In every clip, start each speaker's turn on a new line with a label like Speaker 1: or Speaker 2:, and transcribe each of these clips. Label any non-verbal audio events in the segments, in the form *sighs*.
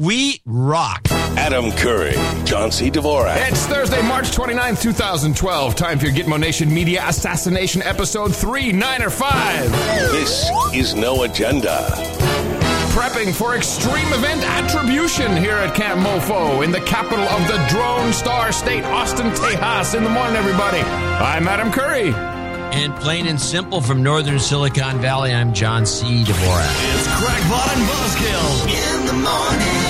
Speaker 1: We rock.
Speaker 2: Adam Curry, John C. Dvorak.
Speaker 3: It's Thursday, March 29th, 2012. Time for your Gitmo Nation Media Assassination Episode 3, 9 or 5.
Speaker 2: This is No Agenda.
Speaker 3: Prepping for extreme event attribution here at Camp Mofo in the capital of the Drone Star State, Austin, Tejas. In the morning, everybody. I'm Adam Curry.
Speaker 1: And plain and simple from northern Silicon Valley, I'm John C. Dvorak.
Speaker 4: It's Crackpot and Buzzkill in the morning.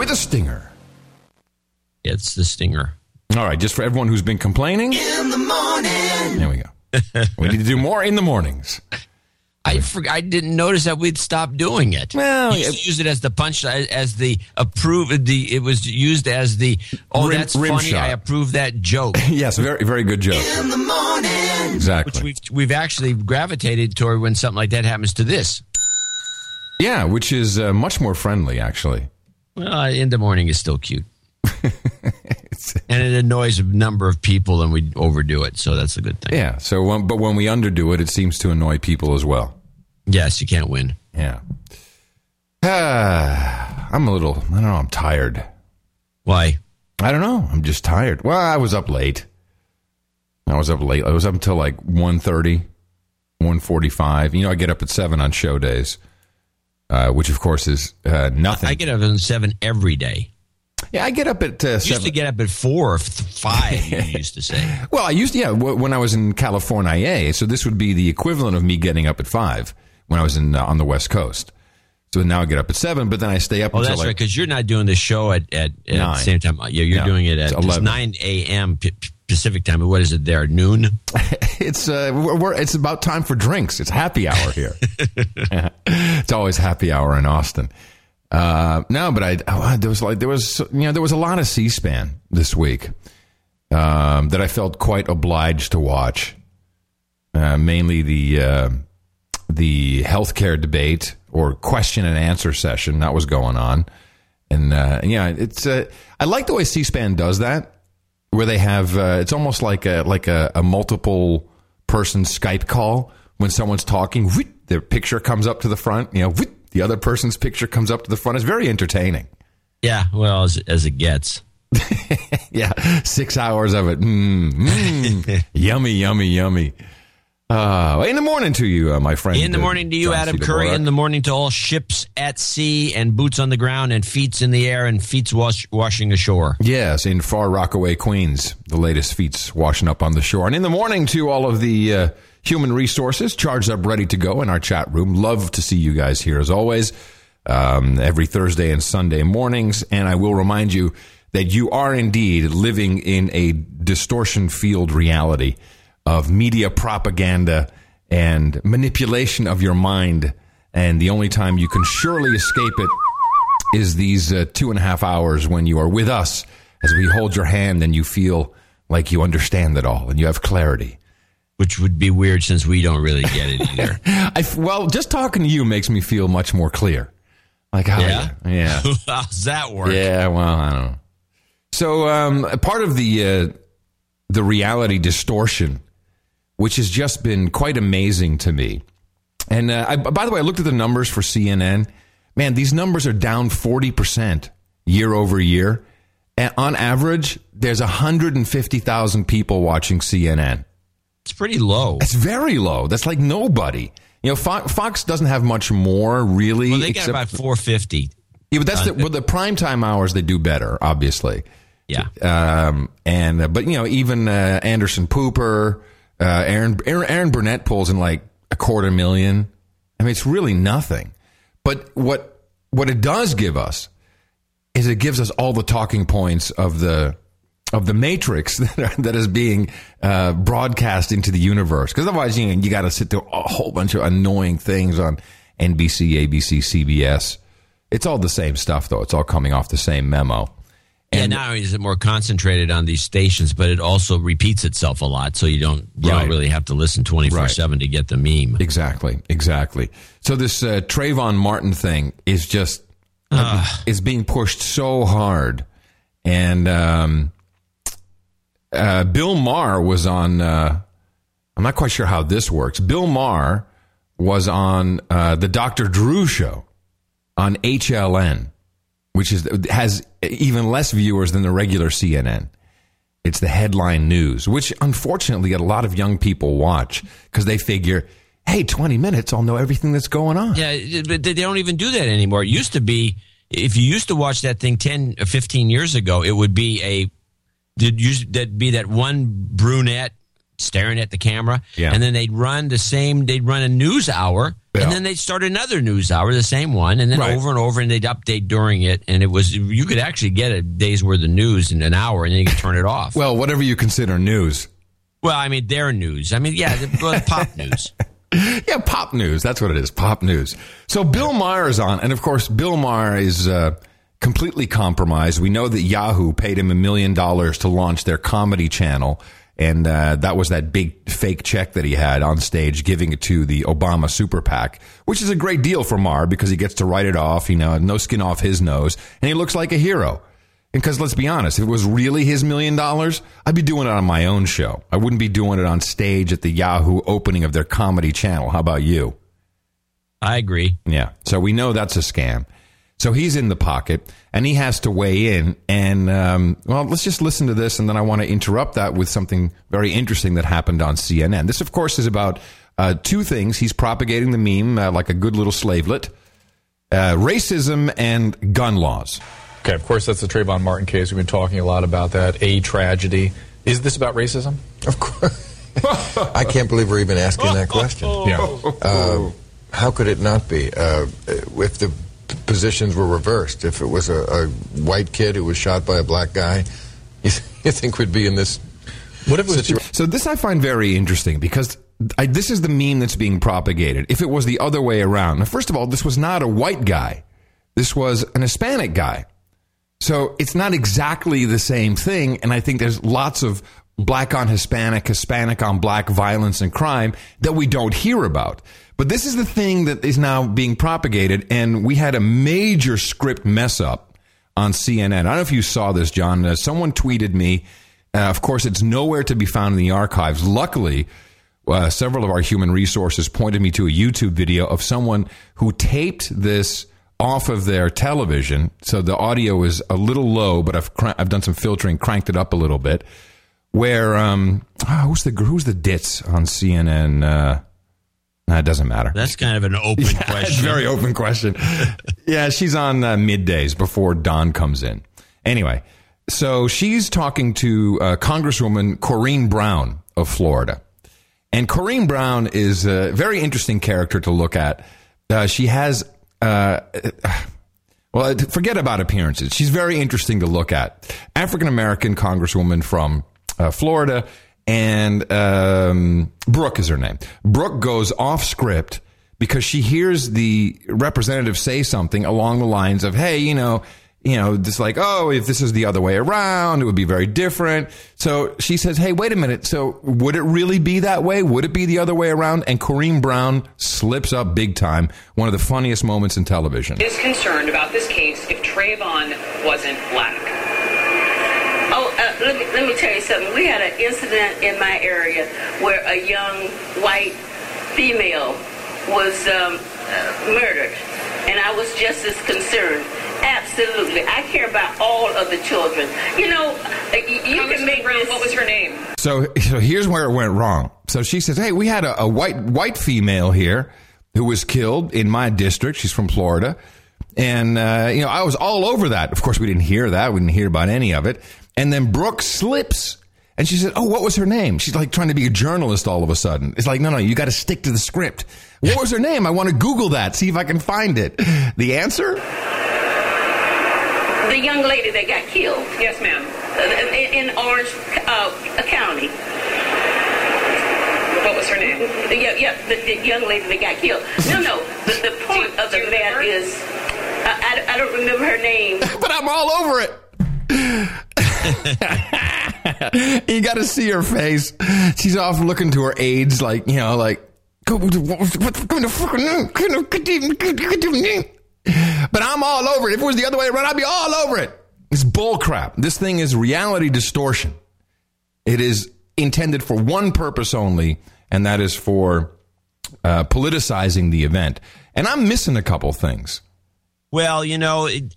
Speaker 3: With a stinger.
Speaker 1: It's the stinger.
Speaker 3: All right, just for everyone who's been complaining.
Speaker 4: In the morning.
Speaker 3: There we go. we need to do more in the mornings.
Speaker 1: I for, I didn't notice that we'd stopped doing it.
Speaker 3: Well,
Speaker 1: we used to use it as the punch as the approve the it was used as the oh
Speaker 3: Rim-
Speaker 1: that's
Speaker 3: rim
Speaker 1: funny
Speaker 3: shot.
Speaker 1: I approve that joke *laughs*
Speaker 3: Yes, very, very good joke.
Speaker 4: In the morning.
Speaker 3: Exactly.
Speaker 1: which we've we've actually gravitated toward when something like that happens to this.
Speaker 3: yeah, which is uh, much more friendly, actually.
Speaker 1: Well, uh, in the morning is still cute. *laughs* and it annoys a number of people, and we overdo it, so that's a good thing.
Speaker 3: Yeah. So, when, but when we underdo it, it seems to annoy people as well.
Speaker 1: Yes, you can't win.
Speaker 3: Yeah. Ah, *sighs* I'm a little. I don't know. I'm tired.
Speaker 1: Why?
Speaker 3: I don't know. I'm just tired. Well, I was up late. I was up late. I was up until like 1.30, 1.45. You know, I get up at seven on show days, uh, which of course is uh, nothing.
Speaker 1: I get up at seven every day.
Speaker 3: yeah, I get up at uh,
Speaker 1: used to get up at four or five. You *laughs* used to say.
Speaker 3: Well, I used to, yeah, w- when I was in California, so this would be the equivalent of me getting up at five when I was in uh, on the West Coast. So now I get up at seven, but then I stay up
Speaker 1: Oh, that's
Speaker 3: like
Speaker 1: right. Because you're not doing the show at at, at the same time. Yeah, you're
Speaker 3: No,
Speaker 1: doing it at
Speaker 3: it's
Speaker 1: it's
Speaker 3: 11.
Speaker 1: nine a.m. P- P- Pacific time. But what is it there? Noon. *laughs*
Speaker 3: it's uh, we're, it's about time for drinks. It's happy hour here. *laughs* *laughs* it's always happy hour in Austin. Uh, no, but I oh, there was like there was you know there was a lot of C-SPAN this week um, that I felt quite obliged to watch. Uh, mainly the uh, the healthcare debate or question and answer session that was going on, and uh, yeah, it's uh, I like the way C-SPAN does that, where they have uh, it's almost like a like a, a multiple person Skype call when someone's talking, whoop, their picture comes up to the front, you know, whoop, the other person's picture comes up to the front. It's very entertaining.
Speaker 1: Yeah. Well, as, as it gets. *laughs*
Speaker 3: Yeah, six hours of it. Mm, mm, *laughs* yummy, yummy, yummy. Uh, in the morning to you, uh, my friend.
Speaker 1: In the
Speaker 3: uh,
Speaker 1: morning to you,
Speaker 3: John
Speaker 1: Adam
Speaker 3: C.
Speaker 1: Curry. In the morning to all ships at sea and boots on the ground and feet in the air and feet wash, washing ashore.
Speaker 3: Yes, in far Rockaway, Queens, the latest feats washing up on the shore. And in the morning to all of the uh, human resources charged up, ready to go in our chat room. Love to see you guys here as always, um, every Thursday and Sunday mornings. And I will remind you that you are indeed living in a distortion field reality of media propaganda and manipulation of your mind. And the only time you can surely escape it is these uh, two and a half hours when you are with us as we hold your hand and you feel like you understand it all and you have clarity.
Speaker 1: Which would be weird since we don't really get it *laughs* either.
Speaker 3: I well, just talking to you makes me feel much more clear. Like how?
Speaker 1: Yeah?
Speaker 3: yeah, *laughs*
Speaker 1: How's that work?
Speaker 3: yeah. Well, I don't know. So, um, part of the uh, the reality distortion, which has just been quite amazing to me. And uh, I, by the way, I looked at the numbers for CNN. Man, these numbers are down forty percent year over year. And on average, there's hundred and fifty thousand people watching CNN.
Speaker 1: It's pretty low.
Speaker 3: It's very low. That's like nobody. You know, Fox, Fox doesn't have much more really.
Speaker 1: Well, they got about 450.
Speaker 3: yeah, but that's the, well, the prime time hours. They do better, obviously.
Speaker 1: Yeah.
Speaker 3: Um, and uh, but you know, even uh, Anderson Pooper, uh, Erin, Erin Erin Burnett pulls in like a quarter million. I mean, it's really nothing. But what what it does give us is it gives us all the talking points of the of the matrix *laughs* that, are, that is being uh, broadcast into the universe. Because otherwise, you know, you got to sit through a whole bunch of annoying things on NBC, ABC, CBS. It's all the same stuff, though. It's all coming off the same memo.
Speaker 1: Yeah, not only is it more concentrated on these stations, but it also repeats itself a lot, so you don't you
Speaker 3: Right.
Speaker 1: don't really have to listen twenty four seven to get the meme.
Speaker 3: Exactly, exactly. So this uh, Trayvon Martin thing is just uh, is being pushed so hard, and um, uh, Bill Maher was on. Uh, I'm not quite sure how this works. Bill Maher was on uh, the Dr. Drew show on HLN, which is has even less viewers than the regular CNN. It's the headline news, which unfortunately a lot of young people watch because they figure, hey, 20 minutes, I'll know everything that's going on.
Speaker 1: Yeah, but they don't even do that anymore. It used to be, if you used to watch that thing 10 or 15 years ago, it would be a, did you, that be that one brunette staring at the camera.
Speaker 3: Yeah.
Speaker 1: And then they'd run the same, they'd run a news hour.
Speaker 3: Yeah.
Speaker 1: And then they'd start another news hour, the same one, and then
Speaker 3: Right.
Speaker 1: over and over, and they'd update during it. And it was, you could actually get a day's worth of news in an hour, and then you could turn it off.
Speaker 3: Well, whatever you consider news.
Speaker 1: Well, I mean, their news. I mean, yeah, the, pop news. *laughs*
Speaker 3: Yeah, pop news. That's what it is. Pop news. So Bill Maher is on, and of course, Bill Maher is uh, completely compromised. We know that Yahoo paid him a million dollars to launch their comedy channel, and uh, that was that big fake check that he had on stage, giving it to the Obama super PAC, which is a great deal for Maher because he gets to write it off. You know, no skin off his nose, and he looks like a hero. And Because let's be honest, if it was really his million dollars, I'd be doing it on my own show. I wouldn't be doing it on stage at the Yahoo opening of their comedy channel. How about you?
Speaker 1: I agree.
Speaker 3: Yeah. So we know that's a scam. So he's in the pocket and he has to weigh in. And, um, well, let's just listen to this. And then I want to interrupt that with something very interesting that happened on CNN. This, of course, is about uh, two things. He's propagating the meme uh, like a good little slavelet uh, racism and gun laws.
Speaker 5: Okay, of course, that's the Trayvon Martin case. We've been talking a lot about that. A tragedy. Is this about racism?
Speaker 6: Of course. I can't believe we're even asking that question. *laughs*
Speaker 5: Yeah.
Speaker 6: Uh, how could it not be? Uh, if the p- positions were reversed, if it was a, a white kid who was shot by a black guy, *laughs* you, th- you think we'd be in this
Speaker 5: What if it was
Speaker 6: situation?
Speaker 3: So this I find very interesting because I, this is the meme that's being propagated. If it was the other way around, now, first of all, this was not a white guy. This was an Hispanic guy. So it's not exactly the same thing. And I think there's lots of black on Hispanic, Hispanic on black violence and crime that we don't hear about. But this is the thing that is now being propagated. And we had a major script mess up on CNN. I don't know if you saw this, John. Uh, someone tweeted me. Uh, of course, it's nowhere to be found in the archives. Luckily, uh, several of our human resources pointed me to a YouTube video of someone who taped this off of their television. So the audio is a little low, but I've cr- I've done some filtering, cranked it up a little bit. Where um, ah, who's the who's the ditz on CNN? Uh, it doesn't matter.
Speaker 1: That's kind of an open *laughs*
Speaker 3: a
Speaker 1: question.
Speaker 3: very open question. *laughs* yeah, she's on uh, middays before Don comes in. Anyway, so she's talking to uh, Congresswoman Corrine Brown of Florida. And Corrine Brown is a very interesting character to look at. Uh, she has, uh, *sighs* well, forget about appearances. She's very interesting to look at. African American Congresswoman from uh, Florida, and um, Brooke is her name. Brooke goes off script because she hears the representative say something along the lines of, "Hey, you know." You know, just like, oh, if this is the other way around, it would be very different. So she says, hey, wait a minute. So would it really be that way? Would it be the other way around? And Kareem Brown slips up big time. One of the funniest moments in television.
Speaker 7: is concerned about this case if Trayvon wasn't black.
Speaker 8: Let me let me tell you something. We had an incident in my area where a young white female was um, uh, murdered, and I was just as concerned. Absolutely, I care about all of the children. You know, uh, you can make
Speaker 7: Brown,
Speaker 8: this.
Speaker 7: what was her name?
Speaker 3: So, so here's where it went wrong. So she says, "Hey, we had a, a white white female here who was killed in my district. She's from Florida, and uh, you know I was all over that. Of course, we didn't hear that. We didn't hear about any of it. And then Brooke slips." And she said, "Oh, what was her name?" She's like trying to be a journalist all of a sudden. It's like, no, no, you got to stick to the script. What was her name? I want to Google that, see if I can find it. The answer?
Speaker 8: the young lady that got killed
Speaker 7: Yes, ma'am.
Speaker 8: uh, in, in Orange uh, County.
Speaker 7: What was her name?
Speaker 8: Yeah, yeah, the, the young lady that got killed. No, no. The, the point
Speaker 7: Do-
Speaker 8: of
Speaker 7: do
Speaker 8: the
Speaker 7: you
Speaker 8: matter is, I, I, I don't remember her name. *laughs*
Speaker 3: but I'm all over it. You got to see her face. She's off looking to her aides, like you know, like. But I'm all over it. If it was the other way around, I'd be all over it. It's bull crap. This thing is reality distortion. It is intended for one purpose only, and that is for uh, politicizing the event. And I'm missing a couple things.
Speaker 1: Well, you know, it,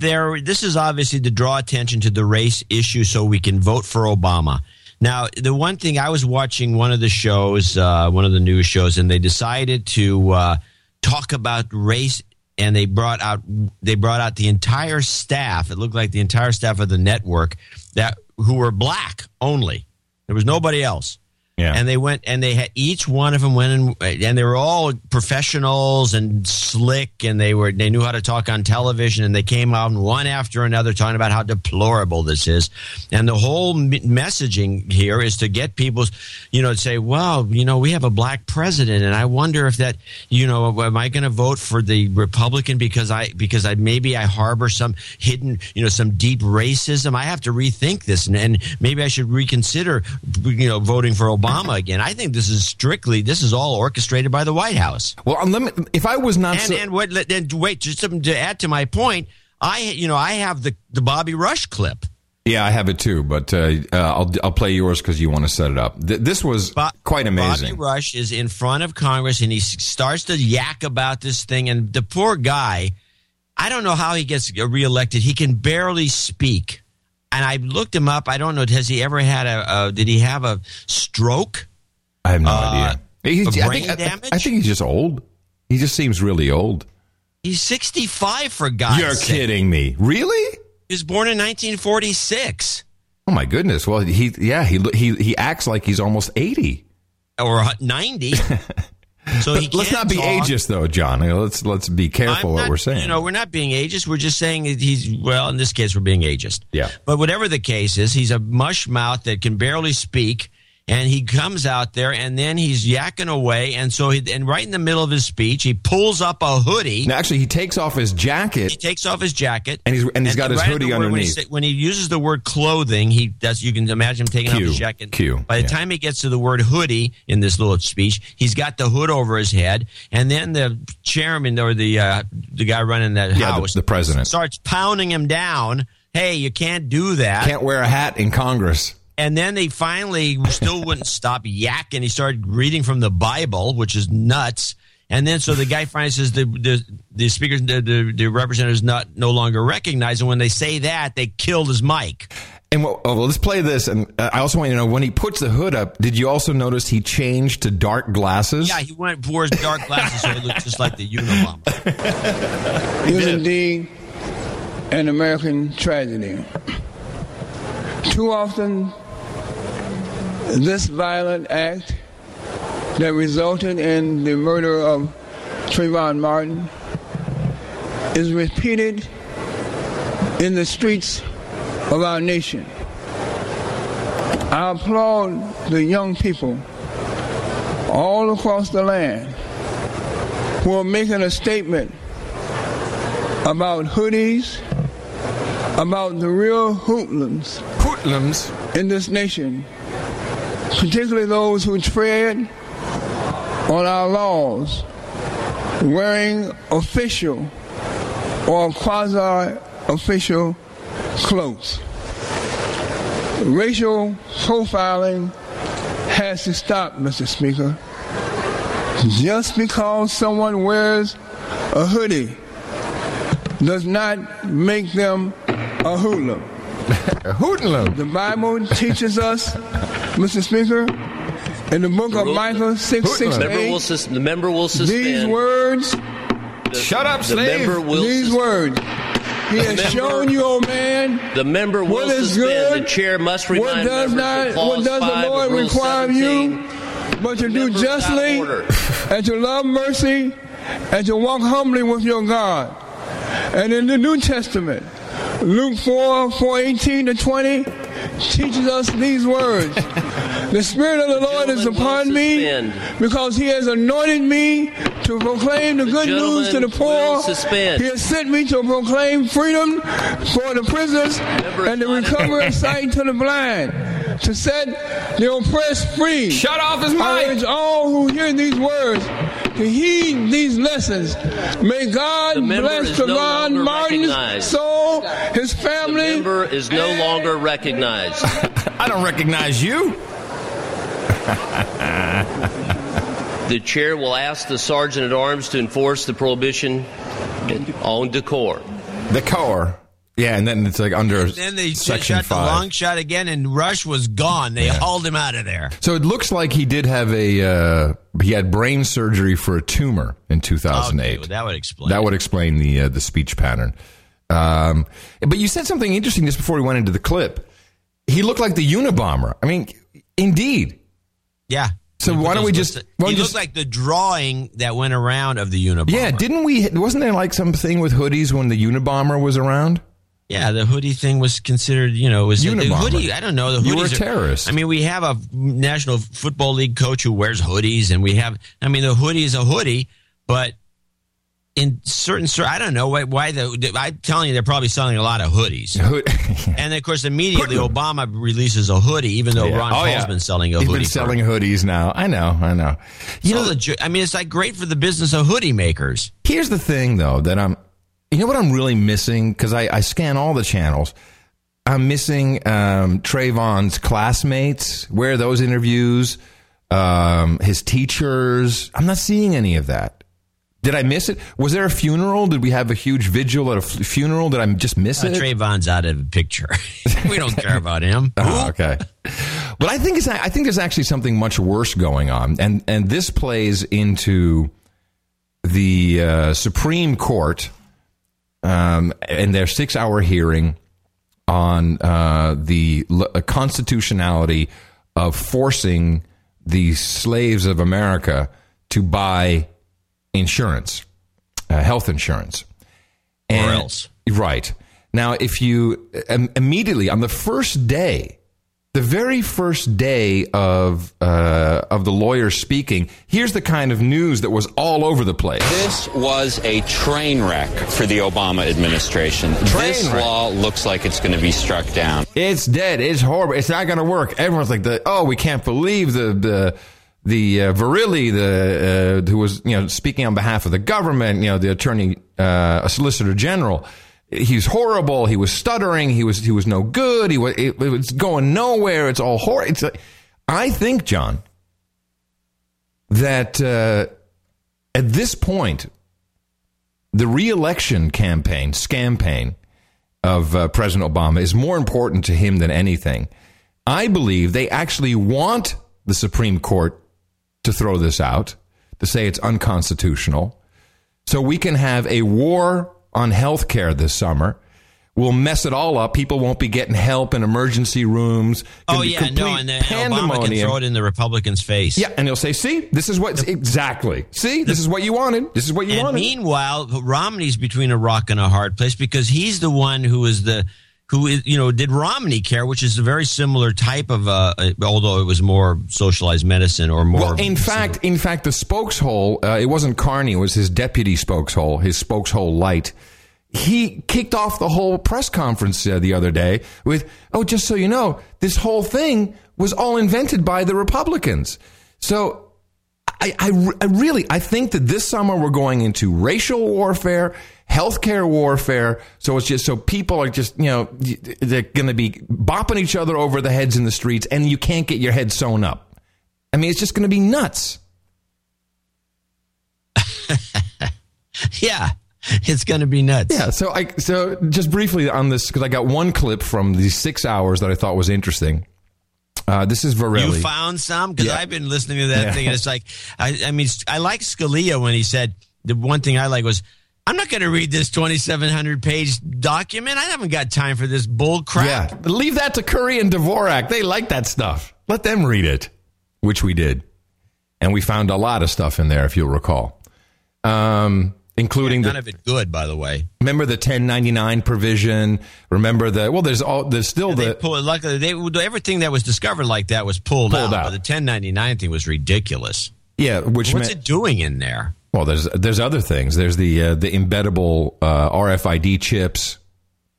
Speaker 1: there. This is obviously to draw attention to the race issue, so we can vote for Obama. Now, the one thing I was watching one of the shows, uh, one of the news shows, and they decided to uh, talk about race, and they brought out they brought out the entire staff. It looked like the entire staff of the network that who were black only. There was nobody else.
Speaker 3: Yeah.
Speaker 1: And they went and they had each one of them went and and they were all professionals and slick and they were they knew how to talk on television and they came out one after another talking about how deplorable this is. And the whole messaging here is to get people, you know, to say, "Well, you know, we have a black president and I wonder if that, you know, am I going to vote for the Republican because I because I maybe I harbor some hidden, you know, some deep racism. I have to rethink this and, and maybe I should reconsider, you know, voting for Obama." Obama again. I think this is strictly this is all orchestrated by the White House.
Speaker 3: Well, um, let me, if I was not
Speaker 1: And
Speaker 3: so,
Speaker 1: and what and wait just to, to add to my point, I you know I have the the Bobby Rush clip.
Speaker 3: yeah, I have it too, but uh, uh, I'll I'll play yours because you want to set it up. Th- this was
Speaker 1: Bo-
Speaker 3: quite amazing.
Speaker 1: Bobby Rush is in front of Congress and he starts to yak about this thing, and the poor guy, I don't know how he gets reelected. He can barely speak. And I looked him up. I don't know. Has he ever had a? a did he have a stroke?
Speaker 3: I have no
Speaker 1: Uh,
Speaker 3: idea. He's,
Speaker 1: a
Speaker 3: I,
Speaker 1: brain
Speaker 3: think, I-
Speaker 1: damage?
Speaker 3: I think he's just old. He just seems really old.
Speaker 1: He's sixty-five for God's
Speaker 3: You're
Speaker 1: sake.
Speaker 3: kidding me, really?
Speaker 1: He was born in 1946.
Speaker 3: Oh my goodness! Well, he yeah he he he acts like he's almost eighty.
Speaker 1: or ninety. *laughs* So he
Speaker 3: Let's
Speaker 1: can't
Speaker 3: be
Speaker 1: talk.
Speaker 3: ageist, though, John. Let's let's be careful
Speaker 1: I'm
Speaker 3: what
Speaker 1: not-
Speaker 3: we're saying.
Speaker 1: You know, we're not being ageist. We're just saying that he's well. In this case, we're being ageist.
Speaker 3: Yeah.
Speaker 1: But whatever the case is, he's a mush mouth that can barely speak, and he comes out there, and then he's yakking away, and so he, and right in the middle of his speech, he pulls up a hoodie.
Speaker 3: now, actually, he takes off his jacket He
Speaker 1: takes off his jacket,
Speaker 3: And he's- and he's got his
Speaker 1: right
Speaker 3: hoodie
Speaker 1: the word- when he
Speaker 3: underneath.
Speaker 1: When he, uses the word clothing, he does. You can imagine him taking off his jacket.
Speaker 3: Q,
Speaker 1: By the
Speaker 3: yeah.
Speaker 1: time he gets to the word hoodie in this little speech, he's got the hood over his head, and then the chairman or the uh, the guy running that
Speaker 3: Yeah, the-
Speaker 1: house,
Speaker 3: the president.
Speaker 1: starts pounding him down. Hey, you can't do that.
Speaker 3: Can't wear a hat in Congress.
Speaker 1: And then they finally still wouldn't stop yakking. He started reading from the Bible, which is nuts. And then so the guy finally says the the, the speaker the, the the representative's not no longer recognized. And when they say that, they killed his mic.
Speaker 3: And well, oh, well, let's play this. And uh, I also want you to know when he puts the hood up. Did you also notice he changed to dark glasses?
Speaker 1: Yeah, he went wore his dark glasses, so he looked just like the Unabomber. *laughs*
Speaker 9: is indeed an American tragedy. Too often, this violent act that resulted in the murder of Trayvon Martin is repeated in the streets of our nation. I applaud the young people all across the land who are making a statement about hoodies, about the real hoodlums
Speaker 3: Hoodlums.
Speaker 9: in this nation, particularly those who tread on our laws, wearing official or quasi official clothes. Racial profiling has to stop, Mr. Speaker. Just because someone wears a hoodie does not make them a hoodlum. *laughs*
Speaker 3: A.
Speaker 9: The Bible teaches us, Mr. Speaker, in the book of Micah 6, 6
Speaker 3: Hoodlum.
Speaker 10: Member will
Speaker 9: 8,
Speaker 10: sus- the member will suspend.
Speaker 9: these words,
Speaker 3: Shut up,
Speaker 10: the
Speaker 3: slave.
Speaker 10: member will
Speaker 9: these
Speaker 10: sus-
Speaker 9: words. He has
Speaker 10: member-
Speaker 9: shown you, O man,
Speaker 10: The member will
Speaker 9: what is
Speaker 10: suspend.
Speaker 9: good,
Speaker 10: the chair must
Speaker 9: what
Speaker 10: remind
Speaker 9: does not,
Speaker 10: of clause
Speaker 9: what does
Speaker 10: 5
Speaker 9: the
Speaker 10: of
Speaker 9: Lord
Speaker 10: Rule
Speaker 9: require of you, but to do
Speaker 10: Members out of
Speaker 9: justly *laughs* and to love mercy and to walk humbly with your God. And in the New Testament, Luke 4, 4, 18 to 20 teaches us these words. *laughs* The Spirit of the Lord is upon me
Speaker 10: suspend.
Speaker 9: because He has anointed me to proclaim the, good news to the poor. He has sent me to proclaim freedom for the prisoners
Speaker 10: Member
Speaker 9: and the
Speaker 10: is
Speaker 9: recovery of sight to the blind, to set the oppressed free.
Speaker 3: Shut off his
Speaker 9: I
Speaker 3: mic.
Speaker 9: urge all who hear these words to heed these lessons. May God
Speaker 10: The
Speaker 9: bless
Speaker 10: is no
Speaker 9: Trayvon Martin's
Speaker 10: recognized.
Speaker 9: soul, his
Speaker 10: The
Speaker 9: family.
Speaker 10: member is no longer recognized. *laughs*
Speaker 3: I don't recognize you. *laughs*
Speaker 10: The chair will ask the sergeant at arms to enforce the prohibition on decor.
Speaker 3: The core. Yeah, and then it's like under
Speaker 1: Then they
Speaker 3: section
Speaker 1: shot the long shot again, and Rush was gone. They
Speaker 3: Yeah.
Speaker 1: hauled him out of there.
Speaker 3: So it looks like he did have a uh, he had brain surgery for a tumor in 2008.
Speaker 1: Okay, well, that would explain.
Speaker 3: That would explain the uh, the speech pattern. Um, but you said something interesting just before we went into the clip. He looked like the Unabomber. I mean, indeed.
Speaker 1: Yeah.
Speaker 3: So why don't we just- why don't
Speaker 1: He
Speaker 3: we
Speaker 1: looked
Speaker 3: just-
Speaker 1: like the drawing that went around of the Unabomber.
Speaker 3: Yeah, didn't we? Wasn't there like something with hoodies when the Unabomber was around?
Speaker 1: Yeah, the hoodie thing was considered, you know, was the hoodie. I don't know. The hoodies
Speaker 3: You were a
Speaker 1: are-
Speaker 3: terrorist.
Speaker 1: I mean, we have a National Football League coach who wears hoodies, and we have. I mean, the hoodie is a hoodie, but in certain, cer- I don't know why. why the, I'm telling you, they're probably selling a lot of hoodies. *laughs*
Speaker 3: Hood-
Speaker 1: And of course, immediately Obama releases a hoodie, even though
Speaker 3: Yeah.
Speaker 1: Ron
Speaker 3: Oh,
Speaker 1: Paul's
Speaker 3: yeah.
Speaker 1: been selling a
Speaker 3: He's
Speaker 1: hoodie.
Speaker 3: been
Speaker 1: for-
Speaker 3: selling hoodies now. I know, I know. You
Speaker 1: so
Speaker 3: know,
Speaker 1: legit- I mean, it's like great for the business of hoodie makers.
Speaker 3: Here's the thing, though, that I'm. You know what I'm really missing because I, I scan all the channels. I'm missing um, Trayvon's classmates. Where are those interviews? Um, his teachers. I'm not seeing any of that. Did I miss it? Was there a funeral? Did we have a huge vigil at a f- funeral? Did I just miss
Speaker 1: Uh,
Speaker 3: it?
Speaker 1: Trayvon's out of the picture. *laughs* we don't care about him.
Speaker 3: Oh, *laughs* okay. But I think it's I think there's actually something much worse going on, and and this plays into the uh, Supreme Court um, and their six hour hearing on uh, the l- constitutionality of forcing the slaves of America to buy insurance, uh, health insurance.
Speaker 1: Or else.
Speaker 3: Right. Now, if you um, immediately on the first day, the very first day of uh, of the lawyer speaking, here's the kind of news that was all over the place.
Speaker 11: This was a train wreck for the Obama administration. this
Speaker 3: wreck.
Speaker 11: law looks like it's going to be struck down.
Speaker 3: It's dead. It's horrible. It's not going to work. Everyone's like, the, "Oh, we can't believe the the the uh, Verrilli, the uh, who was you know speaking on behalf of the government, you know, the attorney, uh, solicitor general." He's horrible. He was stuttering. He was he was no good. He was it, it was going nowhere. It's all horrible. It's like, I think, John, that uh, at this point, the reelection campaign, scampaign of uh, President Obama is more important to him than anything. I believe they actually want the Supreme Court to throw this out, to say it's unconstitutional, so we can have a war on health care this summer. We'll mess it all up. People won't be getting help in emergency rooms.
Speaker 1: Oh yeah, no, and, uh, then Obama can throw it in the Republicans' face.
Speaker 3: Yeah, and he'll say, "See, this is what exactly. See, this is what you wanted. This is what you
Speaker 1: and
Speaker 3: wanted."
Speaker 1: meanwhile, Romney's between a rock and a hard place because he's the one who is the who is you know did Romney care, which is a very similar type of uh, uh, although it was more socialized medicine or more.
Speaker 3: Well, in fact, in fact, the spokeshole, uh, it wasn't Carney, it was his deputy spokeshole, his spokeshole light. He kicked off the whole press conference uh, the other day with, oh, just so you know, this whole thing was all invented by the Republicans. So I, I, I really, I think that this summer we're going into racial warfare, healthcare warfare. So it's just, so people are just, you know, they're going to be bopping each other over the heads in the streets and you can't get your head sewn up. I mean, it's just going to be nuts. *laughs*
Speaker 1: yeah, it's going to be nuts.
Speaker 3: Yeah. So I so just briefly on this because I got one clip from these six hours that I thought was interesting. Uh, this is Verrilli.
Speaker 1: You found some because
Speaker 3: Yeah.
Speaker 1: I've been listening to that
Speaker 3: Yeah.
Speaker 1: thing, and it's like, I, I mean, I like Scalia when he said the one thing I like was, "I'm not going to read this 2,700 page document. I haven't got time for this bull crap."
Speaker 3: yeah, leave that to Curry and Dvorak. They like that stuff. Let them read it, which we did, and we found a lot of stuff in there, if you'll recall, um, including
Speaker 1: None
Speaker 3: the
Speaker 1: of it good, by the way.
Speaker 3: remember the 1099 provision. Remember the well, there's all there's still
Speaker 1: They
Speaker 3: the
Speaker 1: pulled, luckily, they, would everything that was discovered like that was pulled,
Speaker 3: Pulled
Speaker 1: out,
Speaker 3: out.
Speaker 1: The 1099 thing was ridiculous.
Speaker 3: yeah, which
Speaker 1: What's
Speaker 3: meant,
Speaker 1: it doing in there?
Speaker 3: Well, there's there's other things. There's the uh, the embeddable uh, RFID chips.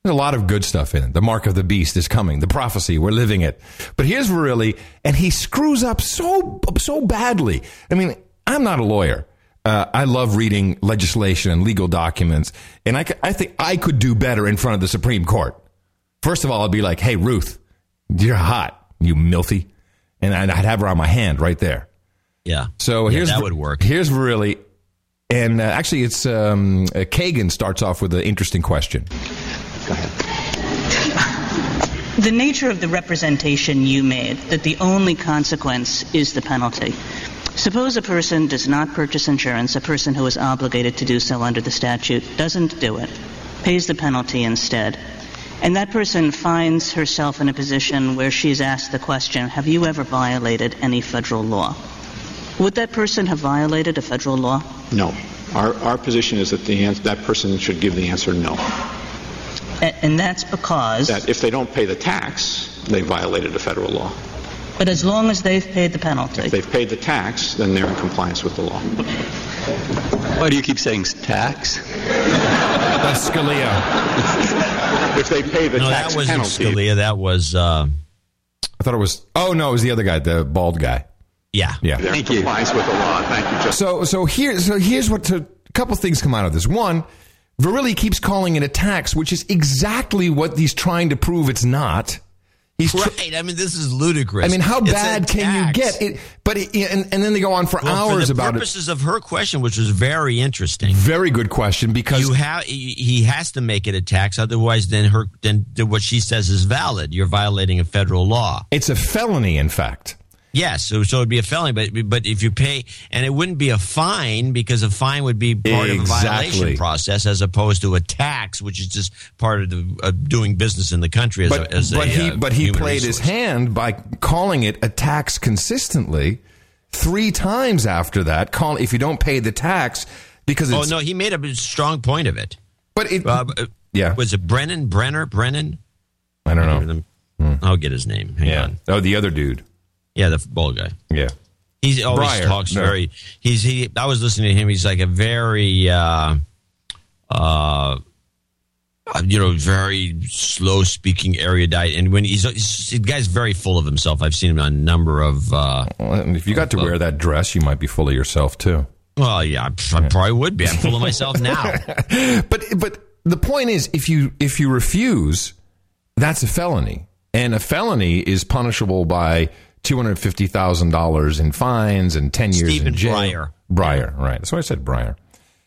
Speaker 3: There's a lot of good stuff in it. The mark of the beast is coming. The prophecy, we're living it. But here's really, and he screws up so so badly. I mean, I'm not a lawyer. Uh, I love reading legislation and legal documents, and I, I think I could do better in front of the Supreme Court. First of all, I'd be like, "Hey, Ruth, you're hot, you milfy," and I'd I'd have her on my hand right there.
Speaker 1: Yeah.
Speaker 3: So
Speaker 1: Yeah,
Speaker 3: here's
Speaker 1: that would work.
Speaker 3: Here's really, and uh, actually, it's um, uh, Kagan starts off with an interesting question.
Speaker 12: Go ahead. the nature of the representation you made, that the only consequence is the penalty. Suppose a person does not purchase insurance, a person who is obligated to do so under the statute doesn't do it, pays the penalty instead. And that person finds herself in a position where she's asked the question, have you ever violated any federal law? Would that person have violated a federal law?
Speaker 13: No. Our, our position is that the ans- that person should give the answer no.
Speaker 12: A- and that's because.
Speaker 13: That if they don't pay the tax, they violated a federal law.
Speaker 12: But as long as they've paid the penalty.
Speaker 13: If they've paid the tax, then they're in compliance with the law.
Speaker 14: Why do you keep saying tax? *laughs*
Speaker 3: That's Scalia.
Speaker 13: if they pay the
Speaker 1: no,
Speaker 13: tax
Speaker 1: that wasn't
Speaker 13: penalty,
Speaker 1: Scalia. That was. Uh,
Speaker 3: I thought it was. Oh no, it was the other guy, the bald guy.
Speaker 1: Yeah,
Speaker 3: yeah.
Speaker 13: they're in compliance with the law. Thank you, Justice.
Speaker 3: So so here so here's what to, a couple things come out of this. One, Verrilli keeps calling it a tax, which is exactly what he's trying to prove it's not. He's tr-
Speaker 1: right. I mean, this is ludicrous.
Speaker 3: I mean, how
Speaker 1: It's
Speaker 3: bad can you get it? But it, and, and then they go on for
Speaker 1: Well,
Speaker 3: hours
Speaker 1: for the
Speaker 3: about it.
Speaker 1: purposes of her question, which was very interesting.
Speaker 3: Very good question because
Speaker 1: you have he he has to make it a tax, otherwise, then her then what she says is valid. You're violating a federal law.
Speaker 3: it's a felony, in fact.
Speaker 1: Yes, so, so it'd be a felony, but but if you pay, and it wouldn't be a fine because a fine would be part of a
Speaker 3: Exactly.
Speaker 1: violation process as opposed to a tax, which is just part of the uh, doing business in the country as
Speaker 3: But
Speaker 1: a, as
Speaker 3: but
Speaker 1: a,
Speaker 3: he
Speaker 1: uh,
Speaker 3: but he played
Speaker 1: resource.
Speaker 3: his hand by calling it a tax consistently three times after that. Call if you don't pay the tax because
Speaker 1: Oh no, he made a strong point of it.
Speaker 3: But it
Speaker 1: uh,
Speaker 3: yeah
Speaker 1: was it Brennan Brenner Brennan?
Speaker 3: I don't know.
Speaker 1: I'll get his name. Hang
Speaker 3: yeah.
Speaker 1: on.
Speaker 3: Oh, the other dude.
Speaker 1: Yeah, the bald guy.
Speaker 3: Yeah.
Speaker 1: He's always
Speaker 3: Breyer.
Speaker 1: talks
Speaker 3: No.
Speaker 1: very. He's he. I was listening to him. He's like a very, uh, uh, you know, very slow speaking erudite. And when he's, he's the guy's very full of himself. I've seen him on a number of. Uh,
Speaker 3: Well, if you got to wear that dress, you might be full of yourself too.
Speaker 1: well, yeah, I, I probably would be. I'm full of myself now. *laughs*
Speaker 3: But but the point is, if you if you refuse, that's a felony, and a felony is punishable by two hundred fifty thousand dollars in fines and ten years
Speaker 1: Stephen
Speaker 3: in jail.
Speaker 1: Breyer.
Speaker 3: Breyer, right? That's why I said Breyer.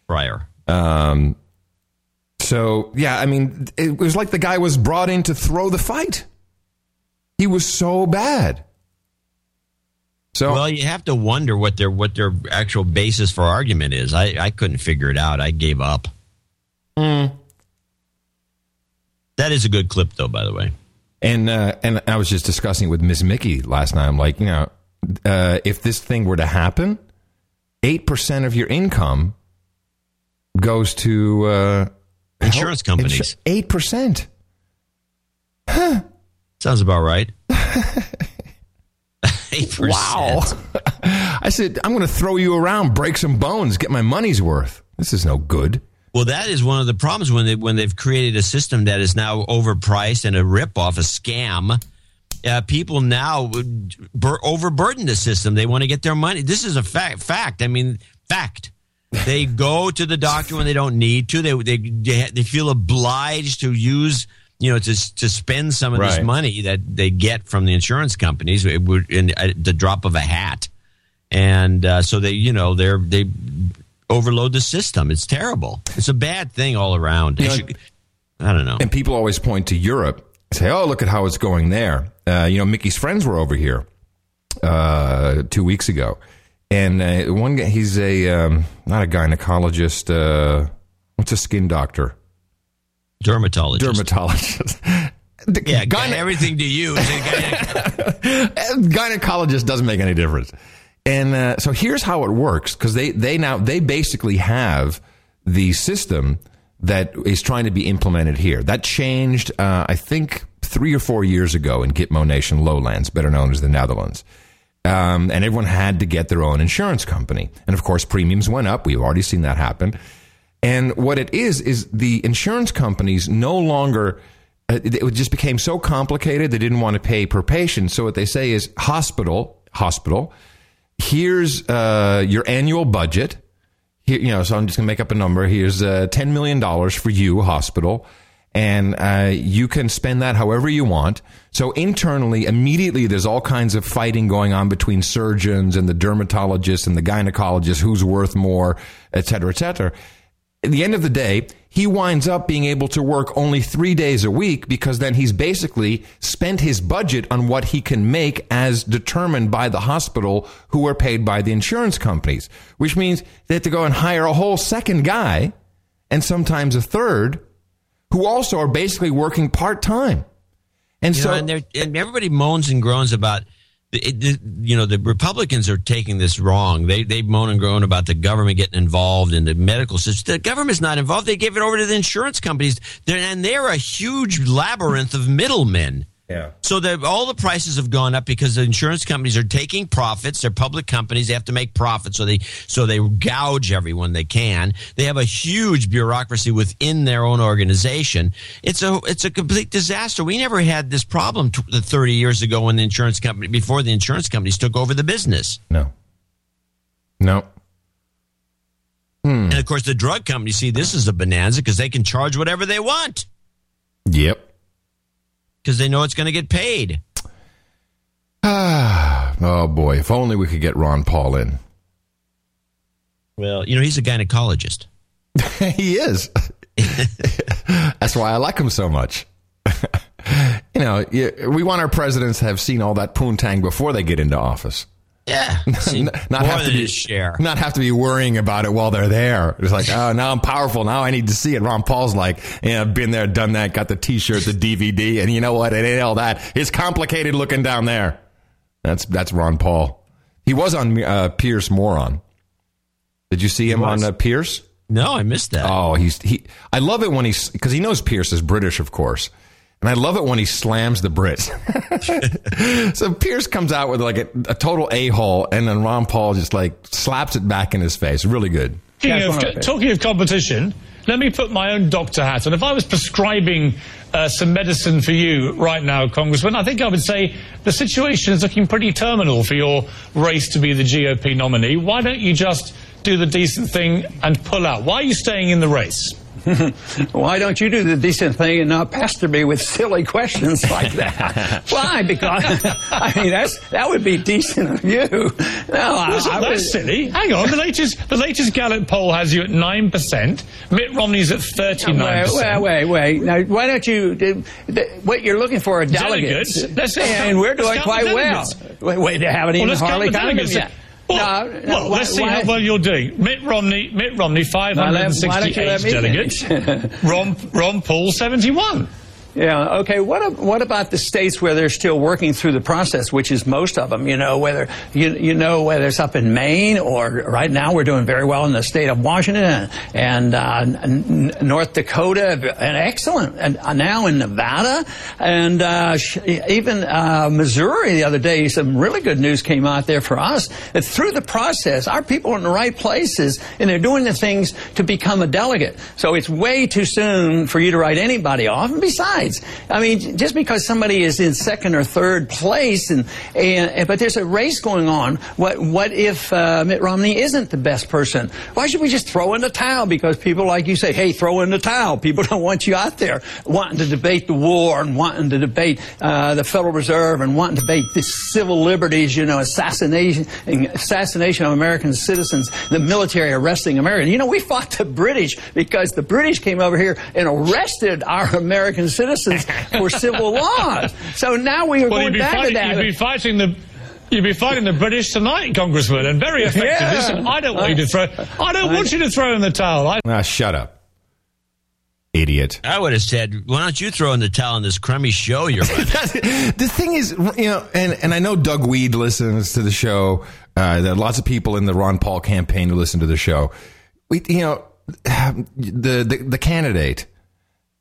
Speaker 1: Breyer.
Speaker 3: Um. So yeah, I mean, it was like the guy was brought in to throw the fight. He was so bad. So
Speaker 1: well, you have to wonder what their what their actual basis for argument is. I I couldn't figure it out. I gave up.
Speaker 3: Hmm.
Speaker 1: That is a good clip, though. By the way.
Speaker 3: And uh, and I was just discussing with Miss Mickey last night. I'm like, you know, uh, if this thing were to happen, eight percent of your income goes to uh,
Speaker 1: Insurance companies.
Speaker 3: Eight percent. Huh.
Speaker 1: Sounds about right. *laughs* Eight percent.
Speaker 3: Wow. *laughs* I said, I'm going to throw you around, break some bones, get my money's worth. This is no good.
Speaker 1: Well, that is one of the problems when they when they've created a system that is now overpriced and a ripoff, a scam. Uh, people now would bur- overburden the system. They want to get their money. This is a fact. Fact. I mean, fact. They go to the doctor when they don't need to. They they they, they feel obliged to use you know to to spend some of
Speaker 3: Right.
Speaker 1: this money that they get from the insurance companies in at the drop of a hat, and uh, so they you know they're they overload the system. It's terrible. It's a bad thing all around.
Speaker 3: You know,
Speaker 1: should- I don't know.
Speaker 3: And people always point to Europe, and say, "Oh, look at how it's going there." Uh, you know, Mickey's friends were over here uh, two weeks ago, and uh, one guy, he's a um, not a gynecologist. Uh, what's a skin doctor?
Speaker 1: Dermatologist.
Speaker 3: Dermatologist. *laughs*
Speaker 1: Yeah,
Speaker 3: gyne-
Speaker 1: everything to you. is a gyne- *laughs*
Speaker 3: gynecologist doesn't make any difference. And uh, so here's how it works because they they now they basically have the system that is trying to be implemented here. That changed, uh, I think, three or four years ago in Gitmo Nation Lowlands, better known as the Netherlands. Um, and everyone had to get their own insurance company. And of course, premiums went up. We've already seen that happen. And what it is, is the insurance companies no longer, uh, it it just became so complicated, they didn't want to pay per patient. So what they say is hospital, hospital, here's uh, your annual budget. Here, you know, so I'm just going to make up a number. Here's uh, $10 million for you, hospital. And uh, you can spend that however you want. So internally, immediately, there's all kinds of fighting going on between surgeons and the dermatologists and the gynecologists, who's worth more, et cetera, et cetera. At the end of the day, he winds up being able to work only three days a week because then he's basically spent his budget on what he can make as determined by the hospital who are paid by the insurance companies, which means they have to go and hire a whole second guy and sometimes a third who also are basically working part time. And
Speaker 1: You
Speaker 3: so
Speaker 1: know, and, and everybody moans and groans about the, it- you know the Republicans are taking this wrong. They they moan and groan about the government getting involved in the medical system. The government's not involved. They give it over to the insurance companies, they're, and they're a huge labyrinth of middlemen.
Speaker 3: Yeah.
Speaker 1: So that all the prices have gone up because the insurance companies are taking profits. They're public companies; they have to make profits, so they so they gouge everyone they can. They have a huge bureaucracy within their own organization. It's a it's a complete disaster. We never had this problem t- 30 years ago when the insurance company before the insurance companies took over the business.
Speaker 3: No. No. Hmm.
Speaker 1: And of course, the drug companies see this is a bonanza because they can charge whatever they want
Speaker 3: Yep.
Speaker 1: Because they know it's going to get paid.
Speaker 3: Ah, *sighs* oh boy, if only we could get Ron Paul in.
Speaker 1: Well, you know, he's a gynecologist. *laughs*
Speaker 3: he is. *laughs* That's why I like him so much. *laughs* you know, we want our presidents to have seen all that poontang before they get into office.
Speaker 1: Yeah, *laughs*
Speaker 3: not have to be
Speaker 1: share.
Speaker 3: not have to be worrying about it while they're there. It's like, *laughs* oh, now I'm powerful. Now I need to see it. Ron Paul's like, yeah, I've been there, done that, got the T-shirt, the DVD, and you know what? It ain't all that. It's complicated looking down there. That's that's Ron Paul. He was on uh, Piers Moron. Did you see him on uh, Piers?
Speaker 1: No, I missed that.
Speaker 3: Oh, he's he. I love it when he's because he knows Piers is British, of course, and I love it when he slams the Brits. *laughs* so Piers comes out with like a, a total a hole, and then Ron Paul just like slaps it back in his face. Really good.
Speaker 15: Talking of, talking of competition, let me put my own doctor hat on. If I was prescribing uh, some medicine for you right now, Congressman, I think I would say the situation is looking pretty terminal for your race to be the GOP nominee. Why don't you just do the decent thing and pull out? Why are you staying in the race? *laughs*
Speaker 16: Why don't you do the decent thing and not pester me with silly questions like that? *laughs* Why? Because I mean that's that would be decent of you. No, I,
Speaker 15: Wasn't
Speaker 16: I
Speaker 15: that
Speaker 16: would-
Speaker 15: silly? Hang on, the latest the latest Gallup poll has you at nine percent. Mitt Romney's at thirty nine
Speaker 16: Wait, wait, wait, wait. Now, why don't you? do- th- What you're looking for are delegates,
Speaker 15: Delegates. Let's- let's
Speaker 16: and
Speaker 15: count-
Speaker 16: we're doing quite well.
Speaker 15: delegates.
Speaker 16: Wait, wait, they haven't
Speaker 15: Well,
Speaker 16: even hardly counted yet.
Speaker 15: Well,
Speaker 16: No, no,
Speaker 15: well
Speaker 16: why-
Speaker 15: let's see
Speaker 16: why-
Speaker 15: how well you're doing. Mitt Romney, Mitt Romney, five
Speaker 16: Why
Speaker 15: hundred
Speaker 16: let-
Speaker 15: and
Speaker 16: why don't you um, let
Speaker 15: sixty-eight
Speaker 16: me *laughs*
Speaker 15: delegates.
Speaker 16: finish?
Speaker 15: Ron, Ron Paul, seventy-one.
Speaker 16: Yeah. Okay. What What about the states where they're still working through the process, which is most of them? You know, whether you you know whether it's up in Maine or right now we're doing very well in the state of Washington and uh, North Dakota, and excellent, and uh, now in Nevada and uh, even uh, Missouri. The other day, some really good news came out there for us that through the process, our people are in the right places and they're doing the things to become a delegate. So it's way too soon for you to write anybody off. And besides, I mean, just because somebody is in second or third place, and, and but there's a race going on. What what if uh, Mitt Romney isn't the best person? Why should we just throw in the towel? Because people like you say, hey, throw in the towel. People *laughs* don't want you out there wanting to debate the war and wanting to debate uh, the Federal Reserve and wanting to debate the civil liberties. You know, assassination assassination of American citizens, the military arresting Americans. You know, we fought the British because the British came over here and arrested our American citizens for civil laws. So now we are
Speaker 15: Well,
Speaker 16: going
Speaker 15: you'd be,
Speaker 16: back to that.
Speaker 15: you'd be fighting the. You'd be fighting the British tonight, Congressman, and very effective.
Speaker 16: Yeah.
Speaker 15: Listen, I don't want you to throw. I don't want you to throw in the towel. I,
Speaker 3: Ah, shut up, idiot.
Speaker 1: I would have said, why don't you throw in the towel on this crummy show you're running? *laughs*
Speaker 3: the thing is, you know, and, and I know Doug Wead listens to the show. Uh, there are lots of people in the Ron Paul campaign who listen to the show. We, you know, *sighs* the the, the candidate,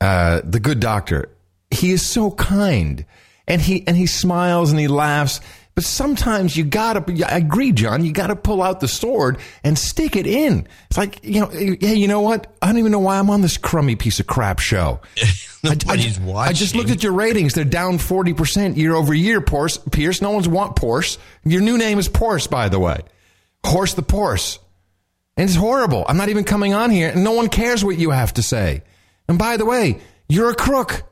Speaker 3: uh, the good doctor, he is so kind, and he and he smiles and he laughs. But sometimes you gotta, I agree, John, you gotta pull out the sword and stick it in. It's like, you know, hey, you know what? I don't even know why I'm on this crummy piece of crap show. *laughs*
Speaker 1: Nobody's
Speaker 3: I,
Speaker 1: watching.
Speaker 3: I just looked at your ratings. They're down 40% year over year, Porce. Piers. No one's want Porce. Your new name is Porce, by the way. Horse the Porce. And it's horrible. I'm not even coming on here, and no one cares what you have to say. And by the way, you're a crook.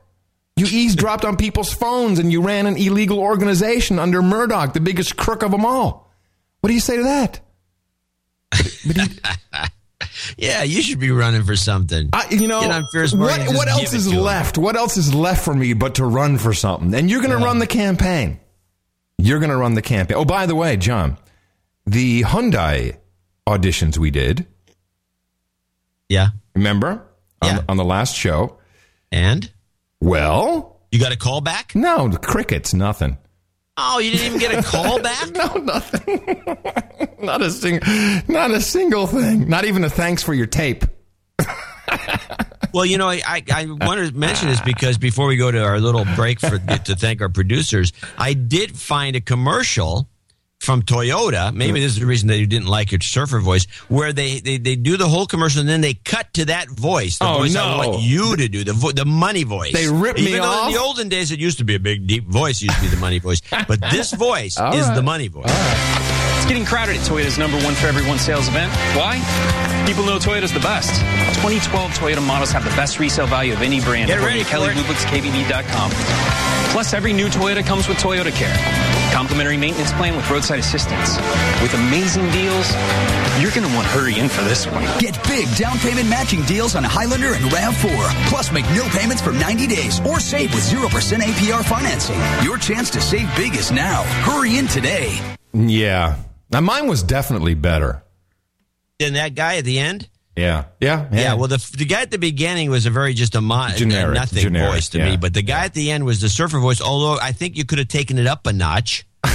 Speaker 3: You eavesdropped on people's phones and you ran an illegal organization under Murdoch, the biggest crook of them all. What do you say to that? But he, *laughs*
Speaker 1: yeah, you should be running for something.
Speaker 3: I, you know,
Speaker 1: Get on Fierce Marty
Speaker 3: what, what else is left? What else is left for me but to run for something? And you're going to run the campaign. You're going to run the campaign. Oh, by the way, John, the Hyundai auditions we did,
Speaker 1: Yeah.
Speaker 3: remember?
Speaker 1: Yeah.
Speaker 3: On, on the last show.
Speaker 1: And
Speaker 3: Well,
Speaker 1: you got a call back?
Speaker 3: no, crickets, nothing.
Speaker 1: Oh, you didn't even get a call back? *laughs*
Speaker 3: No, nothing. *laughs* not a sing, not a single thing. Not even a thanks for your tape.
Speaker 1: Well, you know, I, I, wanted to mention this because before we go to our little break for to thank our producers, I did find a commercial from Toyota. Maybe this is the reason that you didn't like your surfer voice, where they, they, they do the whole commercial and then they cut to that voice, the
Speaker 3: Oh,
Speaker 1: voice I want you to do, the vo- the money voice.
Speaker 3: They rip me
Speaker 1: Even though
Speaker 3: off?
Speaker 1: In the olden days, it used to be a big deep voice, used to be the money voice, but *laughs* this voice is
Speaker 3: right.
Speaker 1: the money voice.
Speaker 17: It's getting crowded at Toyota's number one for everyone sales event. Why? People know Toyota's the best. 2012 Toyota models have the best resale value of any brand.
Speaker 1: Get
Speaker 17: according
Speaker 1: ready
Speaker 17: to Kelly
Speaker 1: for it.
Speaker 17: Blue Book's Plus, every new Toyota comes with Toyota Care. Complimentary maintenance plan with roadside assistance. With amazing deals, you're going to want to hurry in for this one.
Speaker 18: Get big down payment matching deals on Highlander and RAV4. Plus, make no payments for 90 days or save with 0% APR financing. Your chance to save big is now. Hurry in today.
Speaker 3: Yeah. Now, mine was definitely better.
Speaker 1: Than that guy at the end?
Speaker 3: Yeah. Yeah.
Speaker 1: Yeah, well, the the guy at the beginning was a very just a, mo-
Speaker 3: Generic,
Speaker 1: nothing
Speaker 3: generic,
Speaker 1: voice to
Speaker 3: yeah.
Speaker 1: me, but the guy at the end was the surfer voice. Although I think you could have taken it up a notch. *laughs*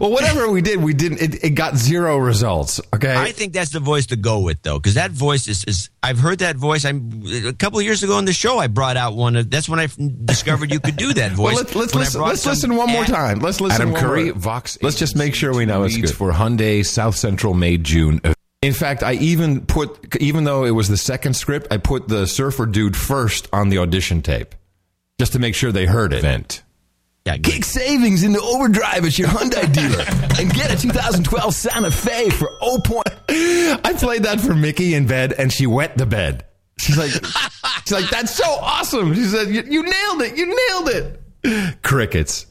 Speaker 3: Well, whatever we did, we didn't. It, it got zero results. Okay.
Speaker 1: I think that's the voice to go with, though, because that voice is, is. I've heard that voice. I'm a couple of years ago on the show. I brought out one. Of, that's when I discovered you could do that voice.
Speaker 3: Well, let's let's listen, let's
Speaker 1: some
Speaker 3: listen one more time. Let's listen.
Speaker 19: Adam
Speaker 3: one
Speaker 19: Curry,
Speaker 3: more.
Speaker 19: Vox.
Speaker 3: Let's just make sure we know it's good.
Speaker 19: for Hyundai South Central May June.
Speaker 3: In fact, I even put, even though it was the second script, I put the surfer dude first on the audition tape, just to make sure they heard it.
Speaker 19: Event.
Speaker 1: Yeah, good.
Speaker 18: Kick savings into overdrive at your Hyundai dealer *laughs* and get a 2012 Santa Fe for 0. Point. *laughs*
Speaker 3: I played that for Mickey in bed, and she wet the bed. She's like, *laughs* she's like, that's so awesome. She said, you, you nailed it. You nailed it. Crickets.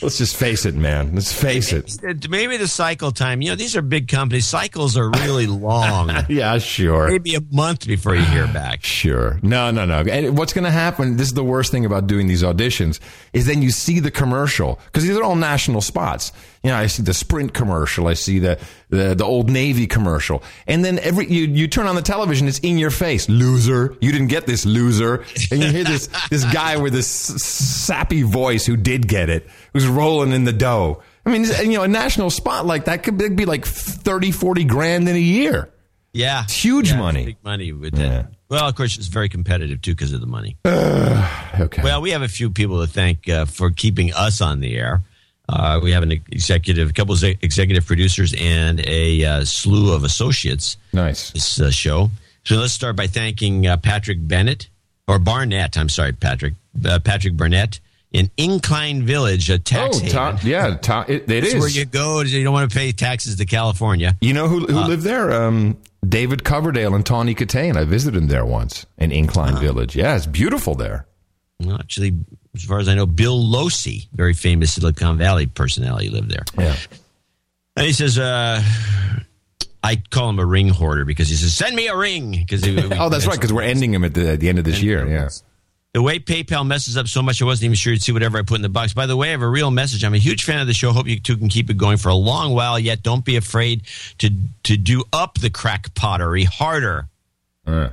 Speaker 3: Let's just face it, man. Let's face it.
Speaker 1: Uh, maybe the cycle time. You know, these are big companies. Cycles are really *laughs* long. *laughs*
Speaker 3: Yeah, sure.
Speaker 1: Maybe a month before you hear back. *sighs*
Speaker 3: Sure. No, no, no. And what's going to happen, this is the worst thing about doing these auditions, is then you see the commercial, because these are all national spots. You know, I see the Sprint commercial, I see the, the, the Old Navy commercial. And then every, you, you turn on the television, it's in your face. Loser. You didn't get this loser. And you hear this, *laughs* this guy with this sappy voice who did get it, who's rolling in the dough. I mean, you know, a national spot like that could be like 30, 40 grand in a year.
Speaker 1: Yeah,
Speaker 3: It's huge
Speaker 1: Yeah,
Speaker 3: money.
Speaker 1: Big money with that. Well, of course, it's very competitive too because of the money. *sighs*
Speaker 3: Okay.
Speaker 1: Well, we have a few people to thank uh, for keeping us on the air. Uh, we have an executive, a couple of executive producers, and a uh, slew of associates.
Speaker 3: Nice.
Speaker 1: This uh, show. So let's start by thanking uh, Patrick Bennett or Barnett. I'm sorry, Patrick. Uh, Patrick Burnett in Incline Village, a tax
Speaker 3: Oh,
Speaker 1: haven.
Speaker 3: Yeah, it, it
Speaker 1: That's
Speaker 3: is.
Speaker 1: where you go. You don't want to pay taxes to California.
Speaker 3: You know who, who
Speaker 1: Uh,
Speaker 3: lived there? Um, David Coverdale and Tawny Kitaen. I visited him there once in Incline Village. Yeah, it's beautiful there.
Speaker 1: Well, actually, as far as I know, Bill Losi, very famous Silicon Valley personality, lived there.
Speaker 3: Yeah.
Speaker 1: And he says, uh, I call him a ring hoarder because he says, "Send me a ring." Because *laughs*
Speaker 3: oh, that's right, because we're ending him at the, at the end of this year. Yeah.
Speaker 1: The way PayPal messes up so much, I wasn't even sure you'd see whatever I put in the box. By the way, I have a real message. I'm a huge fan of the show. Hope you two can keep it going for a long while. Yet, don't be afraid to to do up the crack pottery harder.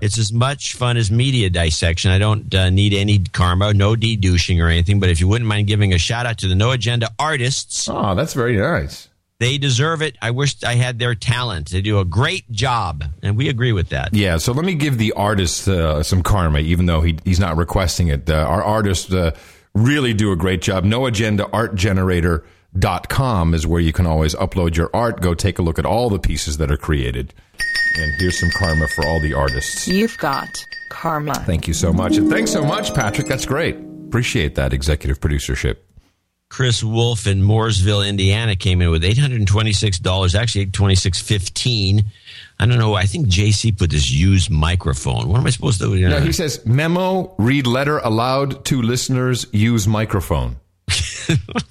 Speaker 1: It's as much fun as media dissection. I don't uh, need any karma, no de-douching or anything. But if you wouldn't mind giving a shout out to the No Agenda artists,
Speaker 3: oh, that's very nice.
Speaker 1: They deserve it. I wish I had their talent. They do a great job, and we agree with that.
Speaker 3: Yeah, so let me give the artist uh, some karma, even though he, he's not requesting it. Uh, our artists uh, really do a great job. No Agenda Art Generator.com is where you can always upload your art. Go take a look at all the pieces that are created. And here's some karma for all the artists.
Speaker 20: You've got karma.
Speaker 3: Thank you so much. And thanks so much, Patrick. That's great. Appreciate that executive producership.
Speaker 1: Chris Wolf in Mooresville, Indiana, came in with eight hundred and twenty-six dollars. Actually, twenty six fifteen. I don't know. I think JC put this used microphone. What am I supposed to do?
Speaker 3: No, he says memo, read letter aloud to listeners, use microphone.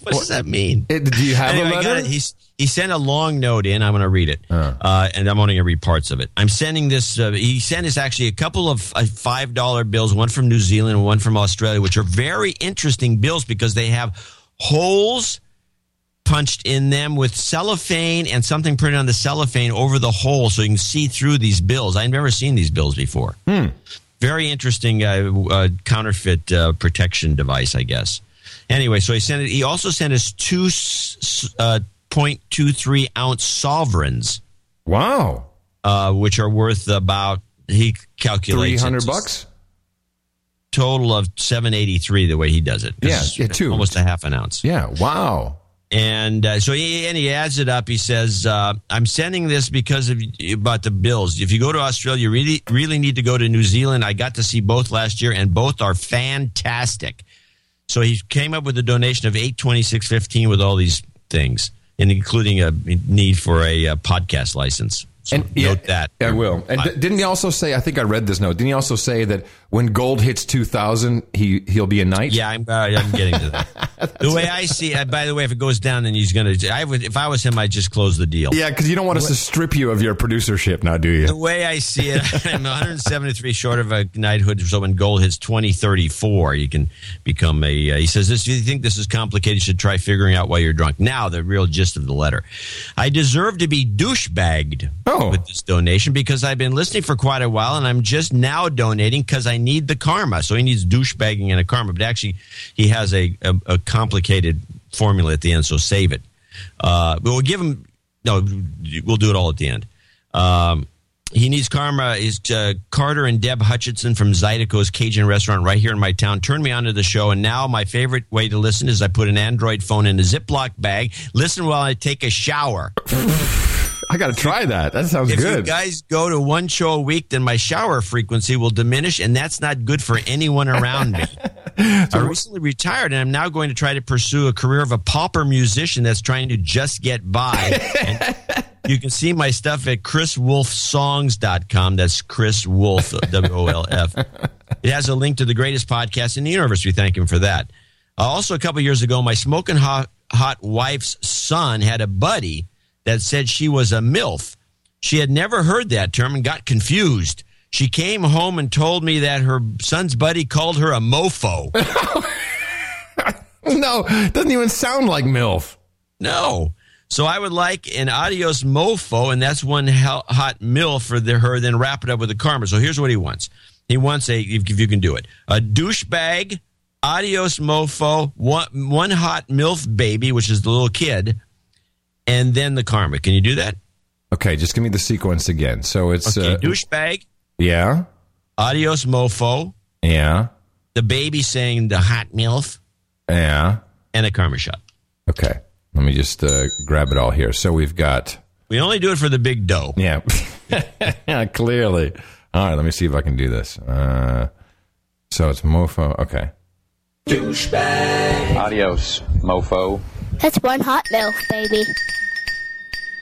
Speaker 1: What does that mean?
Speaker 3: It- do you have
Speaker 1: Anyway,
Speaker 3: a letter?
Speaker 1: it. He's, he sent a long note in. I'm going to read it, uh, and I'm only going to read parts of it. I'm sending this. Uh, he sent us actually a couple of uh, five dollar bills, one from New Zealand and one from Australia, which are very interesting bills because they have holes punched in them with cellophane and something printed on the cellophane over the hole, so you can see through these bills. I've never seen these bills before. Very interesting uh, uh, counterfeit uh, protection device, I guess. Anyway, so he sent it. He also sent us two uh, 0.23 ounce sovereigns.
Speaker 3: Wow.
Speaker 1: Uh, which are worth about he calculates
Speaker 3: Three hundred bucks.
Speaker 1: total of 783 the way he does it.
Speaker 3: Yeah,
Speaker 1: It's
Speaker 3: yeah, two.
Speaker 1: almost a half an ounce.
Speaker 3: Yeah. Wow.
Speaker 1: And uh, so he and he adds it up. He says, uh, "I'm sending this because of about the bills. If you go to Australia, you really really need to go to New Zealand. I got to see both last year, and both are fantastic. So he came up with a donation of eight twenty six fifteen with all these things, and including a need for a, uh podcast license. So
Speaker 3: And- yeah,
Speaker 1: note that
Speaker 3: I will. And d- didn't he also say? I think I read this note. Didn't he also say that when gold hits two thousand, he he'll be a knight?
Speaker 1: Yeah, I'm, uh, I'm getting to that. *laughs* the way I see it, by the way, if it goes down, then he's going to. I would, if I was him, I'd just close the deal.
Speaker 3: Yeah, because you don't want us to strip you of your producership now, do you?
Speaker 1: The way I see it, *laughs* I'm 173 short of a knighthood. So when gold hits 2034, you can become a. Uh, he says, "This. If you think this is complicated, you should try figuring out why you're drunk." Now, the real gist of the letter. I deserve to be douchebagged with this donation because I've been listening for quite a while, and I'm just now donating because I need the karma. So he needs douchebagging and a karma, but actually, he has a, a, a complicated formula at the end. So save it. Uh, but we'll give him. No, we'll do it all at the end. Um, he needs karma is uh, Carter and Deb Hutchinson from Zydeco's Cajun restaurant right here in my town. Turned me on to the show, and now my favorite way to listen is I put an Android phone in a Ziploc bag. Listen while I take a shower. *laughs*
Speaker 3: I got to try that. That sounds good.
Speaker 1: if you guys go to one show a week, then my shower frequency will diminish, and that's not good for anyone around me. *laughs* I recently retired, and I'm now going to try to pursue a career of a pauper musician that's trying to just get by. And *laughs* you can see my stuff at chriswolfsongs.com. That's Chris Wolf, W O L F. It has a link to the greatest podcast in the universe. We thank him for that. Uh, also, a couple years ago, my smoking hot, hot wife's son had a buddy that said she was a MILF. She had never heard that term and got confused. She came home and told me that her son's buddy called her a mofo. *laughs*
Speaker 3: no, doesn't even sound like MILF.
Speaker 1: No. So I would like an adios mofo, and that's one hot mill for the, her, then wrap it up with a karma. So here's what he wants. He wants a, if, if you can do it, a douchebag, adios mofo, one, one hot MILF baby, which is the little kid, and then the karma. Can you do that?
Speaker 3: Okay, just give me the sequence again. So it's
Speaker 1: Okay,
Speaker 3: uh,
Speaker 1: douchebag,
Speaker 3: yeah,
Speaker 1: adios mofo,
Speaker 3: yeah,
Speaker 1: the baby saying the hot MILF,
Speaker 3: yeah.
Speaker 1: and a karma shot.
Speaker 3: Okay, let me just uh, grab it all here. So we've got
Speaker 1: We only do it for the big dough.
Speaker 3: yeah, yeah, *laughs* clearly. All right, let me see if I can do this. Uh, so it's mofo. Okay,
Speaker 14: Douchebag. Adios, mofo.
Speaker 21: That's one hot milk, baby.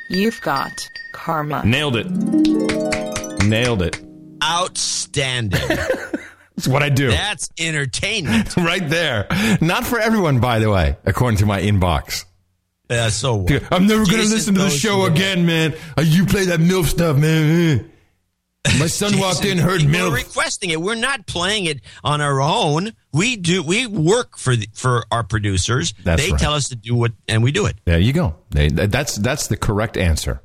Speaker 20: You've got karma.
Speaker 3: nailed it. Nailed it.
Speaker 1: Outstanding. *laughs*
Speaker 3: That's what I do.
Speaker 1: That's entertainment. *laughs*
Speaker 3: right there. Not for everyone, by the way, according to my inbox.
Speaker 1: Yeah, so what?
Speaker 3: I'm never going to listen to the show again, man. Uh, you play that MILF stuff, man. My son walked in, heard
Speaker 1: milk.
Speaker 3: We're
Speaker 1: requesting it. We're not playing it on our own. We do. We work for the, for our producers.
Speaker 3: That's
Speaker 1: they
Speaker 3: right.
Speaker 1: tell us to do what, and we do it.
Speaker 3: There you go. They- That's that's the correct answer.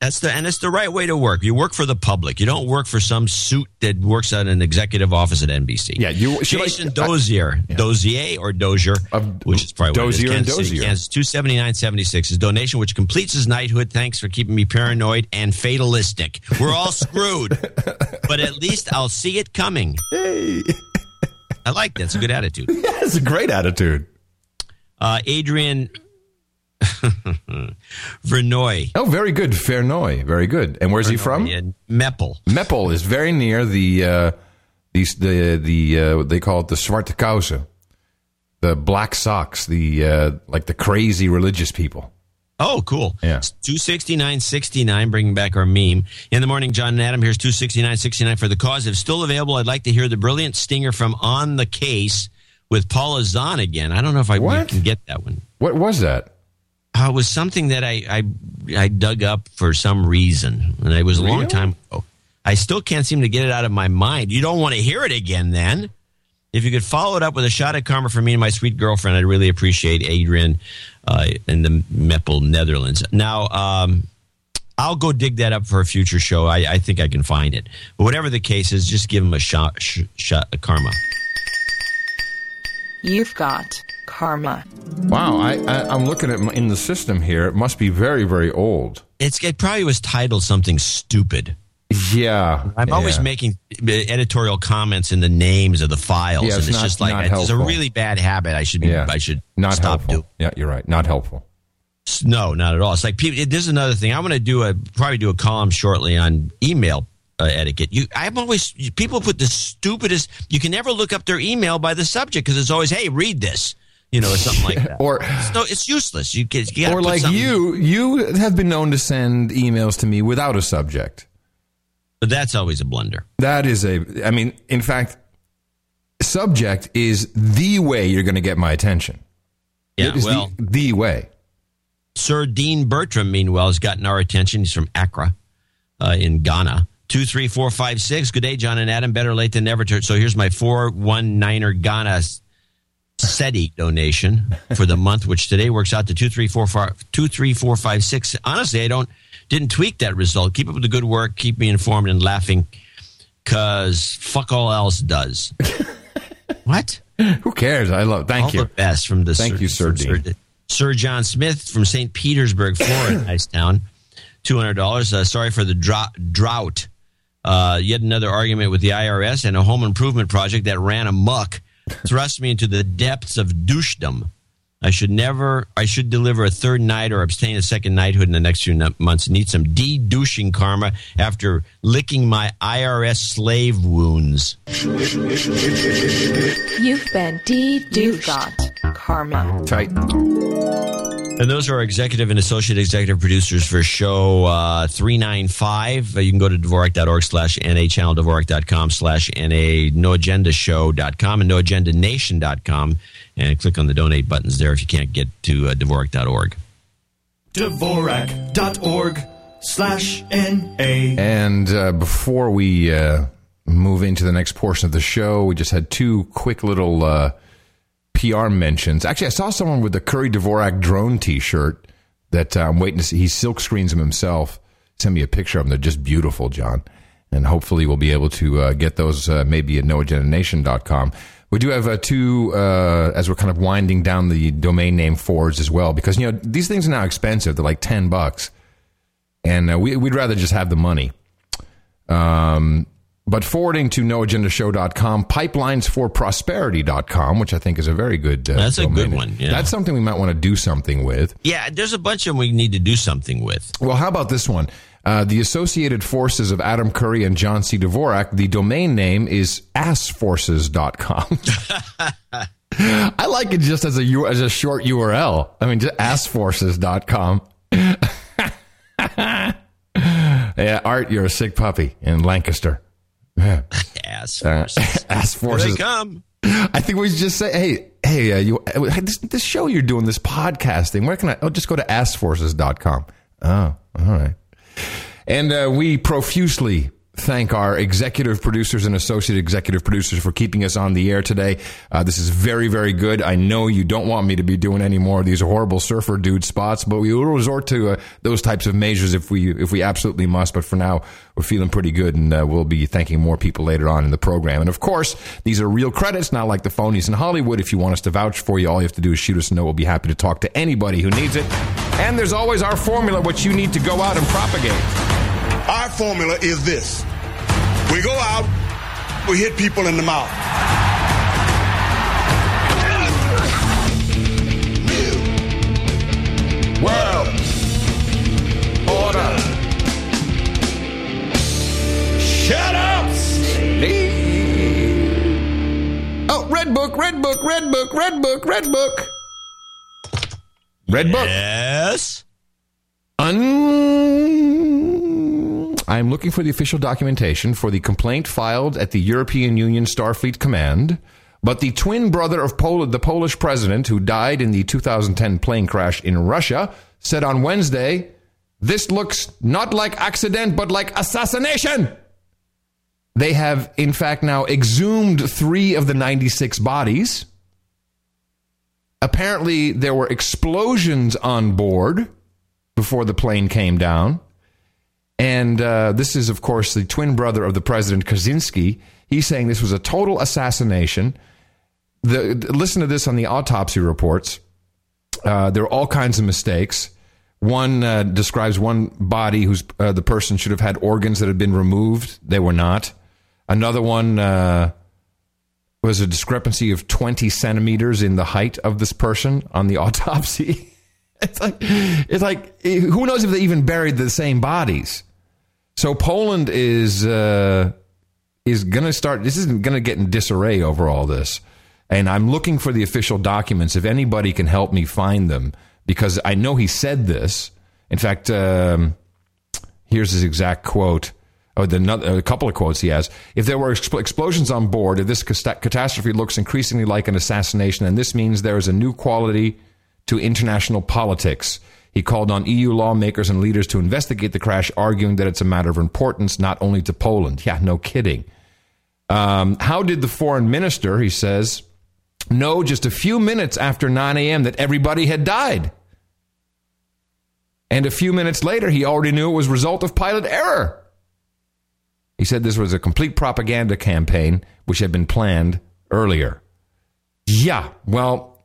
Speaker 1: That's the and it's the right way to work. You work for the public. You don't work for some suit that works at an executive office at NBC.
Speaker 3: Yeah, you- should I-
Speaker 1: Jason Dozier, Dozier or Dozier, which is probably what it is.
Speaker 3: Dozier and Dozier.
Speaker 1: Kansas, two seventy nine seventy six. His donation, which completes his knighthood. Thanks for keeping me paranoid and fatalistic. We're all screwed, *laughs* but at least I'll see it coming.
Speaker 3: Hey,
Speaker 1: I like that. It's a good attitude. *laughs*
Speaker 3: that's a great attitude.
Speaker 1: Uh, Adrian *laughs* Vernoy.
Speaker 3: Oh, very good, Fernoy. Very good. And where's he from?
Speaker 1: Meppel.
Speaker 3: Meppel is very near the uh, the the the uh, they call it the Zwarte Kousen, the black socks, the uh, like the crazy religious people.
Speaker 1: Oh, cool.
Speaker 3: Yeah.
Speaker 1: Two sixty nine sixty nine, bringing back our meme. In the morning, John and Adam. Here's two sixty nine sixty nine for the cause. If still available, I'd like to hear the brilliant stinger from On the Case with Paula Zahn again. I don't know if I
Speaker 3: What?
Speaker 1: can get that one.
Speaker 3: What was that?
Speaker 1: Uh, it was something that I, I I dug up for some reason, and it was a long time ago. I still can't seem to get it out of my mind. You don't want to hear it again, then. If you could follow it up with a shot of karma for me and my sweet girlfriend, I'd really appreciate Adrian uh, in the Meppel, Netherlands. Now, um, I'll go dig that up for a future show. I, I think I can find it. But whatever the case is, just give him a shot, sh- shot of karma.
Speaker 20: You've got karma.
Speaker 3: Wow, I, I I'm looking at in the system here. It must be very very old.
Speaker 1: It's it probably was titled something stupid.
Speaker 3: Yeah,
Speaker 1: I'm always
Speaker 3: yeah.
Speaker 1: making editorial comments in the names of the files,
Speaker 3: Yeah,
Speaker 1: and
Speaker 3: it's
Speaker 1: it's
Speaker 3: not-
Speaker 1: just like it's a really bad habit. I should be.
Speaker 3: Yeah.
Speaker 1: I should
Speaker 3: not
Speaker 1: stop
Speaker 3: helpful.
Speaker 1: doing.
Speaker 3: Yeah, you're right. Not helpful.
Speaker 1: No, not at all. It's like people. It, this is another thing. I'm going to do a probably do a column shortly on email uh, etiquette. You, I'm always people put the stupidest. You can never look up their email by the subject because it's always, "Hey, read this," you know, or something like *laughs* that.
Speaker 3: Or
Speaker 1: it's, no, it's useless. You, you
Speaker 3: or like
Speaker 1: something-
Speaker 3: you, you have been known to send emails to me without a subject.
Speaker 1: But that's always a blunder.
Speaker 3: That is a. I mean, in fact, subject is the way you're going to get my attention.
Speaker 1: Yeah,
Speaker 3: It is
Speaker 1: well-
Speaker 3: the, the way.
Speaker 1: Sir Dean Bertram, meanwhile, has gotten our attention. He's from Accra uh, in Ghana. 23456. Good day, John and Adam. Better late than never. So here's my 419er Ghana SETI donation for the month, which today works out to 23456. 23456. Honestly, I don't didn't tweak that result. Keep up with the good work. Keep me informed and laughing because fuck all else does. *laughs* what?
Speaker 3: Who cares? I love. Thank
Speaker 1: all
Speaker 3: you.
Speaker 1: the best from the
Speaker 3: Thank you, Sir Dean.
Speaker 1: Sir John Smith from St. Petersburg, Florida, *laughs* nice town. Two hundred dollars. Uh, sorry for the dro- drought. Uh, yet another argument with the IRS and a home improvement project that ran amok thrust me into the depths of douchedom. I should never. I should deliver a third night or abstain a second knighthood in the next few no- months. Need some de-douching karma after licking my IRS slave wounds.
Speaker 20: You've been de-douched. You've got karma.
Speaker 3: Tight.
Speaker 1: And those are our executive and associate executive producers for show uh, 395. Uh, you can go to Dvorak.org slash NA, channel Dvorak.com slash NA, noagendashow.com and noagendanation.com and click on the donate buttons there if you can't get to uh, Dvorak.org.
Speaker 4: Dvorak.org slash N-A.
Speaker 3: And uh, before we uh, move into the next portion of the show, we just had two quick little uh, PR mentions. Actually, I saw someone with the Curry Dvorak drone T-shirt that uh, I'm waiting to see. He silk screens them himself. Send me a picture of them. They're just beautiful, John. And hopefully, we'll be able to uh, get those uh, maybe at noagendanation.com. We do have uh, two, uh, as we're kind of winding down the domain name forwards as well, because you know these things are now expensive. They're like ten bucks, and uh, we, we'd rather just have the money. Um, but forwarding to noagendashow.com, pipelinesforprosperity.com, which I think is a very good. Uh,
Speaker 1: That's a good one, yeah.
Speaker 3: That's something we might want to do something with.
Speaker 1: Yeah, there's a bunch of them we need to do something with.
Speaker 3: Well, how about this one? Uh, the Associated Forces of Adam Curry and John C. Dvorak, the domain name is assforces.com. *laughs* I like it just as a, as a short URL. I mean, just assforces.com. *laughs* yeah, Art, you're a sick puppy in Lancaster. Yeah.
Speaker 1: Ass
Speaker 3: Uh,
Speaker 1: forces. *laughs* Here they come.
Speaker 3: I think we just say, hey, hey, uh, you, uh, hey, this, this show you're doing, this podcasting, where can I? Oh, just go to askforces.com. Oh, all right. And uh, we profusely thank our executive producers and associate executive producers for keeping us on the air today. Uh, this is very, very good. I know you don't want me to be doing any more of these horrible surfer dude spots, but we will resort to uh, those types of measures if we if we absolutely must. But for now, we're feeling pretty good, and uh, we'll be thanking more people later on in the program. And of course, these are real credits, not like the phonies in Hollywood. If you want us to vouch for you, all you have to do is shoot us a note. We'll be happy to talk to anybody who needs it. And there's always our formula, which you need to go out and propagate.
Speaker 22: Our formula is this. We go out, we hit people in the mouth.
Speaker 3: World order.
Speaker 22: Shut up!
Speaker 3: Oh, red book, red book, red book, red book, red book. Red book.
Speaker 1: Yes.
Speaker 3: Un- I'm looking for the official documentation for the complaint filed at the European Union Starfleet Command But the twin brother of Pol- the Polish president, who died in the 2010 plane crash in Russia, said on Wednesday, This looks not like accident, but like assassination. They have, in fact, now exhumed three of the 96 bodies. Apparently, there were explosions on board before the plane came down. And uh, this is, of course, the twin brother of the president, Kaczynski. He's saying this was a total assassination. The, listen to this on the autopsy reports. Uh, there are all kinds of mistakes. One uh, describes one body whose uh, the person should have had organs that had been removed. They were not. Another one uh, was a discrepancy of 20 centimeters in the height of this person on the *laughs* autopsy. it's like, it's like, who knows if they even buried the same bodies? So Poland is uh, is going to start. This isn't going to get in disarray over all this, and I'm looking for the official documents. If anybody can help me find them, because I know he said this. In fact, um, here's his exact quote. Oh, the, a couple of quotes he has. If there were expl- explosions on board, if this catastrophe looks increasingly like an assassination, and this means there is a new quality to international politics. He called on EU lawmakers and leaders to investigate the crash, arguing that it's a matter of importance not only to Poland. Yeah, no kidding. Um, how did the foreign minister, he says, know just a few minutes after 9 a.m. that everybody had died? And a few minutes later, he already knew it was result of pilot error. He said this was a complete propaganda campaign which had been planned earlier. Yeah, well,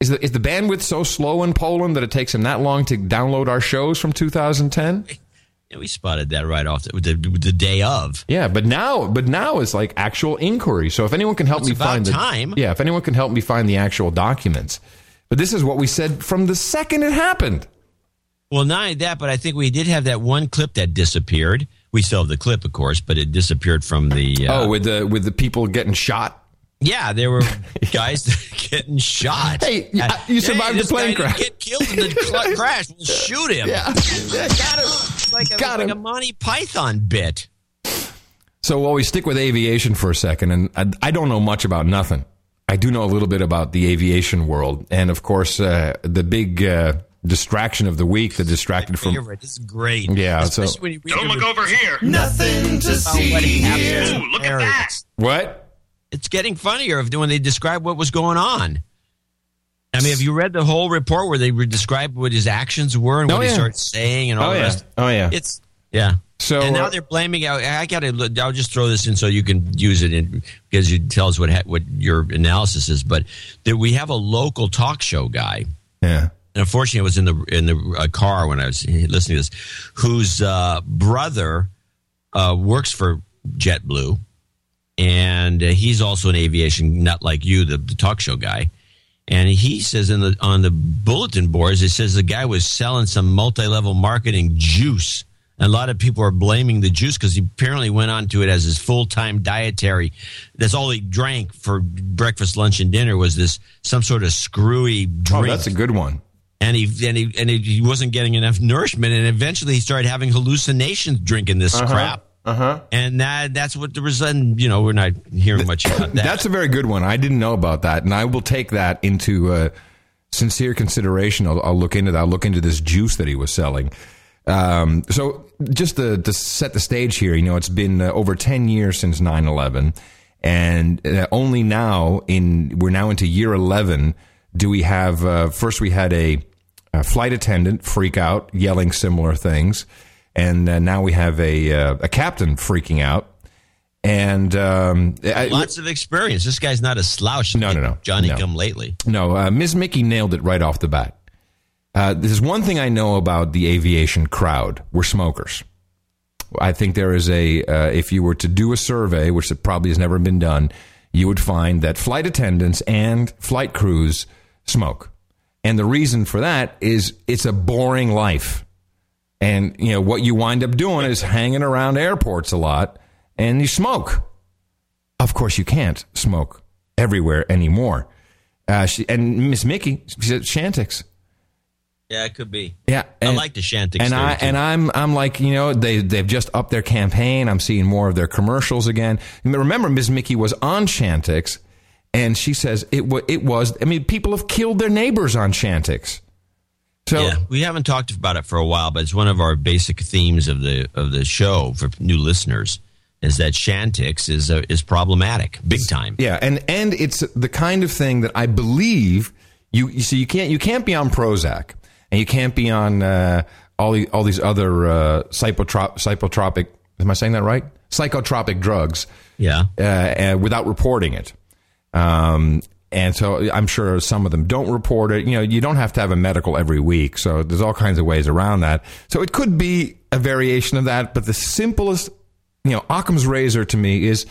Speaker 3: is the, is the bandwidth so slow in Poland that it takes them that long to download our shows from 2010?
Speaker 1: Yeah, we spotted that right off the, the, the day of.
Speaker 3: Yeah, but now, but now it's like actual inquiry. So if anyone can help
Speaker 1: It's
Speaker 3: me find the
Speaker 1: time.
Speaker 3: yeah, if anyone can help me find the actual documents. But this is what we said from the second it happened.
Speaker 1: Well, not only that, but I think we did have that one clip that disappeared. We still have the clip, of course, but it disappeared from the. Uh,
Speaker 3: oh, with the with the people getting shot.
Speaker 1: Yeah, there were *laughs* guys getting shot.
Speaker 3: Hey, you-
Speaker 1: Uh,
Speaker 3: you survived
Speaker 1: hey,
Speaker 3: the plane
Speaker 1: this guy didn't
Speaker 3: crash.
Speaker 1: Get killed in the *laughs* cl- crash. We'll shoot him.
Speaker 3: Yeah.
Speaker 1: got him. It's like, a,
Speaker 3: Got
Speaker 1: like
Speaker 3: him.
Speaker 1: a Monty Python bit.
Speaker 3: So while we stick with aviation for a second, and I, I don't know much about nothing. I do know a little bit about the aviation world, and of course, uh, the big uh, distraction of the week that distracted from.
Speaker 1: You're right. This is great.
Speaker 3: Yeah, so-
Speaker 1: Especially when you
Speaker 23: Don't look over here.
Speaker 4: Nothing to
Speaker 1: about what
Speaker 4: see
Speaker 1: happened.
Speaker 4: here.
Speaker 1: It's
Speaker 23: Ooh, look at that.
Speaker 3: What?
Speaker 1: It's getting funnier if- when they describe what was going on. I mean, have you read the whole report where they describe what his actions were and
Speaker 3: Oh,
Speaker 1: what he
Speaker 3: yeah.
Speaker 1: started saying and all
Speaker 3: Oh
Speaker 1: the
Speaker 3: yeah.
Speaker 1: rest?
Speaker 3: Oh yeah.
Speaker 1: It's yeah.
Speaker 3: So,
Speaker 1: and now
Speaker 3: uh,
Speaker 1: they're blaming. I, I got to. I'll just throw this in so you can use it in, because you tell us what ha- what your analysis is. But that we have a local talk show guy.
Speaker 3: yeah.
Speaker 1: And unfortunately, I was in the in the uh, car when I was listening to this, whose uh, brother uh, works for JetBlue, and uh, he's also an aviation nut like you, the, the talk show guy. And he says in the on the bulletin boards, it says the guy was selling some multi level marketing juice. And a lot of people are blaming the juice because he apparently went on to it as his full time dietary. That's all he drank for breakfast, lunch, and dinner was this some sort of screwy drink.
Speaker 3: Oh, that's a good one.
Speaker 1: and he and he and he, he wasn't getting enough nourishment, and eventually he started having hallucinations drinking this crap.
Speaker 3: Uh huh.
Speaker 1: And that that's what the result. You know, we're not hearing much about that.
Speaker 3: That's a very good one. I didn't know about that, and I will take that into uh, sincere consideration. I'll, I'll look into that. I'll look into this juice that he was selling. Um, so, just to, to set the stage here, you know, it's been uh, over ten years since 9-11, and uh, only now in we're now into year eleven. Do we have uh, first? We had a, a flight attendant freak out, yelling similar things, and uh, now we have a uh, a captain freaking out. And um, I-
Speaker 1: Lots of experience. This guy's not a slouch.
Speaker 3: No, no, no.
Speaker 1: Johnny
Speaker 3: No.
Speaker 1: come lately.
Speaker 3: No, uh, Ms. Mickey nailed it right off the bat. Uh, there's one thing I know about the aviation crowd. We're smokers. I think there is a, uh, if you were to do a survey, which probably has never been done, you would find that flight attendants and flight crews smoke. And the reason for that is it's a boring life. And, you know, what you wind up doing is hanging around airports a lot and you smoke. Of course, you can't smoke everywhere anymore. Uh, she, and Miss Mickey, she said Chantix.
Speaker 1: Yeah, it could be.
Speaker 3: Yeah,
Speaker 1: I like the Chantix
Speaker 3: and I
Speaker 1: too.
Speaker 3: and I'm I'm like you know they they've just upped their campaign. I'm seeing more of their commercials again. Remember, Miss Mickey was on Chantix, and she says it it was. I mean, people have killed their neighbors on Chantix. So
Speaker 1: yeah, we haven't talked about it for a while, but it's one of our basic themes of the of the show for new listeners is that Chantix is uh, is problematic, big time.
Speaker 3: Yeah, and and it's the kind of thing that I believe you you see you can't you can't be on Prozac and you can't be on uh, all the, all these other uh, psychotrop, psychotropic. Am I saying that right? Psychotropic drugs.
Speaker 1: Yeah.
Speaker 3: Uh, uh, without reporting it. Um, and so I'm sure some of them don't report it. You know, you don't have to have a medical every week. So there's all kinds of ways around that. So it could be a variation of that. But the simplest, you know, Occam's razor to me is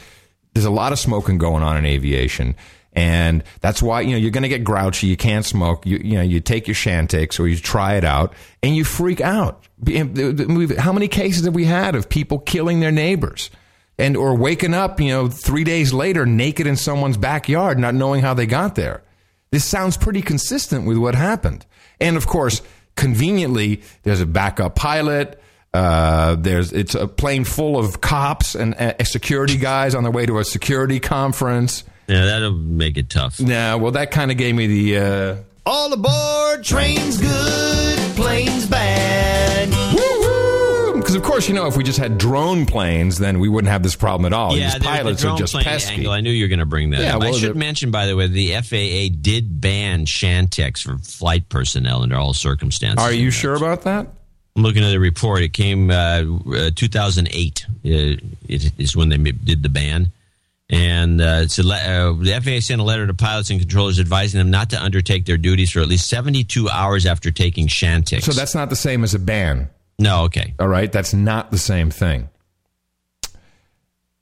Speaker 3: there's a lot of smoking going on in aviation. And that's why, you know, you're going to get grouchy. You can't smoke. You, you know, you take your Chantix or you try it out and you freak out. How many cases have we had of people killing their neighbors? And or waking up, you know, three days later naked in someone's backyard, not knowing how they got there. This sounds pretty consistent with what happened. And of course, conveniently, there's a backup pilot. Uh, there's it's a plane full of cops and uh, security guys on their way to a security conference.
Speaker 1: Yeah, that'll make it tough.
Speaker 3: Yeah, well, that kind of gave me the uh,
Speaker 4: all aboard, trains good, planes bad.
Speaker 3: Of course, you know, if we just had drone planes, then we wouldn't have this problem at all.
Speaker 1: Yeah,
Speaker 3: These pilots
Speaker 1: the
Speaker 3: are just pesky.
Speaker 1: Angle. I knew you were going to bring that.
Speaker 3: Yeah,
Speaker 1: up.
Speaker 3: well,
Speaker 1: I should mention, by the way, the FAA did ban Chantix for flight personnel under all circumstances.
Speaker 3: Are you sure about that?
Speaker 1: I'm looking at the report. It came uh, uh, 2008. Uh, it is when they did the ban. And uh, it's a le- uh, the FAA sent a letter to pilots and controllers advising them not to undertake their duties for at least 72 hours after taking Chantix.
Speaker 3: So that's not the same as a ban.
Speaker 1: No, okay.
Speaker 3: All right, that's not the same thing.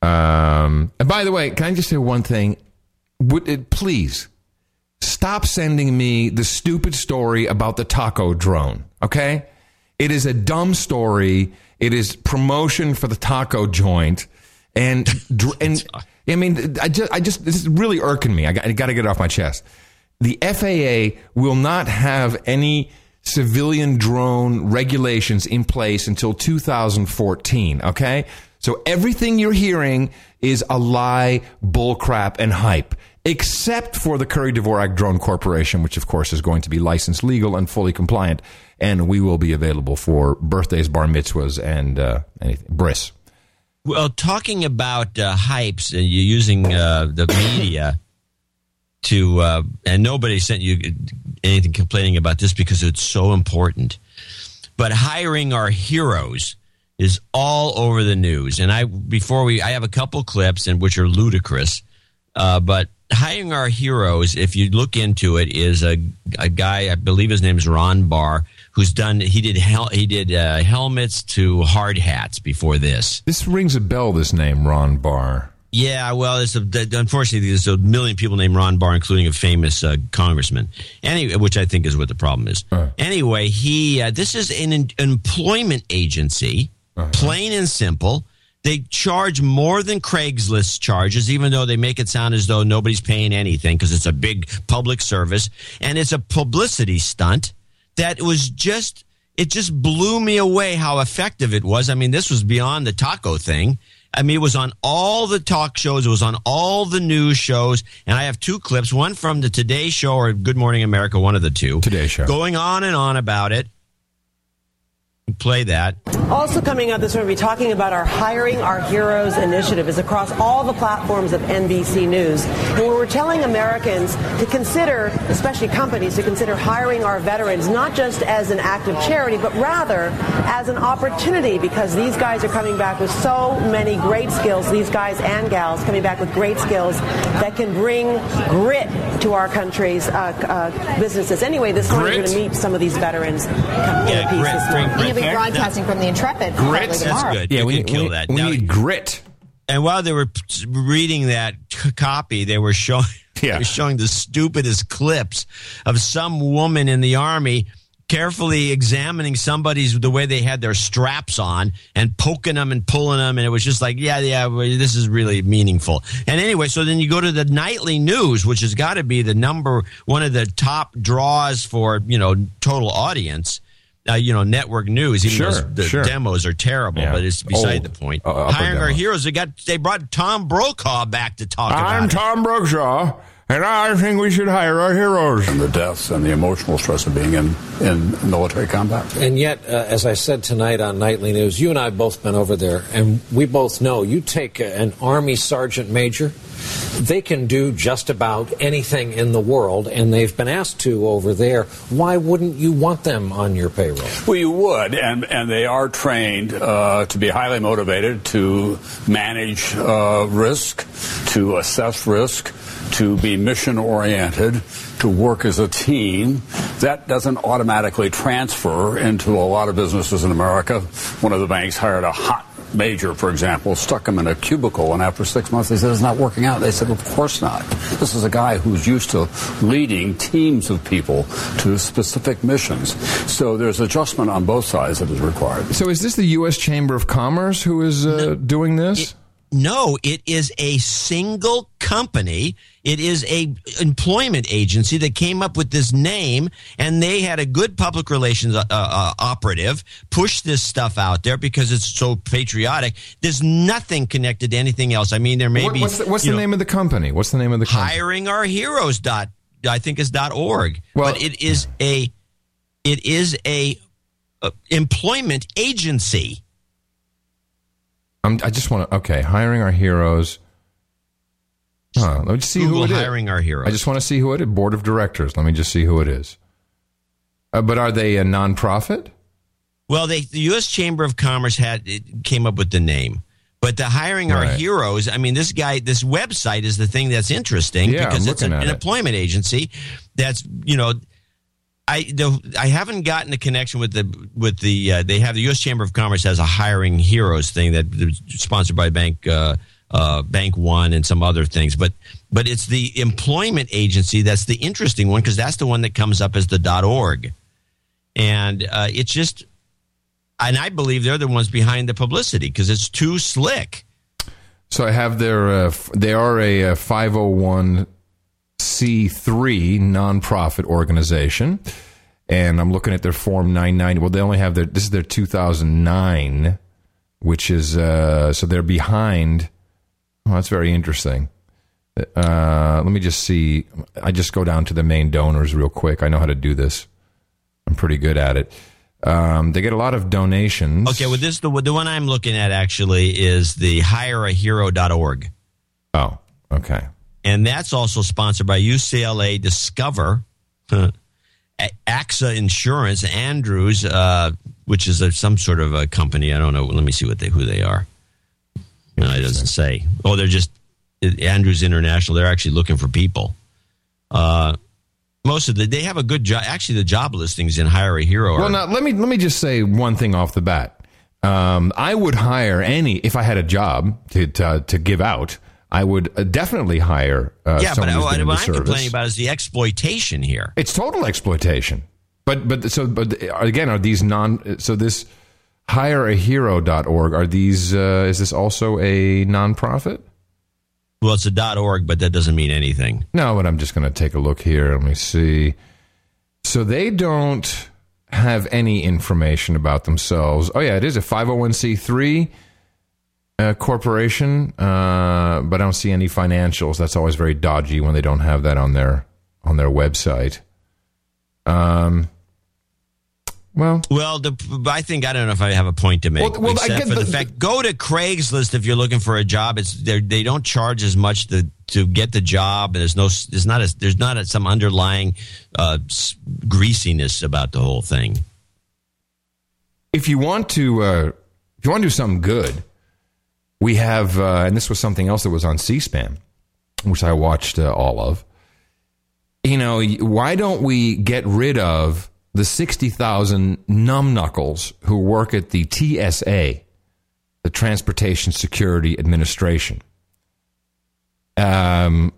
Speaker 3: Um, and by the way, can I just say one thing? Would it please stop sending me the stupid story about the taco drone? Okay, it is a dumb story. It is promotion for the taco joint, and dr- *laughs* and I mean, I just, I just this is really irking me. I got, I got to get it off my chest. The FAA will not have any civilian drone regulations in place until 2014. Okay. So everything you're hearing is a lie, bullcrap, and hype, except for the Curry Dvorak Drone Corporation, which of course is going to be licensed, legal, and fully compliant. And we will be available for birthdays, bar mitzvahs, and uh, anything. Bris.
Speaker 1: Well, talking about uh, hypes, uh, you using uh, the media to, uh, and nobody sent you anything complaining about this because it's so important. But hiring our heroes is all over the news. And I, before we, I have a couple clips and which are ludicrous. Uh, but hiring our heroes, if you look into it, is a, a guy, I believe his name is Ron Barr, who's done, he did, hel- he did uh, helmets to hard hats before this.
Speaker 3: This rings a bell, this name, Ron Barr.
Speaker 1: Yeah, well, it's a, unfortunately there's a million people named Ron Barr, including a famous uh, congressman. Anyway, which I think is what the problem is. Anyway, he uh, this is an em- employment agency, plain and simple. They charge more than Craigslist charges, even though they make it sound as though nobody's paying anything because it's a big public service and it's a publicity stunt that was just it just blew me away how effective it was. I mean, this was beyond the taco thing. I mean, it was on all the talk shows. It was on all the news shows. And I have two clips, one from the Today Show or Good Morning America, one of the two.
Speaker 3: Today Show.
Speaker 1: Going on and on about it. Play that.
Speaker 23: Also coming up this morning, we'll be talking about our Hiring Our Heroes initiative. is across all the platforms of NBC News. And where we're telling Americans to consider, especially companies, to consider hiring our veterans not just as an act of charity, but rather as an opportunity because these guys are coming back with so many great skills, these guys and gals coming back with great skills that can bring grit to our country's uh, uh, businesses. Anyway, this morning we're going to meet some of these veterans.
Speaker 1: Yeah, grit,
Speaker 23: this
Speaker 1: bring grit.
Speaker 24: You'll be broadcasting from the Intrepid probably
Speaker 1: That's good.
Speaker 3: Yeah,
Speaker 1: you
Speaker 3: we
Speaker 1: can
Speaker 3: need-
Speaker 1: kill
Speaker 3: we-
Speaker 1: that.
Speaker 3: we
Speaker 1: Now-
Speaker 3: need grit.
Speaker 1: And while they were reading that c- copy, they were showing *laughs* they were showing the stupidest clips of some woman in the army carefully examining somebody's the way they had their straps on and poking them and pulling them and it was just like yeah yeah well, this is really meaningful. And anyway so then you go to the nightly news which has got to be the number one of the top draws for you know total audience uh, you know network news even
Speaker 3: Sure,
Speaker 1: though the
Speaker 3: sure.
Speaker 1: demos are terrible
Speaker 3: Yeah.
Speaker 1: but it's beside
Speaker 3: Old.
Speaker 1: the point
Speaker 3: Uh,
Speaker 1: hiring our heroes they got they brought tom brokaw back to talk about
Speaker 3: I'm. Tom Brokaw. And I think we should hire our heroes.
Speaker 25: And the deaths and the emotional stress of being in, in military combat.
Speaker 26: And yet, uh, as I said tonight on Nightly News, you and I have both been over there, and we both know you take an Army sergeant major, they can do just about anything in the world, and they've been asked to over there. Why wouldn't you want them on your payroll?
Speaker 25: Well, you would, and, and they are trained uh, to be highly motivated to manage uh, risk, to assess risk to be mission oriented, to work as a team. That doesn't automatically transfer into a lot of businesses in America. One of the banks hired a hot major, for example, stuck him in a cubicle, and after six months they said it's not working out. They said, of course not. This is a guy who's used to leading teams of people to specific missions. So there's adjustment on both sides that is required.
Speaker 3: So is this the U.S. Chamber of Commerce who is uh, no, doing this?
Speaker 1: It, no, it is a single company. It is a employment agency that came up with this name, and they had a good public relations uh, uh, operative push this stuff out there because it's so patriotic. There's nothing connected to anything else. I mean, there may
Speaker 3: what,
Speaker 1: be.
Speaker 3: What's the, what's the know, name of the company? What's the name of the company?
Speaker 1: Hiring Our Heroes. Dot, I think is dot org. Well, but it is a, it is a, a employment agency.
Speaker 3: I'm, i just want to. Okay, hiring our heroes. Huh, let me just see
Speaker 1: Google
Speaker 3: who it is.
Speaker 1: hiring our heroes.
Speaker 3: I just want to see who it is. Board of directors. Let me just see who it is. Uh, but are they a nonprofit?
Speaker 1: Well, they, the U.S. Chamber of Commerce had came up with the name, but the hiring right. our heroes. I mean, this guy, this website is the thing that's interesting
Speaker 3: yeah,
Speaker 1: because it's an,
Speaker 3: an
Speaker 1: it. employment agency. That's you know I the, I haven't gotten a connection with the with the uh, they have the U.S. Chamber of Commerce has a hiring heroes thing that sponsored by Bank uh, uh, Bank One and some other things, but but it's the employment agency that's the interesting one because that's the one that comes up as the .org, and uh, it's just and I believe they're the ones behind the publicity because it's too slick.
Speaker 3: So I have their uh, they are a five hundred one c three nonprofit organization. And I'm looking at their Form 990. Well, they only have their, this is their 2009, which is, uh, so they're behind. Oh, that's very interesting. Uh, let me just see. I just go down to the main donors real quick. I know how to do this. I'm pretty good at it. Um, they get a lot of donations.
Speaker 1: Okay, well, this the the one I'm looking at actually is the hireahero.org.
Speaker 3: Oh, okay
Speaker 1: and that's also sponsored by UCLA Discover, AXA Insurance, Andrews, uh, which is a, some sort of a company. I don't know. Let me see what they who they are. No, it doesn't say. Oh, they're just Andrews International. They're actually looking for people. Uh, most of the they have a good job. Actually, the job listings in Hire a Hero. Are,
Speaker 3: well, now let me let me just say one thing off the bat. Um, I would hire any if I had a job to to, to give out. I would uh, definitely hire. Uh,
Speaker 1: yeah, but what,
Speaker 3: I'm
Speaker 1: service. complaining about is the exploitation here.
Speaker 3: It's total exploitation. But but so but again, are these non? So this hireahero.org are these? Uh, is this also a nonprofit?
Speaker 1: Well, it's a dot .org, but that doesn't mean anything.
Speaker 3: No, but I'm just going to take a look here. Let me see. So they don't have any information about themselves. Oh yeah, it is a 501c3 uh, corporation, uh, but I don't see any financials. That's always very dodgy when they don't have that on their on their website. Um. Well,
Speaker 1: well, the, I think I don't know if I have a point to make. Well, well except for the, the, fact, go to Craigslist if you're looking for a job. It's they don't charge as much to to get the job. There's no, there's not a, there's not a, some underlying uh, greasiness about the whole thing.
Speaker 3: If you want to, uh, if you want to do something good, we have, uh, and this was something else that was on C-SPAN, which I watched uh, all of. You know, why don't we get rid of the 60,000 numbknuckles who work at the TSA, the Transportation Security Administration? Um,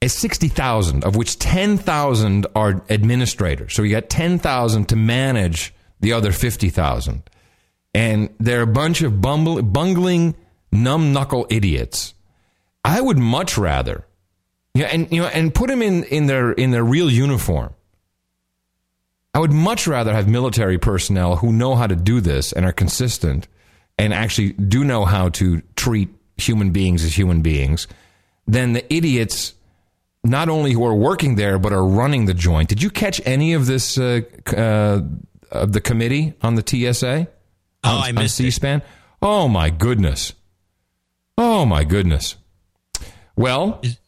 Speaker 3: it's 60,000, of which 10,000 are administrators. So you got 10,000 to manage the other 50,000. And they're a bunch of bumble, bungling numbknuckle idiots. I would much rather, yeah, and you know, and put them in in their in their real uniform. I would much rather have military personnel who know how to do this and are consistent and actually do know how to treat human beings as human beings than the idiots not only who are working there but are running the joint. Did you catch any of this uh, uh, of the committee on the TSA?
Speaker 1: Oh,
Speaker 3: on,
Speaker 1: I missed
Speaker 3: on C-SPAN. Oh my goodness. Oh my goodness. Well,
Speaker 1: Is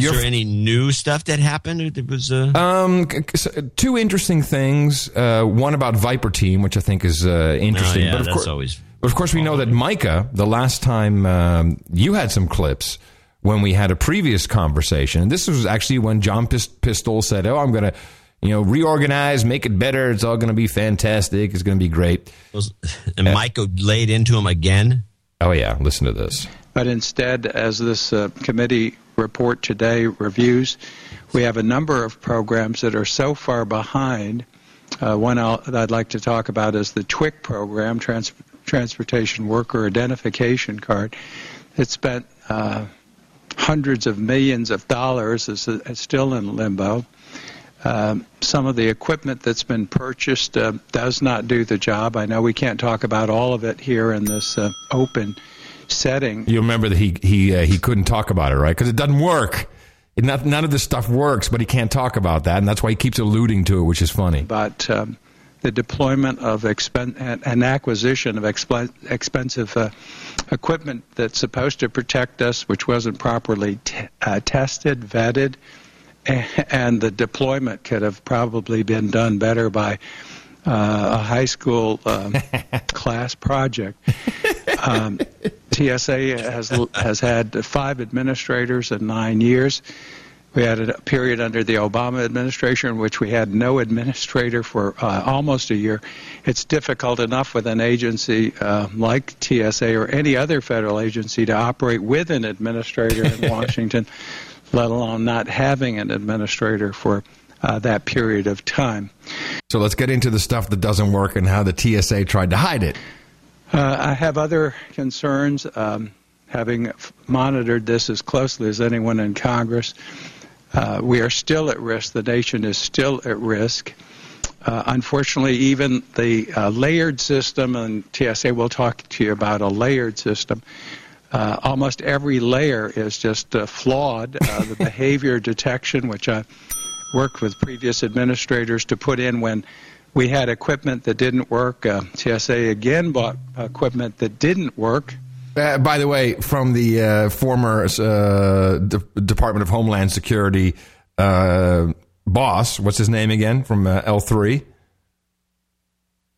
Speaker 3: You're-
Speaker 1: there any new stuff that happened? It was uh,
Speaker 3: Um, c- c- two interesting things. Uh, one about VIPR Team, which I think is uh, interesting.
Speaker 1: Oh, yeah,
Speaker 3: but of
Speaker 1: that's
Speaker 3: course,
Speaker 1: always
Speaker 3: but of course, we know that Mica. The last time um, you had some clips when we had a previous conversation, and this was actually when John Pis- Pistole said, "Oh, I'm going to." You know, reorganize, make it better. It's all going to be fantastic. It's going to be great. *laughs*
Speaker 1: and Mike laid into him again.
Speaker 3: Oh yeah, listen to this.
Speaker 27: But instead, as this uh, committee report today reviews, we have a number of programs that are so far behind. Uh, one that I'd like to talk about is the TWIC program, Trans- Transportation Worker Identification Card. It spent uh, hundreds of millions of dollars. Is it's still in limbo. Um, some of the equipment that's been purchased uh, does not do the job. I know we can't talk about all of it here in this uh, open setting.
Speaker 3: You remember that he he uh, he couldn't talk about it, right? Because it doesn't work. It, not, none of this stuff works, but he can't talk about that, and that's why he keeps alluding to it, which is funny.
Speaker 27: But um, the deployment of expen- and acquisition of expl- expensive uh, equipment that's supposed to protect us, which wasn't properly t- uh, tested, vetted, *laughs* and the deployment could have probably been done better by a high school um, *laughs* class project. Um, TSA has has had five administrators in nine years. We had a period under the Obama administration in which we had no administrator for uh, almost a year. It's difficult enough with an agency uh, like TSA or any other federal agency to operate with an administrator in *laughs* Washington, let alone not having an administrator for uh, that period of time.
Speaker 3: So let's get into the stuff that doesn't work and how the TSA tried to hide it.
Speaker 27: Uh, I have other concerns. Um, having f- monitored this as closely as anyone in Congress, uh, we are still at risk. The nation is still at risk. Uh, unfortunately, even the uh, layered system, and TSA will talk to you about a layered system. Uh, almost every layer is just uh, flawed. Uh, the *laughs* behavior detection, which I worked with previous administrators to put in when we had equipment that didn't work. Uh, TSA again bought equipment that didn't work.
Speaker 3: Uh, by the way, from the uh, former uh, De- Department of Homeland Security uh, boss, what's his name again from uh, L3?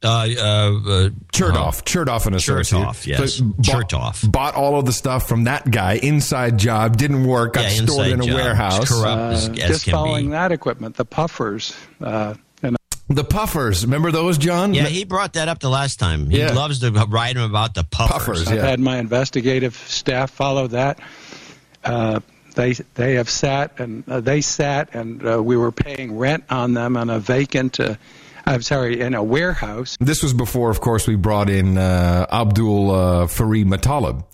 Speaker 1: Uh, uh, uh,
Speaker 3: Chertoff, Chertoff and Associates.
Speaker 1: Chertoff, yes.
Speaker 3: So bought,
Speaker 1: Chertoff.
Speaker 3: bought all of the stuff from that guy. Inside job didn't work. Got
Speaker 1: Yeah,
Speaker 3: stored
Speaker 1: inside
Speaker 3: in a
Speaker 1: job.
Speaker 3: warehouse.
Speaker 1: Corrupt as,
Speaker 27: Uh,
Speaker 1: as
Speaker 27: just
Speaker 1: can
Speaker 27: following
Speaker 1: be.
Speaker 27: that equipment, the puffers. Uh, and
Speaker 3: The puffers. Remember those, John?
Speaker 1: Yeah, he brought that up the last time. He
Speaker 3: Yeah.
Speaker 1: loves to write him about the puffers.
Speaker 3: Puffers,
Speaker 27: I've had my investigative staff follow that. Uh, they they have sat and uh, they sat and uh, we were paying rent on them on a vacant. I'm sorry, in a warehouse.
Speaker 3: This was before, of course, we brought in uh, Abdul uh, Fareed Matalib.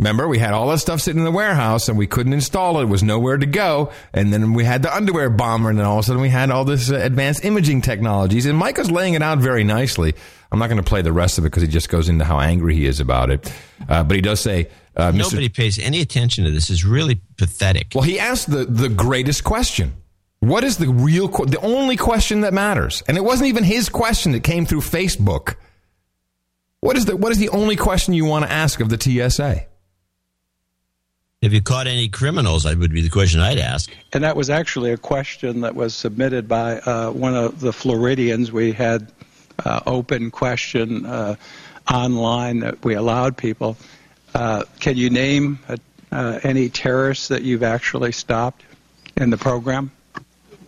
Speaker 3: Remember, we had all that stuff sitting in the warehouse and we couldn't install it. It was nowhere to go. And then we had the underwear bomber, and then all of a sudden we had all this uh, advanced imaging technologies. And Mike Mica's laying it out very nicely. I'm not going to play the rest of it because he just goes into how angry he is about it. Uh, but he does say, uh, Mr.
Speaker 1: Nobody pays any attention to this. It's really pathetic.
Speaker 3: Well, he asked the, the greatest question. What is the real, the only question that matters? And it wasn't even his question that came through Facebook. What is the, what is the only question you want to ask of the TSA?
Speaker 1: Have you caught any criminals? That would be the question I'd ask.
Speaker 27: And that was actually a question that was submitted by uh, one of the Floridians. We had uh, open question uh, online that we allowed people. Uh, can you name uh, uh, any terrorists that you've actually stopped in the program?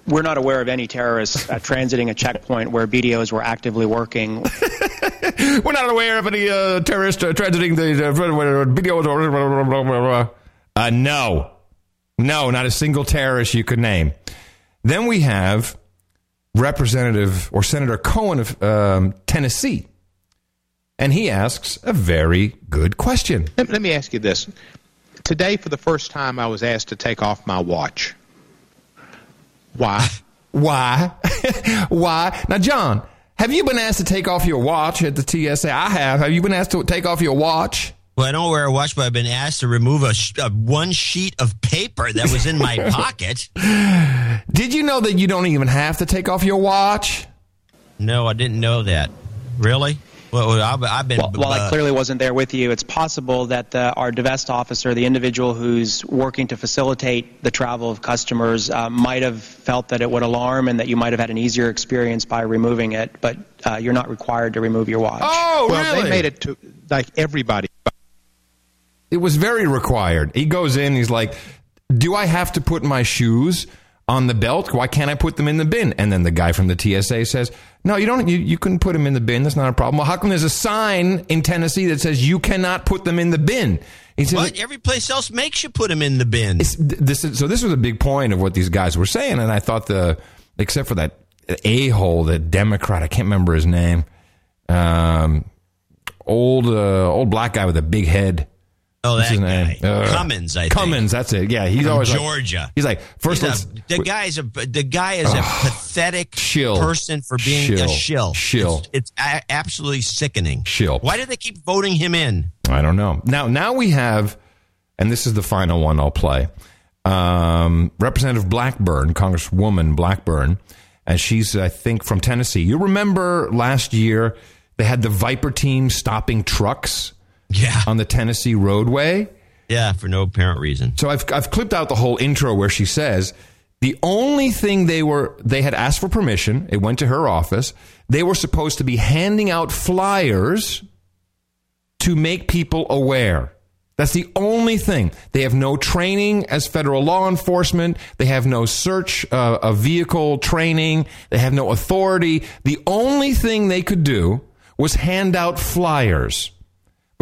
Speaker 28: We're not aware of any terrorists uh, transiting a checkpoint where BDOs were actively working. *laughs*
Speaker 3: We're not aware of any uh, terrorist uh, transiting the uh, videos or blah, blah, blah, blah, blah. Uh, no. No, not a single terrorist you could name. Then we have Representative or Senator Cohen of um, Tennessee. And he asks a very good question.
Speaker 29: Let, let me ask you this. Today, for the first time, I was asked to take off my watch. Why?
Speaker 3: Why? *laughs* Why? Now, John, have you been asked to take off your watch at the TSA? I have. Have you been asked to take off your watch?
Speaker 1: Well, I don't wear a watch, but I've been asked to remove a, sh- a one sheet of paper that was in my *laughs* pocket.
Speaker 3: Did you know that you don't even have to take off your watch?
Speaker 1: No, I didn't know that. Really? Well, I've, I've been.
Speaker 28: Well, while I
Speaker 1: uh,
Speaker 28: clearly wasn't there with you, it's possible that the, our divest officer, the individual who's working to facilitate the travel of customers, uh, might have felt that it would alarm and that you might have had an easier experience by removing it. But uh, you're not required to remove your watch.
Speaker 3: Oh,
Speaker 29: well,
Speaker 3: really?
Speaker 29: they made it to like everybody.
Speaker 3: It was very required. He goes in, he's like, Do I have to put my shoes on the belt? Why can't I put them in the bin? And then the guy from the TSA says, No, you don't, you, you can put them in the bin. That's not a problem. Well, how come there's a sign in Tennessee that says you cannot put them in the bin? He says,
Speaker 1: But every place else makes you put them in the bin.
Speaker 3: This is, so this was a big point of what these guys were saying, and I thought the except for that a hole, that Democrat, I can't remember his name, um, old uh, old black guy with a big head.
Speaker 1: Oh,
Speaker 3: What's
Speaker 1: that guy.
Speaker 3: Uh,
Speaker 1: Cummings, I think.
Speaker 3: Cummings, that's it. Yeah, he's
Speaker 1: From
Speaker 3: always like-
Speaker 1: Georgia.
Speaker 3: he's like first
Speaker 1: He's a, the guy is a the guy is a pathetic
Speaker 3: shill.
Speaker 1: person for being
Speaker 3: Shill.
Speaker 1: a shill.
Speaker 3: Shill.
Speaker 1: It's, it's a- absolutely sickening.
Speaker 3: Shill.
Speaker 1: Why do they keep voting him in?
Speaker 3: I don't know. Now, now we have, and this is the final one I'll play. Um, Representative Blackburn, Congresswoman Blackburn, and she's, I think, from Tennessee. You remember last year they had the VIPR team stopping trucks
Speaker 1: yeah.
Speaker 3: on the Tennessee roadway?
Speaker 1: Yeah, for no apparent reason.
Speaker 3: So I've, I've clipped out the whole intro where she says the only thing they were, they had asked for permission. It went to her office. They were supposed to be handing out flyers to make people aware. That's the only thing. They have no training as federal law enforcement. They have no search uh, of vehicle training. They have no authority. The only thing they could do was hand out flyers.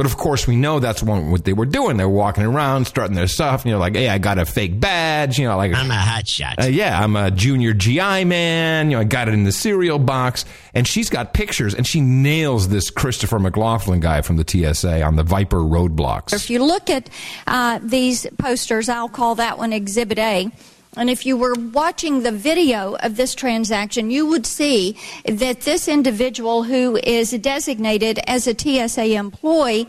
Speaker 3: But of course, we know that's what they were doing. They were walking around, starting their stuff, and you're like, hey, I got a fake badge. You know, like
Speaker 1: I'm a hot shot.
Speaker 3: uh, yeah, I'm a junior GI man. You know, I got it in the cereal box. And she's got pictures, and she nails this Christopher McLaughlin guy from the TSA on the VIPR roadblocks.
Speaker 30: If you look at uh, these posters, I'll call that one Exhibit A. And if you were watching the video of this transaction, you would see that this individual who is designated as a TSA employee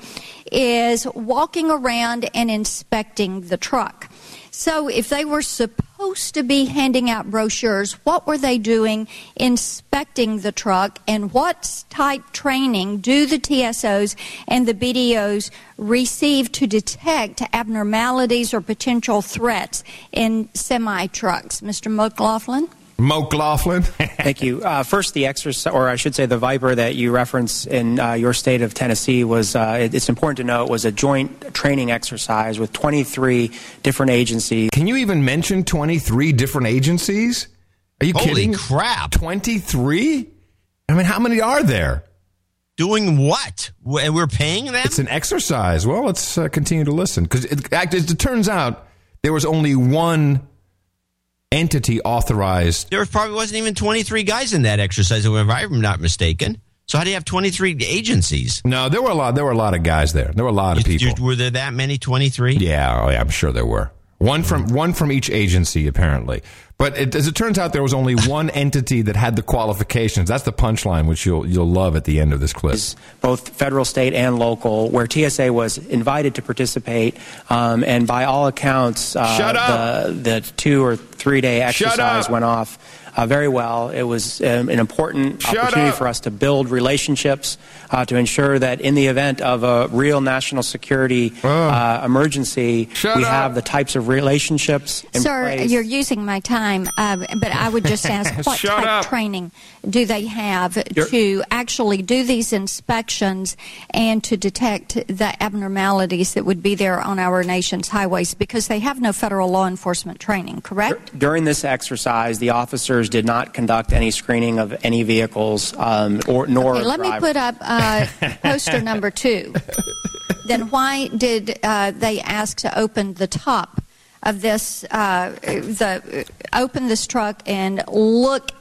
Speaker 30: is walking around and inspecting the truck. So if they were supposed to be handing out brochures, what were they doing inspecting the truck and what type training do the TSOs and the BDOs receive to detect abnormalities or potential threats in semi trucks? Mr. McLaughlin?
Speaker 3: McLaughlin.
Speaker 28: Thank you. Uh, first, the exercise, or I should say, the VIPR that you reference in uh, your state of Tennessee was. Uh, it- it's important to know it was a joint training exercise with 23 different agencies.
Speaker 3: Can you even mention 23 different agencies? Are you
Speaker 1: Holy
Speaker 3: kidding?
Speaker 1: crap.
Speaker 3: 23? I mean, how many are there?
Speaker 1: Doing what? We- We're paying them?
Speaker 3: It's an exercise. Well, let's uh, continue to listen because it, act- it turns out there was only one entity authorized.
Speaker 1: There was probably wasn't even 23 guys in that exercise, if I'm not mistaken. So how do you have 23 agencies?
Speaker 3: No, there were a lot. There were a lot of guys there. There were a lot of
Speaker 1: You-
Speaker 3: people.
Speaker 1: you- were there that many? 23?
Speaker 3: Yeah, oh yeah, I'm sure there were. One from one from each agency, apparently. But it, as it turns out, there was only one entity that had the qualifications. That's the punchline, which you'll you'll love at the end of this clip.
Speaker 28: both federal, state, and local, where TSA was invited to participate, um, and by all accounts, uh,
Speaker 3: Shut up.
Speaker 28: The, the two or three day exercise went off uh, very well. It was um, an important
Speaker 3: Shut
Speaker 28: opportunity
Speaker 3: up.
Speaker 28: for us to build relationships uh, to ensure that in the event of a real national security uh, emergency,
Speaker 3: Shut
Speaker 28: we
Speaker 3: up.
Speaker 28: have the types of relationships in
Speaker 30: Sir,
Speaker 28: place.
Speaker 30: you're using my time, uh, but I would just ask *laughs* what
Speaker 3: Shut
Speaker 30: type
Speaker 3: up.
Speaker 30: training do they have
Speaker 28: You're-
Speaker 30: to actually do these inspections and to detect the abnormalities that would be there on our nation's highways? Because they have no federal law enforcement training, correct?
Speaker 28: During this exercise, the officers did not conduct any screening of any vehicles um, or nor
Speaker 30: Okay, let me put up uh, poster number two. then why did uh, they ask to open the top of this, uh, the open this truck and look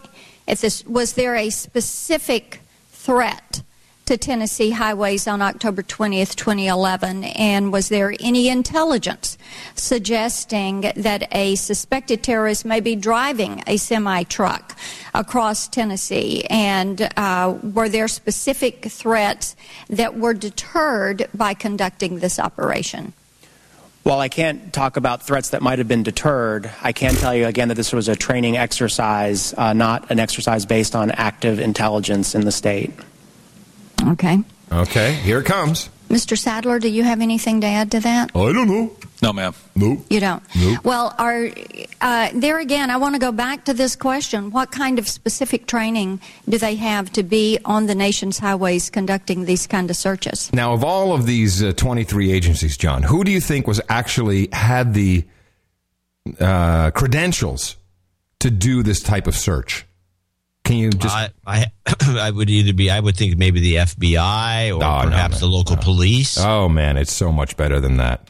Speaker 30: at this? Was there a specific threat to Tennessee highways on October 20th, 2011? And was there any intelligence suggesting that a suspected terrorist may be driving a semi truck across Tennessee? And uh, were there specific threats that were deterred by conducting this operation?
Speaker 28: While I can't talk about threats that might have been deterred, I can tell you again that this was a training exercise, uh, not an exercise based on active intelligence in the state.
Speaker 30: Okay.
Speaker 3: Okay, here it comes.
Speaker 30: Mr. Sadler, do you have anything to add to that?
Speaker 3: I don't know.
Speaker 31: No, ma'am.
Speaker 3: Nope.
Speaker 30: You don't?
Speaker 3: Nope.
Speaker 30: Well, are, uh, there again, I want to go back to this question. What kind of specific training do they have to be on the nation's highways conducting these kind of searches?
Speaker 3: Now, of all of these uh, 23 agencies, John, who do you think was actually had the uh, credentials to do this type of search? Can you just?
Speaker 1: I, I, *coughs* I would either be, I would think maybe the FBI or
Speaker 3: Oh,
Speaker 1: perhaps
Speaker 3: no,
Speaker 1: the local
Speaker 3: no.
Speaker 1: police.
Speaker 3: Oh man, it's so much better than that.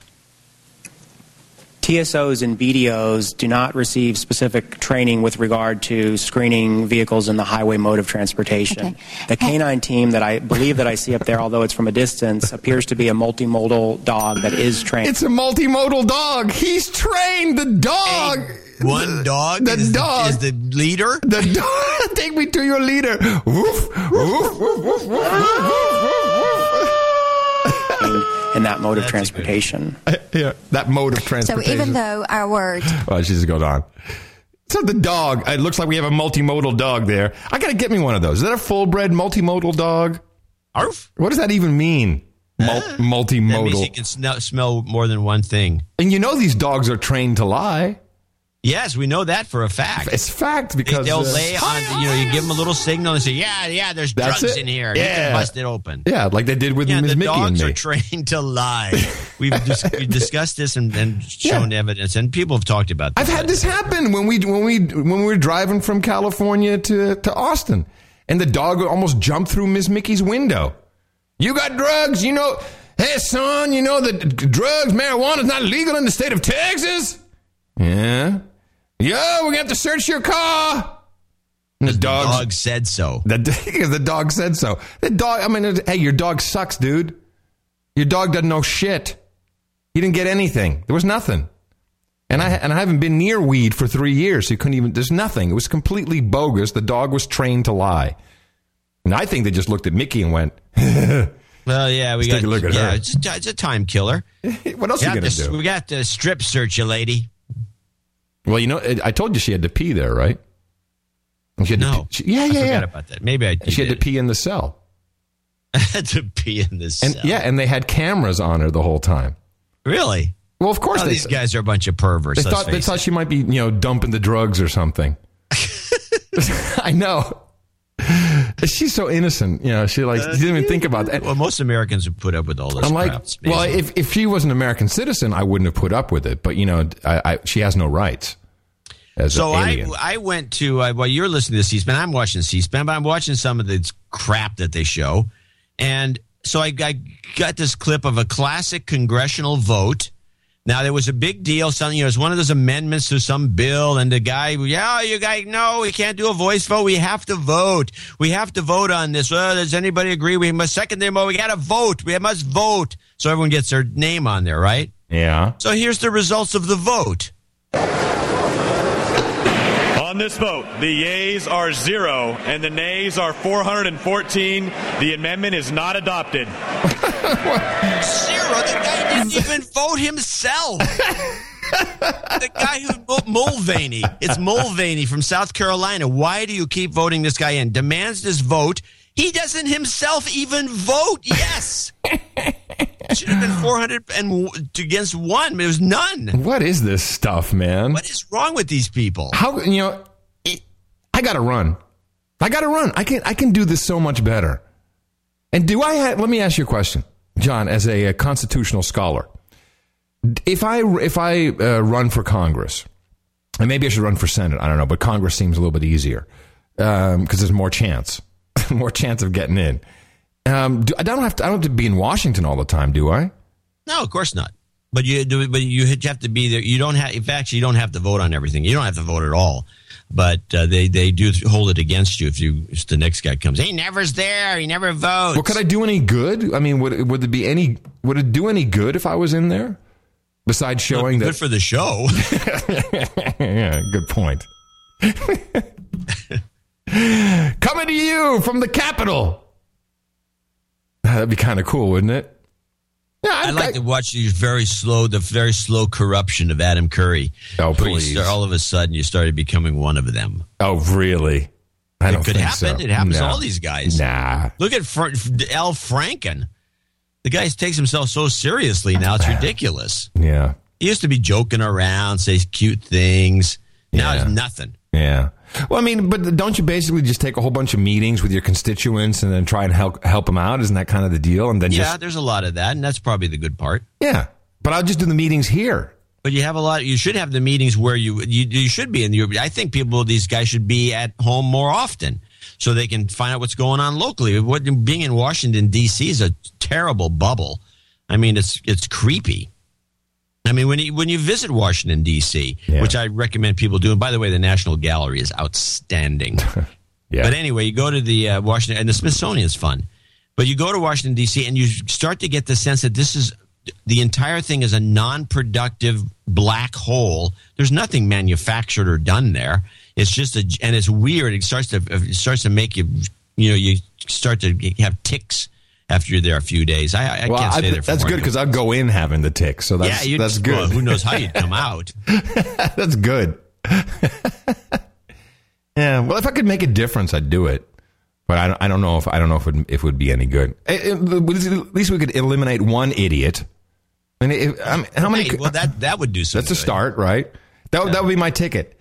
Speaker 28: TSOs and BDOs do not receive specific training with regard to screening vehicles in the highway mode of transportation. The canine team that I believe that I see up there, although it's from a distance, appears to be a multimodal dog that is trained.
Speaker 3: It's a multimodal dog. He's trained. The dog.
Speaker 1: One dog
Speaker 3: The
Speaker 1: is,
Speaker 3: dog.
Speaker 1: is the leader.
Speaker 3: The dog. *laughs* Take me to your leader. Woof, woof, woof, woof, woof, woof,
Speaker 28: in *laughs* that mode of transportation.
Speaker 3: woof. yeah, that mode of transportation.
Speaker 30: So even though our words *laughs* oh,
Speaker 3: Well, she just goes on. So the dog. It looks like we have a multimodal dog there. I got to get me one of those. Is that a full bred multimodal dog?
Speaker 1: Arf.
Speaker 3: What does that even mean? Mul-
Speaker 1: That means
Speaker 3: multimodal.
Speaker 1: you can smell, smell more than one thing.
Speaker 3: And you know these dogs are trained to lie.
Speaker 1: Yes, we know that for a fact.
Speaker 3: It's fact because
Speaker 1: they'll
Speaker 3: uh,
Speaker 1: lay on, you know, you give them a little signal and say, yeah, yeah, there's drugs
Speaker 3: it.
Speaker 1: in here. You
Speaker 3: Yeah.
Speaker 1: can bust it open.
Speaker 3: yeah, like they did with
Speaker 1: Yeah,
Speaker 3: Ms.
Speaker 1: the
Speaker 3: Mickey and
Speaker 1: dogs are *laughs* trained to lie. We've, we've *laughs* discussed this and, and shown evidence, and people have talked about this.
Speaker 3: I've had this happen when we when we when we were driving from California to to Austin, and the dog almost jumped through Miss Mickey's window. You got drugs, you know? Hey, son, you know that drugs, marijuana is not legal in the state of Texas. Yeah. Yo, we're gonna have to search your car. And the,
Speaker 1: The
Speaker 3: dog,
Speaker 1: dog said so.
Speaker 3: the, *laughs* the dog said so. The dog. I mean, it- hey, your dog sucks, dude. Your dog doesn't know shit. He didn't get anything. There was nothing. And I and I haven't been near weed for three years. So you couldn't even. There's nothing. It was completely bogus. The dog was trained to lie. And I think they just looked at Mickey and went, *laughs*
Speaker 1: Well, yeah, we
Speaker 3: Let's
Speaker 1: got.
Speaker 3: take a look at
Speaker 1: yeah,
Speaker 3: her.
Speaker 1: It's, a- it's a time killer. *laughs*
Speaker 3: "What else
Speaker 1: We
Speaker 3: are you gonna
Speaker 1: to-
Speaker 3: do?"
Speaker 1: We got to strip search you, lady.
Speaker 3: Well, you know, it- I told you she had to pee there, right? She had
Speaker 1: No.
Speaker 3: To pee, she- yeah,
Speaker 1: I
Speaker 3: yeah,
Speaker 1: forgot
Speaker 3: yeah.
Speaker 1: about that. Maybe I did.
Speaker 3: She *laughs* had to pee in the cell.
Speaker 1: had to pee in this.
Speaker 3: And yeah, and they had cameras on her the whole time.
Speaker 1: Really?
Speaker 3: Well, of course
Speaker 1: Oh,
Speaker 3: they
Speaker 1: these guys are a bunch of perverts.
Speaker 3: They thought they thought she might be, you know, dumping the drugs or something. *laughs* I know. *laughs* She's so innocent, you know. She like she didn't even think about that.
Speaker 1: Well, most Americans would put up with all this
Speaker 3: I'm like. Well, if if she was an American citizen, I wouldn't have put up with it. But you know, I, I, she has no rights as
Speaker 1: so I. I went to uh, well you're listening to C-SPAN I'm watching C-SPAN but I'm watching some of this crap that they show. And so I, I got this clip of a classic congressional vote. Now there was a big deal something you know it was one of those amendments to some bill and the guy yeah you guys no we can't do a voice vote. We have to vote. We have to vote on this. Well, does anybody agree? We must second them we got to vote. We must vote. So everyone gets their name on there right?
Speaker 3: Yeah.
Speaker 1: so here's the results of the vote
Speaker 32: this vote, the yeas are zero and the nays are 414. The amendment is not adopted.
Speaker 1: Zero. The guy didn't *laughs* even vote himself. the guy who Mulvaney. It's Mulvaney from South Carolina. Why do you keep voting this guy in? Demands this vote. He doesn't himself even vote. Yes. It should have been 400 and against one, but it was none.
Speaker 3: What is this stuff, man?
Speaker 1: What is wrong with these people?
Speaker 3: How you know? I got to run. I got to run. I can I can do this so much better. And do I? Have, let me ask you a question, John, as a, a constitutional scholar. If I if I uh, run for Congress, and maybe I should run for Senate, I don't know, but Congress seems a little bit easier because there's more chance, *laughs* more chance of getting in. Um, do, I don't have to. I don't have to be in Washington all the time, do I?
Speaker 1: No, of course not. But you do, but you have to be there. You don't have. In fact, you don't have to vote on everything. You don't have to vote at all. But uh, they they do hold it against you if you if the next guy comes. He never's there. He never votes.
Speaker 3: Well, could I do any good? I mean, would would it be any? Would it do any good if I was in there? Besides showing
Speaker 1: good
Speaker 3: that
Speaker 1: for the show. *laughs* *laughs*
Speaker 3: yeah, good point. *laughs* Coming to you from the Capitol. That'd be kind of cool, wouldn't it?
Speaker 1: Yeah, I like to watch these very slow, the very slow corruption of Adam Curry.
Speaker 3: Oh, please.
Speaker 1: start- all of a sudden, you started becoming one of them.
Speaker 3: Oh, really? I
Speaker 1: it
Speaker 3: don't
Speaker 1: could
Speaker 3: think
Speaker 1: happen.
Speaker 3: so.
Speaker 1: It happens to all these guys.
Speaker 3: Nah.
Speaker 1: Look at Fr- Al Franken. The guy takes himself so seriously now; it's ridiculous.
Speaker 3: Yeah.
Speaker 1: He used to be joking around, say cute things. Now
Speaker 3: Yeah.
Speaker 1: it's nothing.
Speaker 3: Yeah. Well, I mean, but don't you basically just take a whole bunch of meetings with your constituents and then try and help help them out? Isn't that kind of the deal? And then
Speaker 1: yeah,
Speaker 3: just
Speaker 1: there's a lot of that, and that's probably the good part.
Speaker 3: yeah. But I'll just do the meetings here.
Speaker 1: But you have a lot. You should have the meetings where you you, you should be in. the. I think people, these guys, should be at home more often so they can find out what's going on locally. What being in Washington D.C. is a terrible bubble. I mean, it's it's creepy. I mean, when you when you visit Washington D.C., which I recommend people do. And by the way, the National Gallery is outstanding. *laughs*
Speaker 3: Yeah.
Speaker 1: But anyway, you go to the uh, Washington, and the Smithsonian is fun. But you go to Washington D.C. and you start to get the sense that this is the entire thing is a non-productive black hole. There's nothing manufactured or done there. It's just a, and it's weird. It starts to it starts to make you, you know, you start to have ticks after you're there a few days. I, I
Speaker 3: well,
Speaker 1: can't stay
Speaker 3: I-
Speaker 1: there. For
Speaker 3: that's good because I'll go in having the tick. So that's
Speaker 1: yeah,
Speaker 3: that's good.
Speaker 1: well, who knows how you'd *laughs* come out? *laughs*
Speaker 3: that's good. *laughs* yeah. Well, if I could make a difference, I'd do it. But I don't, I don't know if I don't know if it, would- if it would be any good. Eh, eh, At least we could eliminate one idiot. I mean, if, I mean, how many?
Speaker 1: Hey, well, that that would do something.
Speaker 3: That's a start, right? That would that would be my ticket.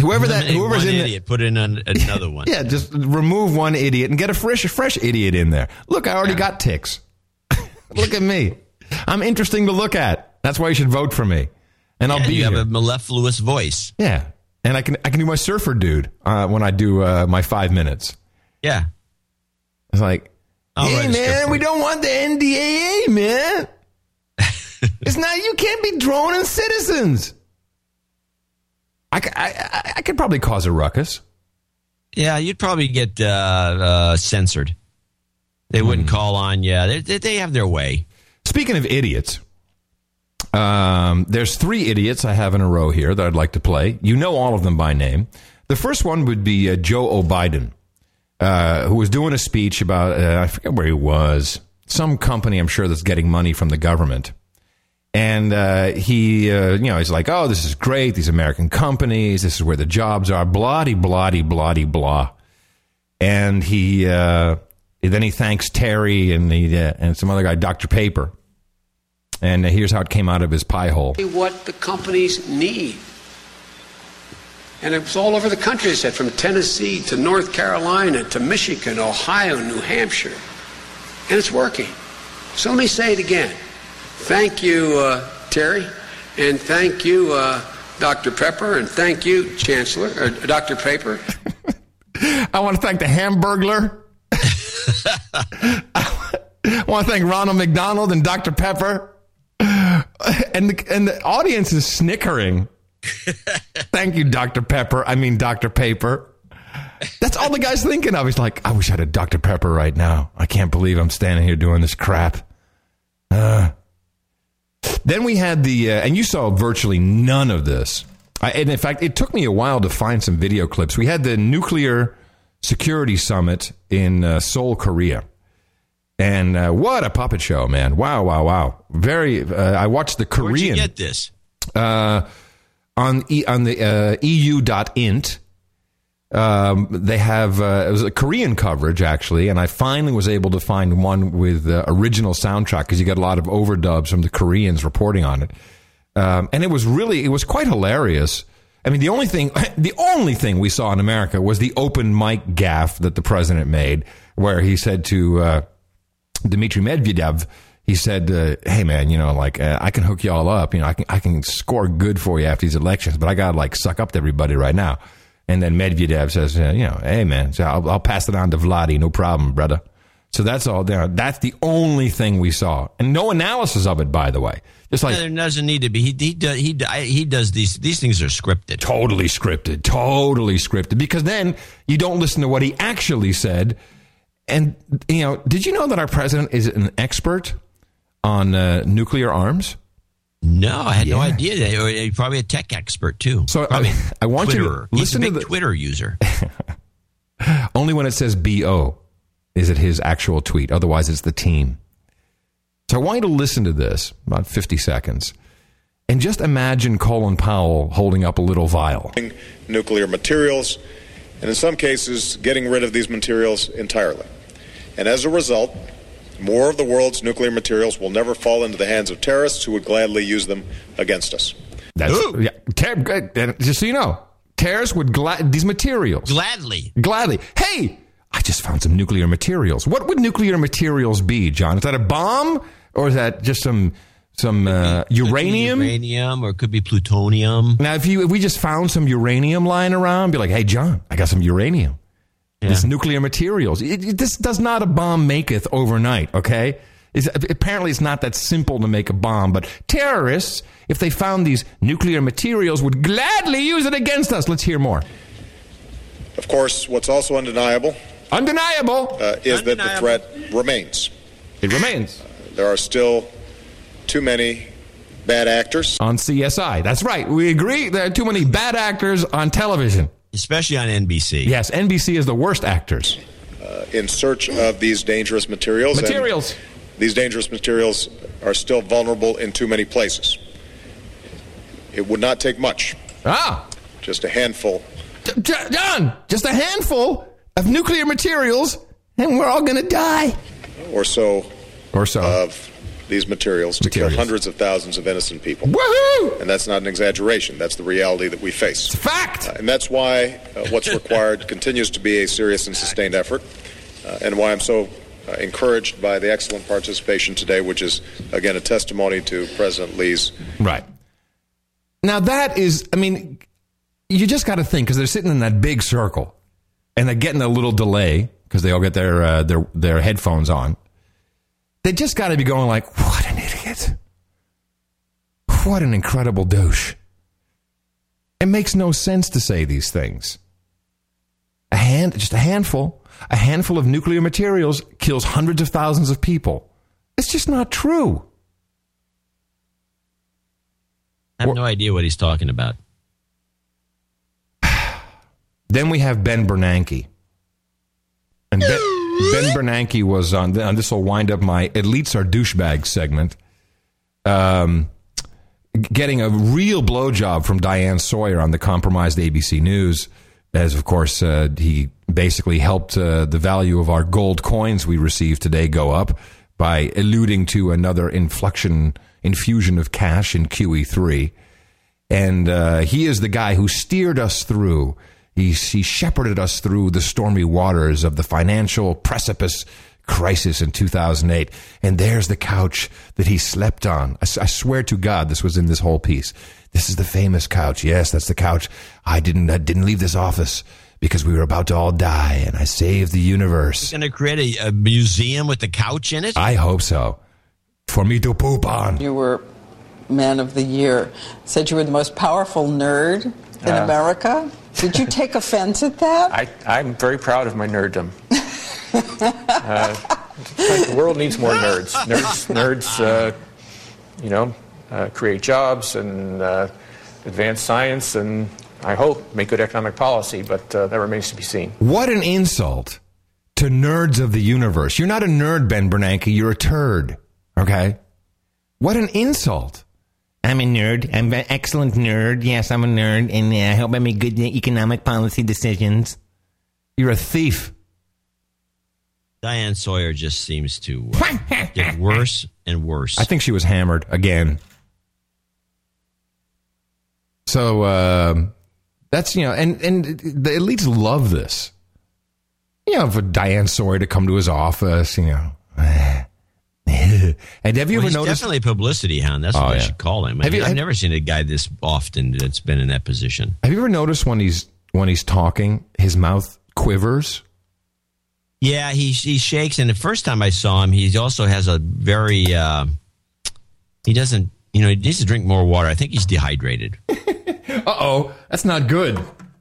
Speaker 3: Whoever that whoever's in the-
Speaker 1: put in an, another one. *laughs*
Speaker 3: Yeah, just remove one idiot and get a fresh, a fresh idiot in there. Look, I already got ticks. *laughs* look at me. I'm interesting to look at. That's why you should vote for me. And I'll
Speaker 1: Yeah,
Speaker 3: be
Speaker 1: you
Speaker 3: here.
Speaker 1: have a mellifluous voice.
Speaker 3: yeah, and I can I can do my surfer dude uh, when I do uh, my five minutes.
Speaker 1: Yeah.
Speaker 3: It's like,
Speaker 1: I'll
Speaker 3: hey
Speaker 1: write a script
Speaker 3: man, we don't want the NDAA, man. *laughs* it's not. You can't be droning citizens. I, I, I- could probably cause a ruckus.
Speaker 1: Yeah, you'd probably get uh, uh, censored. They
Speaker 3: Hmm.
Speaker 1: wouldn't call on you. They, they, they have their way.
Speaker 3: Speaking of idiots, um, there's three idiots I have in a row here that I'd like to play. You know all of them by name. The first one would be uh, Joe O'Biden, uh, who was doing a speech about, uh, I forget where he was, some company, I'm sure, that's getting money from the government. And uh, he, uh, you know, he's like, oh, this is great. These American companies, this is where the jobs are, bloody, bloody, bloody, blah. And he, uh, then he thanks Terry and, the, uh, and some other guy, Dr. Paper. And here's how it came out of his pie hole.
Speaker 31: what the companies need. And it was all over the country, I said, from Tennessee to North Carolina to Michigan, Ohio, New Hampshire. And it's working. So let me say it again. Thank you, uh, Terry, and thank you, uh, Dr. Pepper, and thank you, Chancellor, or Dr. Paper. *laughs*
Speaker 3: I want to thank the Hamburglar. *laughs* I want to thank Ronald McDonald and Dr. Pepper. *sighs* And the, and the audience is snickering. *laughs* thank you, Dr. Pepper. I mean, Dr. Paper. That's all the guy's thinking of. He's like, I wish I had a Dr. Pepper right now. I can't believe I'm standing here doing this crap. Uh. Then we had the, uh, and you saw virtually none of this. I, and in fact, it took me a while to find some video clips. We had the nuclear security summit in uh, Seoul, Korea. And uh, what a puppet show, man! Wow, wow, wow! Very. Uh, I watched the
Speaker 1: Where'd you
Speaker 3: Korean
Speaker 1: get this?
Speaker 3: uh, on e, on the uh, EU.int. Um, they have uh, it was a Korean coverage actually, and I finally was able to find one with uh, original soundtrack because you got a lot of overdubs from the Koreans reporting on it, um, and it was really it was quite hilarious. I mean, the only thing *laughs* the only thing we saw in America was the open mic gaffe that the president made, where he said to uh, Dmitry Medvedev, he said, uh, "Hey man, you know, like uh, I can hook you all up. You know, I can I can score good for you after these elections, but I gotta like suck up to everybody right now." And then Medvedev says, "You know, hey man, so I'll, I'll pass it on to Vladi, no problem, brother." So that's all there. That's the only thing we saw, and no analysis of it, by the way. Just like
Speaker 1: there doesn't need to be. He he does he he does these these things are scripted.
Speaker 3: Totally scripted. Totally scripted. Because then you don't listen to what he actually said. And you know, did you know that our president is an expert on uh, nuclear arms?
Speaker 1: No, I had yeah. no idea. That. He's probably a tech expert too.
Speaker 3: So uh, I, mean, I want
Speaker 1: Twitterer.
Speaker 3: you to
Speaker 1: listen
Speaker 3: to
Speaker 1: the Twitter user. *laughs*
Speaker 3: Only when it says "bo" is it his actual tweet. Otherwise, it's the team. So I want you to listen to this about 50 seconds. And just imagine Colin Powell holding up a little vial.
Speaker 33: Nuclear materials, and in some cases, getting rid of these materials entirely. And as a result, more of the world's nuclear materials will never fall into the hands of terrorists who would gladly use them against us.
Speaker 3: That's, yeah, ter- just so you know, terrorists would glad these materials
Speaker 1: gladly,
Speaker 3: gladly. Hey, I just found some nuclear materials. What would nuclear materials be, John? Is that a bomb or is that just some some uh, uranium?
Speaker 1: Uranium or it could be plutonium.
Speaker 3: Now, if you if we just found some uranium lying around, be like, "Hey, John, I got some uranium." Yeah. This nuclear materials. It, it, this does not a bomb maketh overnight. Okay. It's, apparently, it's not that simple to make a bomb, but terrorists, if they found these nuclear materials, would gladly use it against us. Let's hear more.
Speaker 33: Of course, what's also undeniable
Speaker 3: Undeniable.
Speaker 33: Uh, is
Speaker 3: Undeniable.
Speaker 33: that the threat remains.
Speaker 3: It remains. Uh,
Speaker 33: there are still too many bad actors
Speaker 3: on CSI. That's right. We agree. There are too many bad actors on television,
Speaker 1: especially on NBC.
Speaker 3: Yes, NBC is the worst actors.
Speaker 33: Uh, in search of these dangerous materials.
Speaker 3: Materials.
Speaker 33: These dangerous materials are still vulnerable in too many places. It would not take much.
Speaker 3: Ah.
Speaker 33: Just a handful.
Speaker 3: John, just a handful of nuclear materials, and we're all going to die.
Speaker 33: Or so.
Speaker 3: Or so.
Speaker 33: Of these materials to
Speaker 3: materials.
Speaker 33: kill hundreds of thousands of innocent people.
Speaker 3: Woohoo!
Speaker 33: And that's not an exaggeration. That's the reality that we face.
Speaker 3: It's a fact.
Speaker 33: Uh, and that's why uh, what's required *laughs* continues to be a serious and sustained effort, uh, and why I'm so uh, encouraged by the excellent participation today, which is, again, a testimony to President Lee's.
Speaker 3: Right. Now, that is, I mean, you just got to think because they're sitting in that big circle and they're getting a little delay because they all get their uh, their their headphones on. They just got to be going like, "What an idiot! What an incredible douche!" It makes no sense to say these things. A hand, just a handful, a handful of nuclear materials kills hundreds of thousands of people. It's just not true.
Speaker 1: I have no idea what he's talking about. *sighs*
Speaker 3: Then we have Ben Bernanke. And Ben, ben Bernanke was on, and this will wind up my Elites Are Douchebags segment, um, getting a real blowjob from Diane Sawyer on the compromised ABC News, as of course uh, he basically helped uh, the value of our gold coins we received today go up by alluding to another inflection, infusion of cash in QE3. And uh, he is the guy who steered us through he, he shepherded us through the stormy waters of the financial precipice crisis in 2008. And there's the couch that he slept on. I, I, swear to God, this was in this whole piece. This is the famous couch. Yes, that's the couch. I didn't, I didn't leave this office because we were about to all die and I saved the universe.
Speaker 1: Going to create a, a museum with the couch in it?
Speaker 3: I hope so. For me to poop on.
Speaker 34: You were man of the year. Said you were the most powerful nerd in uh, America. Did you take offense at that?
Speaker 35: I, I'm very proud of my nerddom. *laughs* uh, the world needs more nerds. Nerds, nerds uh, you know, uh, create jobs and uh, advance science and I hope make good economic policy, but uh, that remains to be seen.
Speaker 3: What an insult to nerds of the universe. You're not a nerd, Ben Bernanke. You're a turd. Okay? What an insult. I'm a nerd. I'm an excellent nerd. Yes, I'm a nerd, and uh, I hope I make good economic policy decisions. You're a thief.
Speaker 1: Diane Sawyer just seems to uh, *laughs* get worse and worse.
Speaker 3: I think she was hammered again. So uh, that's you know, and and the elites love this. You know, for Diane Sawyer to come to his office, you know. *sighs* *laughs* and have you
Speaker 1: well,
Speaker 3: ever noticed?
Speaker 1: Definitely a publicity hound. That's what oh, I should call him. I have you, I've have, never seen a guy this often that's been in that position.
Speaker 3: Have you ever noticed when he's when he's talking, his mouth quivers?
Speaker 1: Yeah, he he shakes, and the first time I saw him, he also has a very. Uh, he doesn't, you know, he needs to drink more water. I think he's dehydrated. *laughs*
Speaker 3: uh oh, that's not good.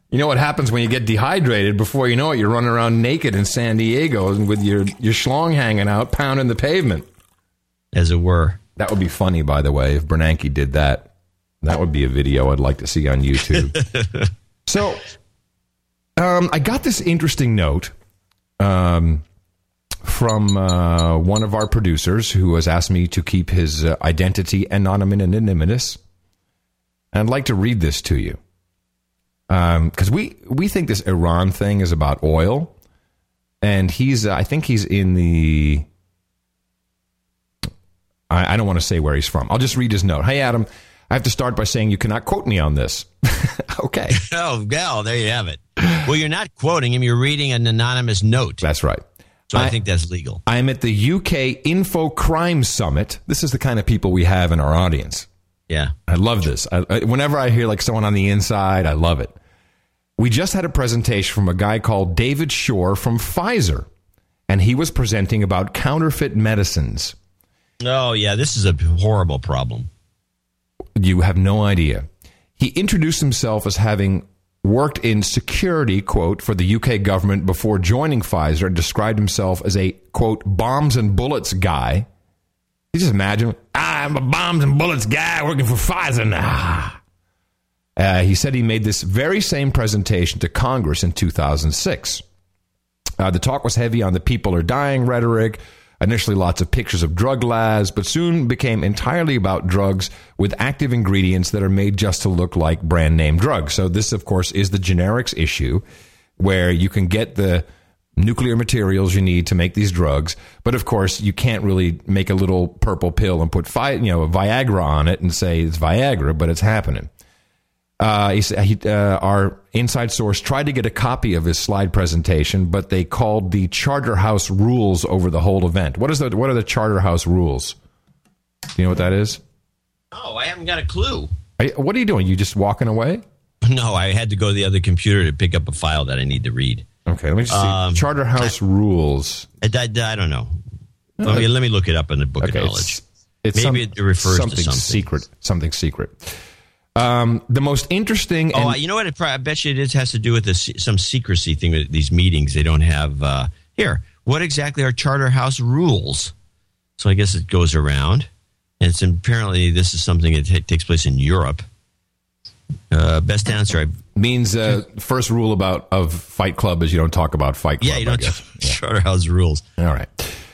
Speaker 3: You know what happens when you get dehydrated? Before you know it, you're running around naked in San Diego with your your schlong hanging out, pounding the pavement,
Speaker 1: as it were.
Speaker 3: That would be funny, by the way, if Bernanke did that. That would be a video I'd like to see on YouTube. *laughs* so, um, I got this interesting note um, from uh, one of our producers who has asked me to keep his uh, identity anonymous. And I'd like to read this to you because um, we we think this Iran thing is about oil, and he's uh, I think he's in the. I, I don't want to say where he's from. I'll just read his note. Hey Adam, I have to start by saying you cannot quote me on this. *laughs* okay. *laughs*
Speaker 1: Oh, well, there you have it. Well, you're not quoting him. You're reading an anonymous note.
Speaker 3: That's right.
Speaker 1: So I, I think that's legal.
Speaker 3: I'm at the UK Info Crime Summit. This is the kind of people we have in our audience.
Speaker 1: Yeah.
Speaker 3: I love this. I, I, whenever I hear like someone on the inside, I love it. We just had a presentation from a guy called David Shore from Pfizer, and he was presenting about counterfeit medicines.
Speaker 1: Oh, yeah. This is a horrible problem.
Speaker 3: You have no idea. He introduced himself as having worked in security, quote, for the UK government before joining Pfizer and described himself as a, quote, bombs and bullets guy. You just imagine, I'm a bombs and bullets guy working for Pfizer now. Uh, he said he made this very same presentation to Congress in 2006. Uh, the talk was heavy on the people are dying rhetoric, initially lots of pictures of drug labs, but soon became entirely about drugs with active ingredients that are made just to look like brand name drugs. So this, of course, is the generics issue where you can get the nuclear materials you need to make these drugs. But of course, you can't really make a little purple pill and put you know Viagra on it and say it's Viagra, but it's happening. Uh, he, uh, our inside source tried to get a copy of his slide presentation, but they called the Charterhouse rules over the whole event. What is the what are the Charterhouse rules? Do you know what that is?
Speaker 1: Oh, I haven't got a clue.
Speaker 3: Are, what are you doing? You just walking away?
Speaker 1: No, I had to go to the other computer to pick up a file that I need to read.
Speaker 3: Okay, let me just see. Um, Charterhouse I, rules.
Speaker 1: I, I, I, don't know. Let me, let me look it up in the book okay, of knowledge. It's, it's Maybe some, it refers
Speaker 3: something
Speaker 1: to something
Speaker 3: secret. Something secret. Um, the most interesting.
Speaker 1: Oh, and, you know what? It, I bet you it is, has to do with this, some secrecy thing with these meetings. They don't have uh, here. What exactly are charter house rules? So I guess it goes around, and it's apparently this is something that t- takes place in Europe. Uh, best answer I,
Speaker 3: means uh, first rule about of Fight Club is you don't talk about Fight Club.
Speaker 1: Yeah, you don't talk yeah. Charterhouse rules.
Speaker 3: All right.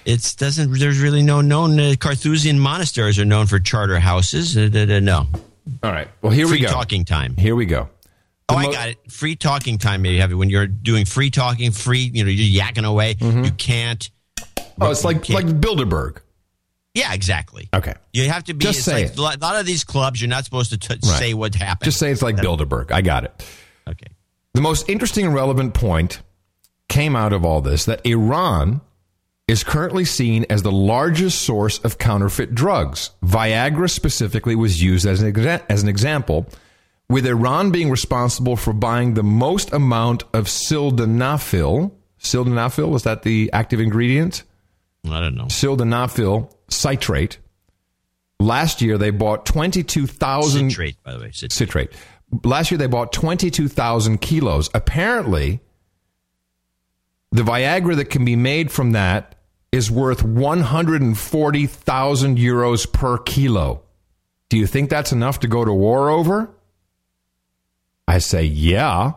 Speaker 1: It doesn't. There's really no known uh, Carthusian monasteries are known for charter houses. Uh, no.
Speaker 3: All right. Well, here
Speaker 1: free
Speaker 3: we go.
Speaker 1: talking time.
Speaker 3: Here we go.
Speaker 1: The oh, mo- I got it. Free talking time. Maybe have it when you're doing free talking, free. You know, you're yakking away. Mm-hmm. You can't.
Speaker 3: Oh, it's like like Bilderberg.
Speaker 1: Yeah, exactly.
Speaker 3: Okay.
Speaker 1: You have to be. Just say like, it. A lot of these clubs, you're not supposed to t- right. say what happened.
Speaker 3: Just say it's like Bilderberg. I got it.
Speaker 1: Okay.
Speaker 3: The most interesting and relevant point came out of all this that Iran is currently seen as the largest source of counterfeit drugs. Viagra specifically was used as an, exa- as an example, with Iran being responsible for buying the most amount of sildenafil. Sildenafil, is that the active ingredient?
Speaker 1: I don't know.
Speaker 3: Sildenafil citrate. Last year they bought 22,000
Speaker 1: citrate by the way, citrate.
Speaker 3: citrate. Last year they bought 22,000 kilos. Apparently the Viagra that can be made from that is worth 140,000 euros per kilo. Do you think that's enough to go to war over? I say, yeah.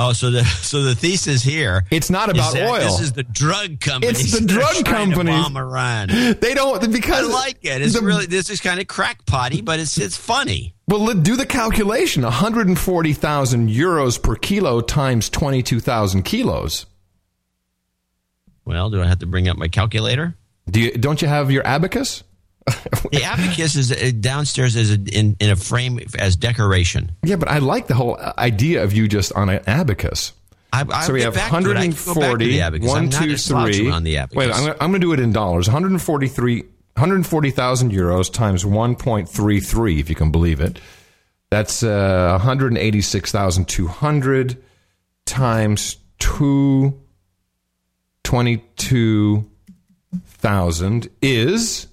Speaker 1: Oh, so the *laughs* so the thesis here
Speaker 3: it's not about oil.
Speaker 1: This is the drug company.
Speaker 3: It's the drug company.
Speaker 1: Bomb Iran.
Speaker 3: They don't because
Speaker 1: I like it. It's the, really this is kind of crackpotty, but it's it's funny.
Speaker 3: Well, do the calculation: one hundred and forty thousand euros per kilo times twenty two thousand kilos.
Speaker 1: Well, do I have to bring up my calculator?
Speaker 3: Do you? Don't you have your abacus? *laughs*
Speaker 1: the abacus is uh, downstairs as a, in in a frame as decoration.
Speaker 3: Yeah, but I like the whole idea of you just on an abacus.
Speaker 1: I, I
Speaker 3: so we have 140, one, two, three.
Speaker 1: On the abacus.
Speaker 3: Wait, I'm going to do it in dollars. 143, 140,000 euros times 1.33, if you can believe it. That's uh, 186,200 times two 22,000 is.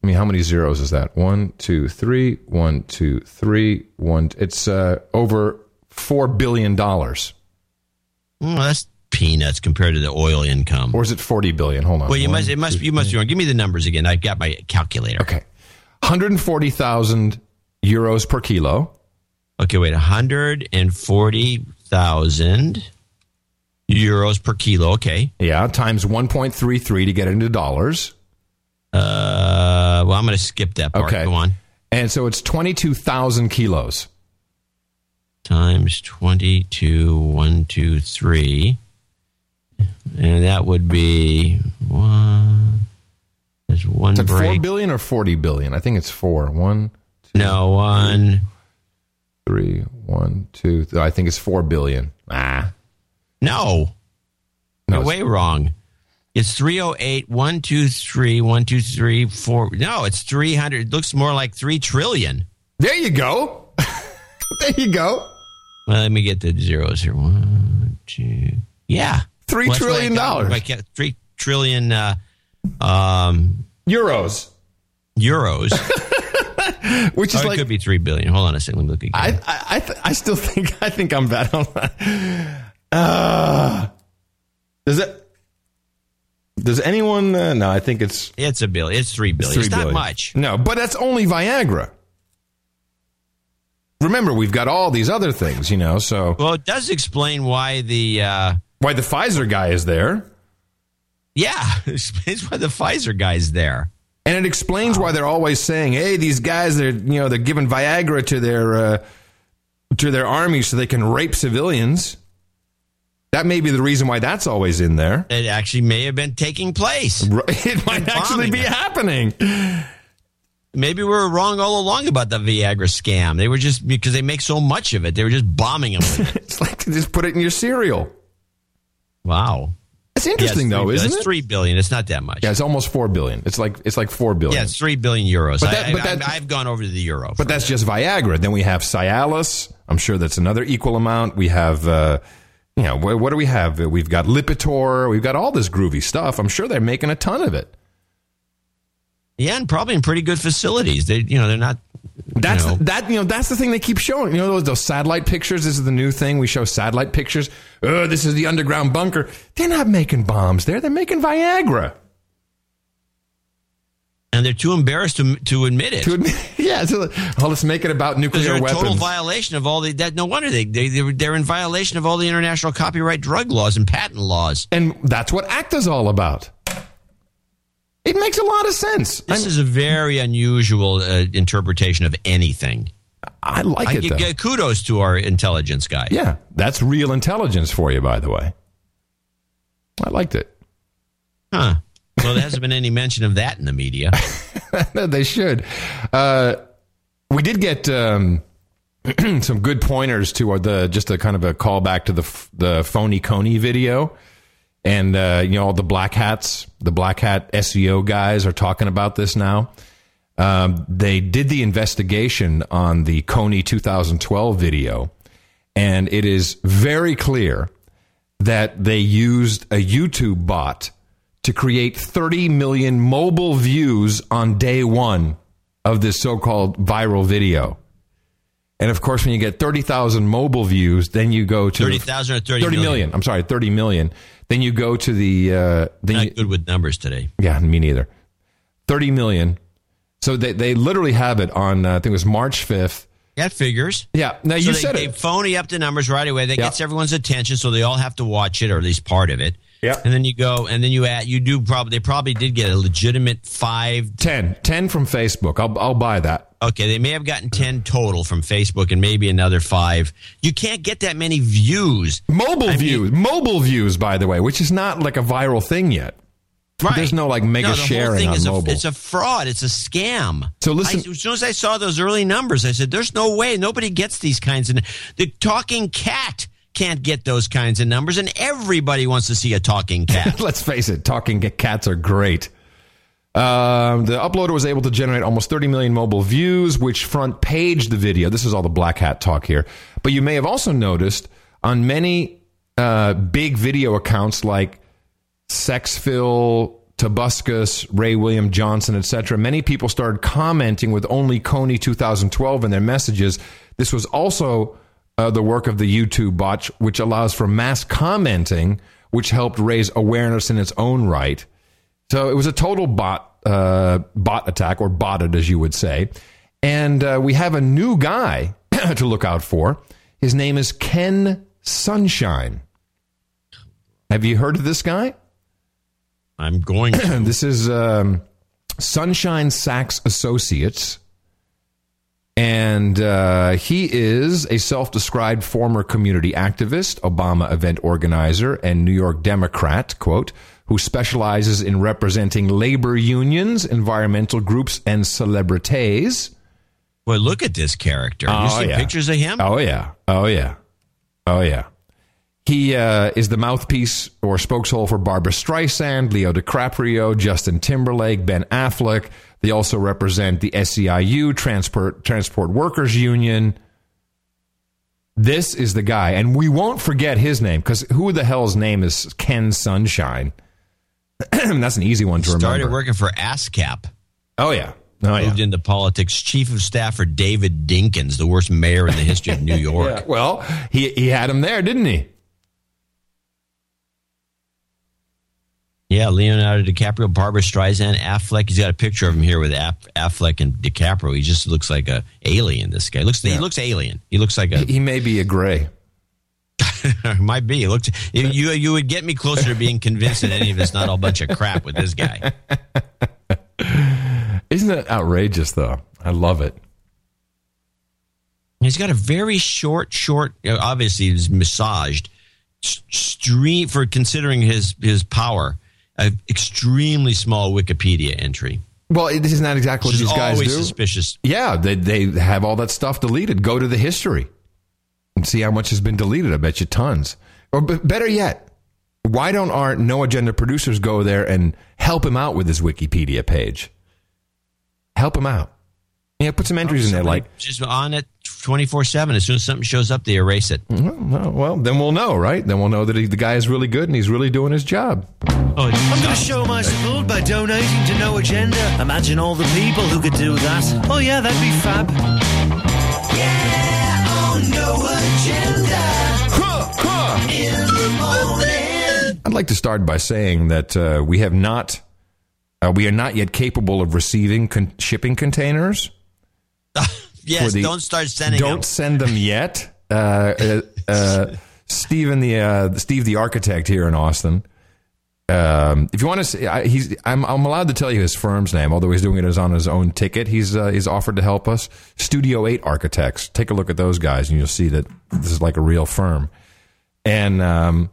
Speaker 3: I mean, how many zeros is that? One, two, three, one, two, three, one. It's uh, over $4 billion.
Speaker 1: Well, mm, that's peanuts compared to the oil income.
Speaker 3: Or is it 40 billion? Hold on.
Speaker 1: Well, you
Speaker 3: one,
Speaker 1: must, it must,
Speaker 3: two,
Speaker 1: you must be wrong. Give me the numbers again. I've got my calculator.
Speaker 3: Okay. 140,000 euros per kilo.
Speaker 1: Okay, wait. 140,000 euros per kilo. Okay.
Speaker 3: Yeah, times 1.33 to get into dollars.
Speaker 1: Uh, well, I'm going to skip that part.
Speaker 3: Okay.
Speaker 1: Go on.
Speaker 3: And so it's 22,000 kilos.
Speaker 1: Times twenty-two, one, two, three, and that would be one. There's one
Speaker 3: Is it 4
Speaker 1: break.
Speaker 3: billion or 40 billion? I think it's 4. 1, two,
Speaker 1: No one.
Speaker 3: 3, 1, 2. th- I think it's 4 billion. Ah.
Speaker 1: No.
Speaker 3: No,
Speaker 1: You're way wrong. It's 308, 123, 123, 4. No, it's 300. It looks more like 3 trillion.
Speaker 3: There you go. *laughs* there you go.
Speaker 1: Well, let me get the zeros here. One, two. Yeah.
Speaker 3: Three
Speaker 1: Well,
Speaker 3: trillion dollars.
Speaker 1: Three trillion uh, um,
Speaker 3: Euros.
Speaker 1: euros. *laughs*
Speaker 3: Which is
Speaker 1: it
Speaker 3: like
Speaker 1: could be 3 billion. Hold on a second. Let me look again.
Speaker 3: I I I, th- I still think I think I'm bad on that. Uh, does it? Does anyone? Uh, no, I think it's
Speaker 1: it's a billion. It's 3 billion. It's,
Speaker 3: three
Speaker 1: not
Speaker 3: billion.
Speaker 1: much.
Speaker 3: No, but that's only Viagra. Remember, we've got all these other things, you know. So
Speaker 1: Well, it does explain why the. Uh,
Speaker 3: why the Pfizer guy is there,
Speaker 1: yeah, *laughs* it explains why the Pfizer guy's there.
Speaker 3: and it explains why they're always saying, "Hey, these guys, they're you know they're giving Viagra to their uh, to their army so they can rape civilians." That may be the reason why that's always in there.
Speaker 1: It actually may have been taking place. *laughs*
Speaker 3: It might actually be happening.
Speaker 1: Maybe we were wrong all along about the Viagra scam. They were just because they make so much of it. They were just bombing them. With *laughs* it.
Speaker 3: It's like to just put it in your cereal.
Speaker 1: wow,
Speaker 3: that's interesting
Speaker 1: Yeah,
Speaker 3: though, isn't
Speaker 1: it's
Speaker 3: it?
Speaker 1: Three billion. It's not that much.
Speaker 3: Yeah, it's almost four billion. It's like it's like four billion.
Speaker 1: Yeah, it's three billion euros.
Speaker 3: But that-
Speaker 1: I,
Speaker 3: but that-
Speaker 1: I, have gone over to the euro.
Speaker 3: But that's just Viagra. Then we have Cialis. I'm sure that's another equal amount. We have, uh, you know, what, what do we have? We've got Lipitor. We've got all this groovy stuff. I'm sure they're making a ton of it.
Speaker 1: yeah, and probably in pretty good facilities. They, you know, they're not.
Speaker 3: That's
Speaker 1: you know,
Speaker 3: that. You know, that's the thing they keep showing. You know, those, those satellite pictures. This is the new thing. We show satellite pictures. Oh, this is the underground bunker. They're not making bombs there. They're making Viagra.
Speaker 1: And they're too embarrassed to to admit it.
Speaker 3: To admit, *laughs* yeah. So, well, let's make it about nuclear
Speaker 1: they're
Speaker 3: weapons.
Speaker 1: total violation of all the. That, no wonder they they they're, in violation of all the international copyright drug laws and patent laws.
Speaker 3: and that's what ACTA's all about. It makes a lot of sense.
Speaker 1: This is a very unusual uh, interpretation of anything.
Speaker 3: I like
Speaker 1: I
Speaker 3: it
Speaker 1: give
Speaker 3: though.
Speaker 1: give kudos to our intelligence guy.
Speaker 3: Yeah, that's real intelligence for you, by the way. I liked it.
Speaker 1: Huh. Well, there hasn't been any mention of that in the media. *laughs*
Speaker 3: they should. Uh, we did get um, *clears throat* some good pointers to the just a kind of a callback to the the phony Kony video, and uh, you know all the black hats, the black hat SEO guys are talking about this now. Um, they did the investigation on the Kony 2012 video, and it is very clear that they used a YouTube bot to create 30 million mobile views on day one of this so called viral video. And of course, when you get 30,000 mobile views, then you go to
Speaker 1: 30,000 or 30
Speaker 3: 30
Speaker 1: million?
Speaker 3: million. I'm sorry, 30 million. Then you go to the. Uh, then you,
Speaker 1: Not good with numbers today.
Speaker 3: yeah, me neither. 30 million. So they, they literally have it on, uh, I think it was March 5th.
Speaker 1: That figures.
Speaker 3: Yeah. Now
Speaker 1: so
Speaker 3: you
Speaker 1: they,
Speaker 3: said
Speaker 1: they
Speaker 3: it.
Speaker 1: phony up the numbers right away. That
Speaker 3: Yeah.
Speaker 1: gets everyone's attention, so they all have to watch it or at least part of it.
Speaker 3: Yeah.
Speaker 1: And then you go, and then you add, you do probably, they probably did get a legitimate five.
Speaker 3: 10. 10 from Facebook. I'll, I'll buy that.
Speaker 1: Okay, they may have gotten 10 total from Facebook and maybe another five. You can't get that many views.
Speaker 3: Mobile views. mobile views, by the way, which is not like a viral thing yet.
Speaker 1: Right.
Speaker 3: There's no like mega
Speaker 1: No,
Speaker 3: sharing on mobile.
Speaker 1: A, it's a fraud. It's a scam.
Speaker 3: So listen-
Speaker 1: I, as soon as I saw those early numbers, I said, "There's no way. Nobody gets these kinds of. The talking cat can't get those kinds of numbers, and everybody wants to see a talking *laughs* cat.
Speaker 3: Let's face it, talking cats are great. Um, the uploader was able to generate almost 30 million mobile views, which front page the video. This is all the black hat talk here. But you may have also noticed on many uh, big video accounts like Sxephil, Tobuscus, Ray William Johnson, etc. Many people started commenting with only Kony 2012 in their messages. This was also uh, the work of the YouTube botch, which allows for mass commenting, which helped raise awareness in its own right. So it was a total bot uh, bot attack, or botted, as you would say. And uh, we have a new guy *clears throat* to look out for. His name is Ken Sunshine. Have you heard of this guy?
Speaker 1: I'm going. *clears throat*
Speaker 3: this is um, Sunshine Sachs Associates. And uh, he is a self described former community activist, Obama event organizer, and New York Democrat, quote, who specializes in representing labor unions, environmental groups, and celebrities.
Speaker 1: Well, look at this character. you
Speaker 3: Oh,
Speaker 1: see
Speaker 3: yeah.
Speaker 1: pictures of him?
Speaker 3: Oh, yeah. Oh, yeah. Oh, yeah. He uh, is the mouthpiece or spokeshole for Barbra Streisand, Leo DiCaprio, Justin Timberlake, Ben Affleck. They also represent the SEIU, Transport Transport Workers Union. This is the guy, and we won't forget his name because who the hell's name is Ken Sunshine? *clears throat* That's an easy one to
Speaker 1: Started
Speaker 3: remember.
Speaker 1: Started working for ASCAP.
Speaker 3: Oh yeah, oh yeah.
Speaker 1: Moved into politics. Chief of staff for David Dinkins, the worst mayor in the history of New *laughs* York.
Speaker 3: Yeah, Well, he he had him there, didn't he?
Speaker 1: Yeah, Leonardo DiCaprio, Barbra Streisand, Affleck. He's got a picture of him here with Aff- Affleck and DiCaprio. He just looks like a alien. This guy looks. He
Speaker 3: Yeah.
Speaker 1: looks alien. He looks like a.
Speaker 3: He may be a gray. *laughs*
Speaker 1: might be. He looks. You you would get me closer to being convinced that any of it's not all a bunch of crap with this guy. *laughs*
Speaker 3: Isn't it outrageous though? I love it.
Speaker 1: He's got a very short, short. obviously, he's massaged. Stream for considering his his power. An extremely small Wikipedia entry.
Speaker 3: Well, it isn't exactly what
Speaker 1: Which is
Speaker 3: these guys
Speaker 1: always
Speaker 3: do?
Speaker 1: suspicious.
Speaker 3: Yeah, they they have all that stuff deleted. Go to the history and see how much has been deleted. I bet you tons. Or b- better yet, why don't our no agenda producers go there and help him out with his Wikipedia page? Help him out. Yeah, put some entries oh, in there like
Speaker 1: just on it twenty four seven. As soon as something shows up, they erase it.
Speaker 3: well, well, then we'll know, right? Then we'll know that he, the guy is really good and he's really doing his job.
Speaker 1: Oh,
Speaker 4: I'm going to show my support by donating to No Agenda. Imagine all the people who could do that. Oh, yeah, that'd be fab. Yeah, on No Agenda. Huh, huh. In the morning.
Speaker 3: I'd like to start by saying that uh, we have not, uh, we are not yet capable of receiving con- shipping containers. *laughs*
Speaker 1: Yes,
Speaker 3: the-
Speaker 1: don't start sending
Speaker 3: Don't
Speaker 1: them.
Speaker 3: send them yet. Uh, uh, uh, Stephen, the uh, Steve, the architect here in Austin. Um, if you want to, see, I, he's I'm, I'm allowed to tell you his firm's name, although he's doing it as on his own ticket. He's uh, he's offered to help us. Studio Eight Architects. Take a look at those guys, and you'll see that this is like a real firm. And um,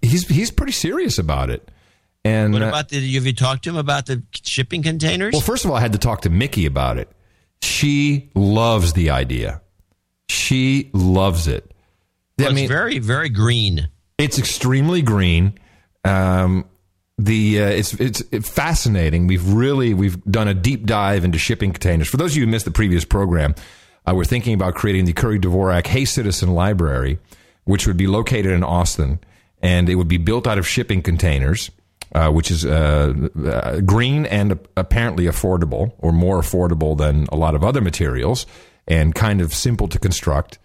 Speaker 3: he's he's pretty serious about it. And
Speaker 1: What
Speaker 3: uh,
Speaker 1: about the? Have you talked to him about the shipping containers?
Speaker 3: well, first of all, I had to talk to Mickey about it. She loves the idea. She loves it.
Speaker 1: Well,
Speaker 3: I
Speaker 1: it's
Speaker 3: mean,
Speaker 1: very very green.
Speaker 3: it's extremely green. Um, the uh, it's it's it's fascinating. We've really we've done a deep dive into shipping containers. For those of you who missed the previous program, uh, we're thinking about creating the Curry Dvorak Hey Citizen Library, which would be located in Austin, and it would be built out of shipping containers. Uh, which is uh, uh, green and apparently affordable, or more affordable than a lot of other materials, and kind of simple to construct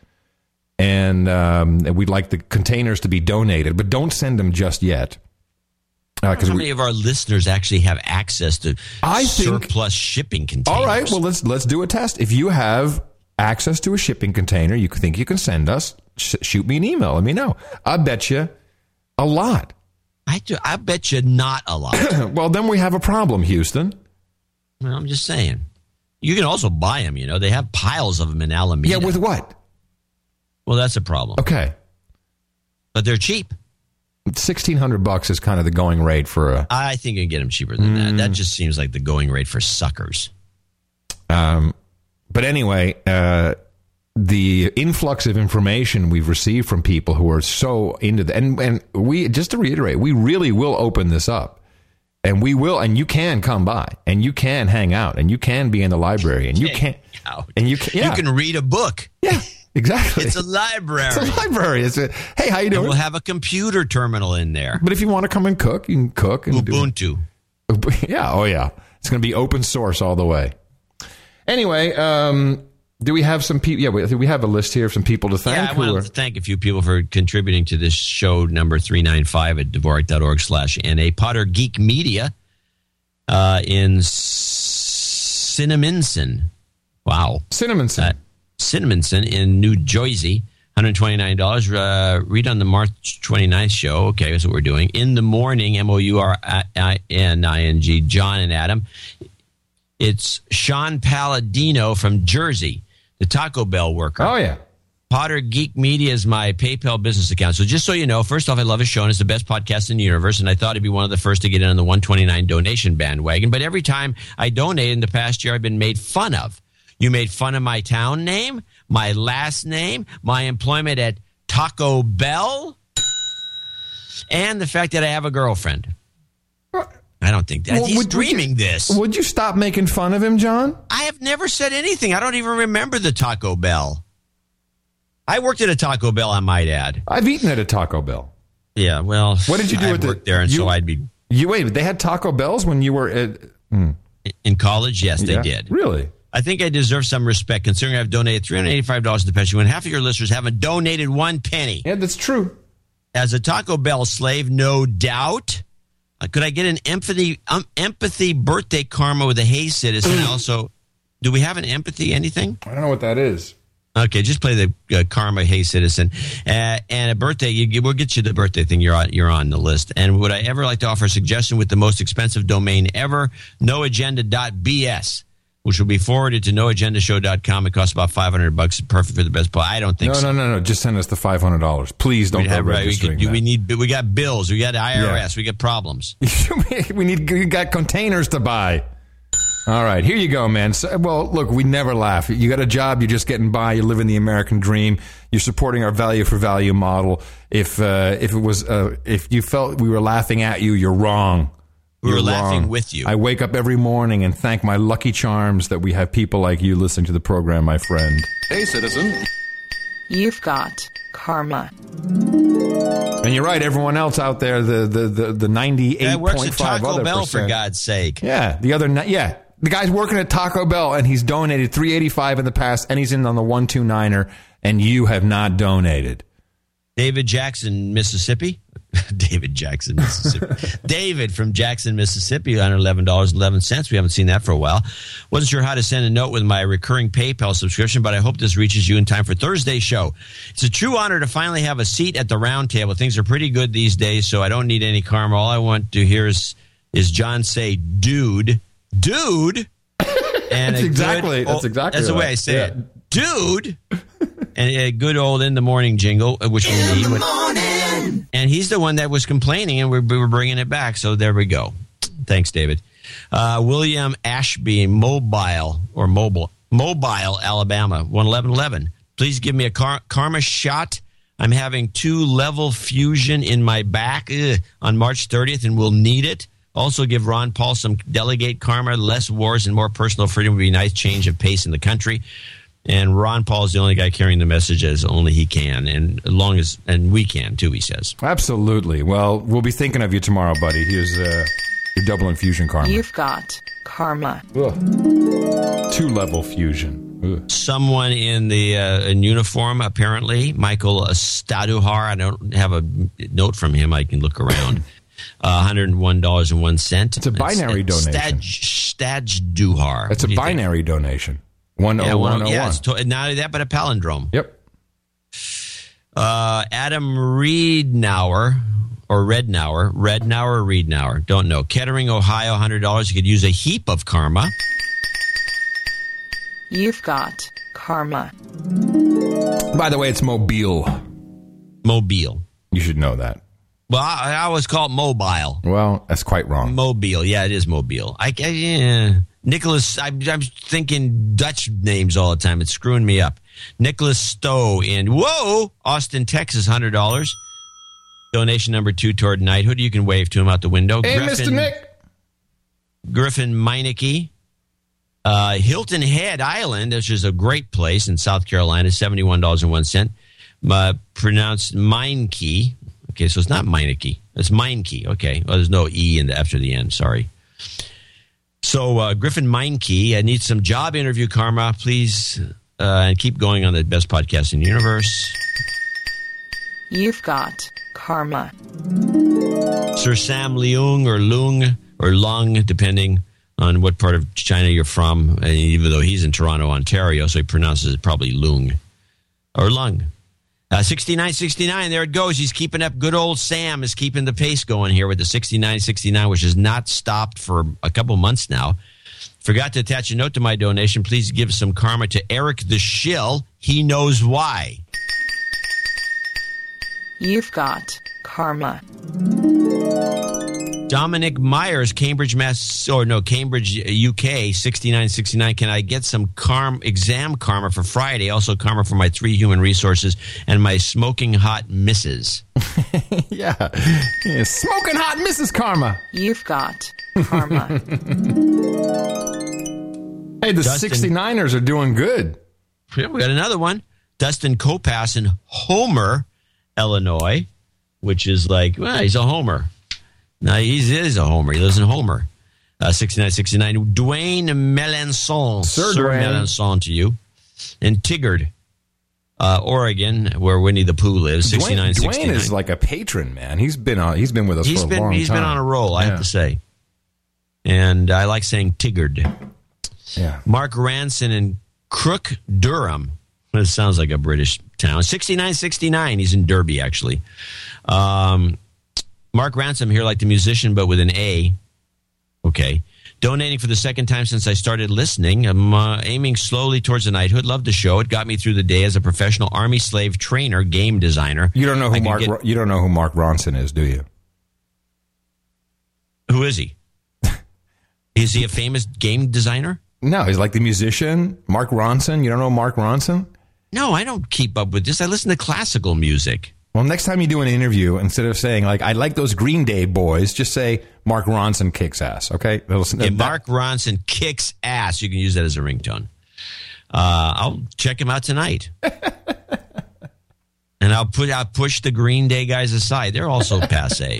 Speaker 3: and um, and we'd like the containers to be donated, but don't send them just yet. Uh,
Speaker 1: How many of our listeners actually have access to
Speaker 3: I think-
Speaker 1: surplus shipping containers?
Speaker 3: all right, well let's let's do a test. If you have access to a shipping container, you think you can send us, sh- shoot me an email. Let me know. I bet you a lot.
Speaker 1: I do, I bet you not a lot. *clears throat*
Speaker 3: well, then we have a problem, Houston.
Speaker 1: Well, I'm just saying. You can also buy them. You know, they have piles of them in Alameda.
Speaker 3: Yeah, with what?
Speaker 1: Well, that's a problem.
Speaker 3: Okay,
Speaker 1: But they're cheap.
Speaker 3: sixteen hundred bucks is kind of the going rate for a.
Speaker 1: I think you can get them cheaper than that.
Speaker 3: Mm.
Speaker 1: That just seems like the going rate for suckers.
Speaker 3: Um, but anyway, uh, the influx of information we've received from people who are so into the and and we just to reiterate, we really will open this up, and we will, and you can come by, and you can hang out, and you can be in the library, and you can, and you can, yeah.
Speaker 1: You can read a book.
Speaker 3: Yeah. Exactly.
Speaker 1: It's a library.
Speaker 3: It's a library. It's a hey, how you
Speaker 1: And
Speaker 3: doing?
Speaker 1: we'll have a computer terminal in there.
Speaker 3: but if you want to come and cook, you can cook and do-
Speaker 1: Ubuntu. *laughs*
Speaker 3: Yeah, oh yeah. It's going to be open source all the way. Anyway, um, do we have some people? Yeah, we, we have a list here of some people to thank.
Speaker 1: Yeah, I want to thank a few people for contributing to this show number 395 at Dvorak.org slash NA. Potter Geek Media uh, in Cinnaminson. Wow.
Speaker 3: Cinnaminson.
Speaker 1: Uh, Cinnaminson in New Jersey. $129. Uh, read on the March 29th show. Okay, that's what we're doing. In the morning, M O U R I N I N G, John and Adam. It's Sean Palladino from Jersey, the Taco Bell worker.
Speaker 3: Oh, yeah.
Speaker 1: Potter Geek Media is my PayPal business account. So just so you know, first off, I love his show and it's the best podcast in the universe. And I thought it'd be one of the first to get in on the 129 donation bandwagon. But every time I donate in the past year, I've been made fun of. You made fun of my town name, my last name, my employment at Taco Bell, and the fact that I have a girlfriend. I don't think that
Speaker 3: Well,
Speaker 1: he's
Speaker 3: would- would you-
Speaker 1: dreaming this.
Speaker 3: Would you stop making fun of him, John?
Speaker 1: I have never said anything. I don't even remember the Taco Bell. I worked at a Taco Bell, I might add.
Speaker 3: I've eaten at a Taco Bell.
Speaker 1: Yeah, well,
Speaker 3: What did you do
Speaker 1: I
Speaker 3: with the-
Speaker 1: worked there, and
Speaker 3: you-
Speaker 1: so I'd be
Speaker 3: You wait, they had Taco Bells when you were at. hmm.
Speaker 1: in college. Yes, they
Speaker 3: Yeah.
Speaker 1: did.
Speaker 3: Really?
Speaker 1: I think I deserve some respect considering I've donated three hundred eighty-five dollars to the pension when half of your listeners haven't donated one penny.
Speaker 3: Yeah, that's true.
Speaker 1: As a Taco Bell slave, no doubt. Uh, could I get an empathy um, empathy birthday karma with a Hey citizen? also, do we have an empathy anything?
Speaker 3: I don't know what that is.
Speaker 1: Okay, just play the uh, Karma Hey Citizen uh, and a birthday. You, we'll get you the birthday thing. You're on, you're on the list. And would I ever like to offer a suggestion with the most expensive domain ever? Noagenda.bs, which will be forwarded to noagendashow.com. It costs about 500 bucks. Perfect for the best play. I don't think
Speaker 3: No,
Speaker 1: so.
Speaker 3: no, no, no. Just send us the five hundred dollars, please. Don't go
Speaker 1: have- right, we, could-
Speaker 3: that.
Speaker 1: we need. We got bills. We got IRS. We got problems. *laughs*
Speaker 3: we need we got containers to buy. All right, here you go, man. So, well, look, we never laugh. You got a job, you're just getting by, you're living the American dream. You're supporting our value for value model. If uh, if it was uh, if you felt we were laughing at you, you're wrong.
Speaker 1: We were
Speaker 3: You're
Speaker 1: laughing
Speaker 3: wrong.
Speaker 1: with you.
Speaker 3: I wake up every morning and thank my lucky charms that we have people like you listening to the program, my friend.
Speaker 36: Hey, citizen.
Speaker 20: You've got karma.
Speaker 3: And you're right, everyone else out there, the the the, the 98.5
Speaker 1: That works at Taco
Speaker 3: other
Speaker 1: Bell,
Speaker 3: percent.
Speaker 1: for God's sake.
Speaker 3: Yeah, the other ni- yeah, the guy's working at Taco Bell and he's donated 385 in the past and he's in on the 129er and you have not donated.
Speaker 1: David Jackson, Mississippi. *laughs* David Jackson, Mississippi. *laughs* David from Jackson, Mississippi, on eleven dollars eleven cents. We haven't seen that for a while. Wasn't sure how to send a note with my recurring PayPal subscription, but I hope this reaches you in time for Thursday's show. It's a true honor to finally have a seat at the round table. Things are pretty good these days, so I don't need any karma. All I want to hear is is John say, "Dude, dude." *laughs* And
Speaker 3: That's exactly-
Speaker 1: good
Speaker 3: that's exactly
Speaker 1: that's the way. I say
Speaker 3: Yeah.
Speaker 1: it, dude. and a good old in the morning jingle, uh, which we need. And he's the one that was complaining, and we're, we're bringing it back. So there we go. Thanks, David. Uh, William Ashby, mobile or mobile, mobile, Alabama, one eleven eleven. Please give me a car- karma shot. I'm having two level fusion in my back ugh, on March 30th, and we'll need it. Also, give Ron Paul some delegate karma. Less wars and more personal freedom would be a nice change of pace in the country. And Ron Paul is the only guy carrying the message as only he can, and as long as and we can too. He says.
Speaker 3: Absolutely. Well, we'll be thinking of you tomorrow, buddy. Here's uh, your double infusion karma.
Speaker 20: You've got karma.
Speaker 3: Two level fusion. Ugh.
Speaker 1: someone in the uh, in uniform apparently michael staduhar i don't have a note from him i can look around *laughs* uh, $101.01
Speaker 3: It's a binary donation.
Speaker 1: Stadduhar.
Speaker 3: It's a binary donation. One
Speaker 1: yeah,
Speaker 3: oh
Speaker 1: one,
Speaker 3: one oh
Speaker 1: yeah, it's to- not only that, but a palindrome.
Speaker 3: Yep.
Speaker 1: Uh, Adam Reednauer or Rednauer, Rednauer or Reednauer, don't know. Kettering, Ohio, hundred dollars. You could use a heap of karma.
Speaker 20: You've got karma.
Speaker 3: By the way, it's Mobile.
Speaker 1: Mobile.
Speaker 3: You should know that.
Speaker 1: Well, I, I always call it mobile.
Speaker 3: Well, that's quite wrong.
Speaker 1: Mobile, yeah, it is mobile. I, I yeah. Nicholas, I, I'm thinking Dutch names all the time. It's screwing me up. Nicholas Stowe in whoa, Austin, Texas, hundred dollars. Donation number two toward knighthood. You can wave to him out the window.
Speaker 3: Hey, Mr. Nick.
Speaker 1: Griffin Meineke, Uh, Hilton Head Island, which is a great place in South Carolina, seventy-one dollars and one cent. Uh, pronounced Meineke. Okay, so it's not Meineke. It's Meineke. Okay, well, there's no e in the after the end. Sorry. So uh, Griffin Meineke, I need some job interview karma, please, uh, and keep going on the best podcast in the universe.
Speaker 20: You've got karma.
Speaker 1: Sir Sam Leung or Lung or Lung, depending on what part of China you're from, uh, even though he's in Toronto, Ontario, so he pronounces it probably Lung or Lung. Uh, 6969, there it goes. He's keeping up. Good old Sam is keeping the pace going here with the 6969, which has not stopped for a couple months now. Forgot to attach a note to my donation. Please give some karma to Eric the Shill. He knows why.
Speaker 20: You've got karma.
Speaker 1: Dominic Myers, Cambridge, Mass, or no, Cambridge, UK, 6969. Can I get some karm, exam karma for Friday? Also, karma for my three human resources and my smoking hot misses.
Speaker 3: yeah. *laughs* yeah. Smoking hot Mrs. Karma.
Speaker 20: You've got karma. *laughs*
Speaker 3: hey, the
Speaker 1: Dustin-
Speaker 3: 69ers are doing good.
Speaker 1: Yeah, we got another one. Dustin Kopass in Homer, Illinois, which is like, well, he's a homer. No, he's, he is a homer. He lives in Homer. Uh, 6969. Dwayne Melanson.
Speaker 3: Sir Dwayne.
Speaker 1: Melanson to you. And Tigard, uh, Oregon, where Winnie the Pooh lives.
Speaker 3: Dwayne,
Speaker 1: 6969.
Speaker 3: Dwayne is like a patron, man. He's been on. He's been with us
Speaker 1: He's
Speaker 3: for a
Speaker 1: been
Speaker 3: long
Speaker 1: he's
Speaker 3: time.
Speaker 1: He's been on a roll, I
Speaker 3: Yeah.
Speaker 1: have to say. And I like saying Tigard.
Speaker 3: Yeah.
Speaker 1: Mark Ranson in Crook, Durham. It sounds like a British town. 6969. He's in Derby, actually. Um, Mark Ransom here, like the musician, but with an A. Okay. Donating for the second time since I started listening. I'm uh, aiming slowly towards the knighthood. Love the show. It got me through the day as a professional army slave trainer, game designer.
Speaker 3: You don't know who Mark.
Speaker 1: get-
Speaker 3: you don't know who Mark Ronson is, do you?
Speaker 1: Who is he? *laughs* is he a famous game designer?
Speaker 3: No, he's like the musician Mark Ronson. You don't know Mark Ronson?
Speaker 1: No, I don't keep up with this. I listen to classical music.
Speaker 3: Well, next time you do an interview, instead of saying like "I like those Green Day boys," just say Mark Ronson kicks ass. Okay, That'll-
Speaker 1: If
Speaker 3: that-
Speaker 1: Mark Ronson kicks ass, you can use that as a ringtone. Uh, I'll check him out tonight. *laughs* and I'll put I'll push the Green Day guys aside. They're also passe.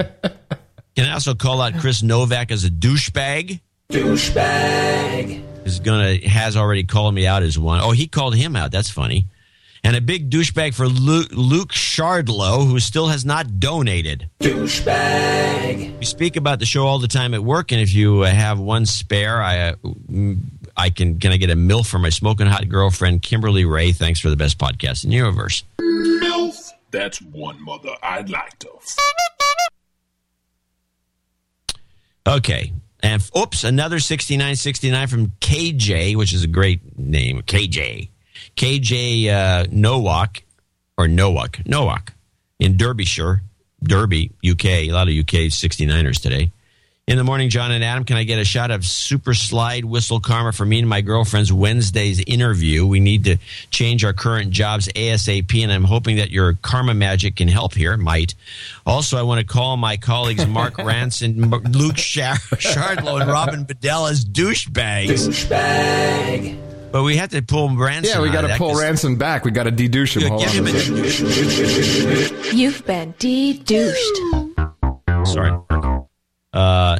Speaker 1: Can I also call out Chris Novak as a douchebag? Douchebag. Is gonna has already called me out as one. Oh, he called him out. That's funny. And a big douchebag for Luke, Luke Shardlow, who still has not donated. Douchebag. We speak about the show all the time at work, and if you uh, have one spare, I, uh, mm, I can. Can I get a milk for my smoking hot girlfriend, Kimberly Ray? Thanks for the best podcast in the universe.
Speaker 36: MILF, that's one mother I'd like to.
Speaker 1: Okay. And oops, another 6969 from KJ, which is a great name. KJ. KJ uh, Nowak, or Nowak, Nowak in Derbyshire, Derby, UK. A lot of UK 69ers today. In the morning, John and Adam, can I get a shot of super slide whistle karma for me and my girlfriend's Wednesday's interview? We need to change our current jobs ASAP, and I'm hoping that your karma magic can help here. Might. Also, I want to call my colleagues Mark *laughs* Ranson, Luke Shardlow, and Robin Bedell as douchebags. Douchebag. But we have to pull Ranson.
Speaker 3: yeah, we got to
Speaker 1: that
Speaker 3: pull
Speaker 1: 'cause-
Speaker 3: Ransom back. We got to dedouche him.
Speaker 1: Yeah,
Speaker 3: Hold on a
Speaker 1: a.
Speaker 20: You've been de-douched.
Speaker 1: Sorry. Uh,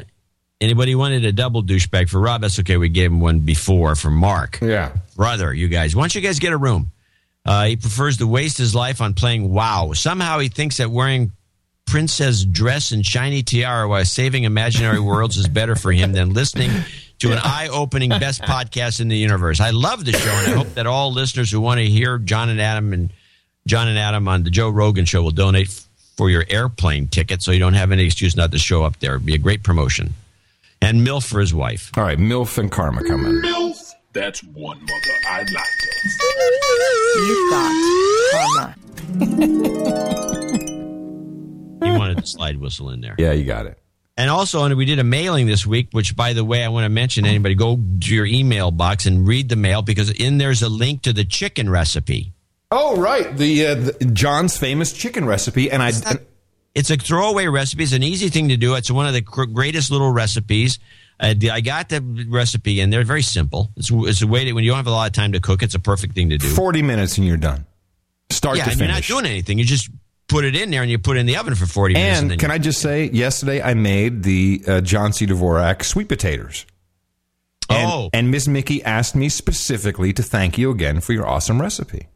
Speaker 1: anybody wanted a double douchebag for Rob? That's okay. We gave him one before for Mark.
Speaker 3: Yeah.
Speaker 1: Brother, you guys. Why don't you guys get a room? Uh, he prefers to waste his life on playing WoW. Somehow he thinks that wearing princess dress and shiny tiara while saving imaginary worlds is better for him than listening to an eye-opening best *laughs* podcast in the universe. I love the show, and I hope that all listeners who want to hear John and Adam and John and Adam on the Joe Rogan show will donate f- for your airplane ticket, so you don't have any excuse not to show up there. It'd be a great promotion. And MILF for his wife.
Speaker 3: All right, MILF and Karma come coming.
Speaker 36: MILF, that's one mother I'd like to.
Speaker 20: You've got karma. *laughs*
Speaker 1: He wanted the slide whistle in there.
Speaker 3: Yeah, you got it.
Speaker 1: And also, and we did a mailing this week, which, by the way, I want to mention anybody go to your email box and read the mail because in there's a link to the chicken recipe.
Speaker 3: Oh, right. The, uh, the John's famous chicken recipe, and I.
Speaker 1: It's a throwaway recipe. It's an easy thing to do. It's one of the cr- greatest little recipes. Uh, I got the recipe, and they're very simple. It's, it's a way that when you don't have a lot of time to cook, it's a perfect thing to do.
Speaker 3: 40 minutes and you're done. Start
Speaker 1: yeah,
Speaker 3: to
Speaker 1: and you're not doing anything. You're just put it in there and you put it in the oven for 40 minutes.
Speaker 3: And can I just say, yesterday I made the uh, John C. Dvorak sweet potatoes. And,
Speaker 1: Oh.
Speaker 3: And Miss Mickey asked me specifically to thank you again for your awesome recipe.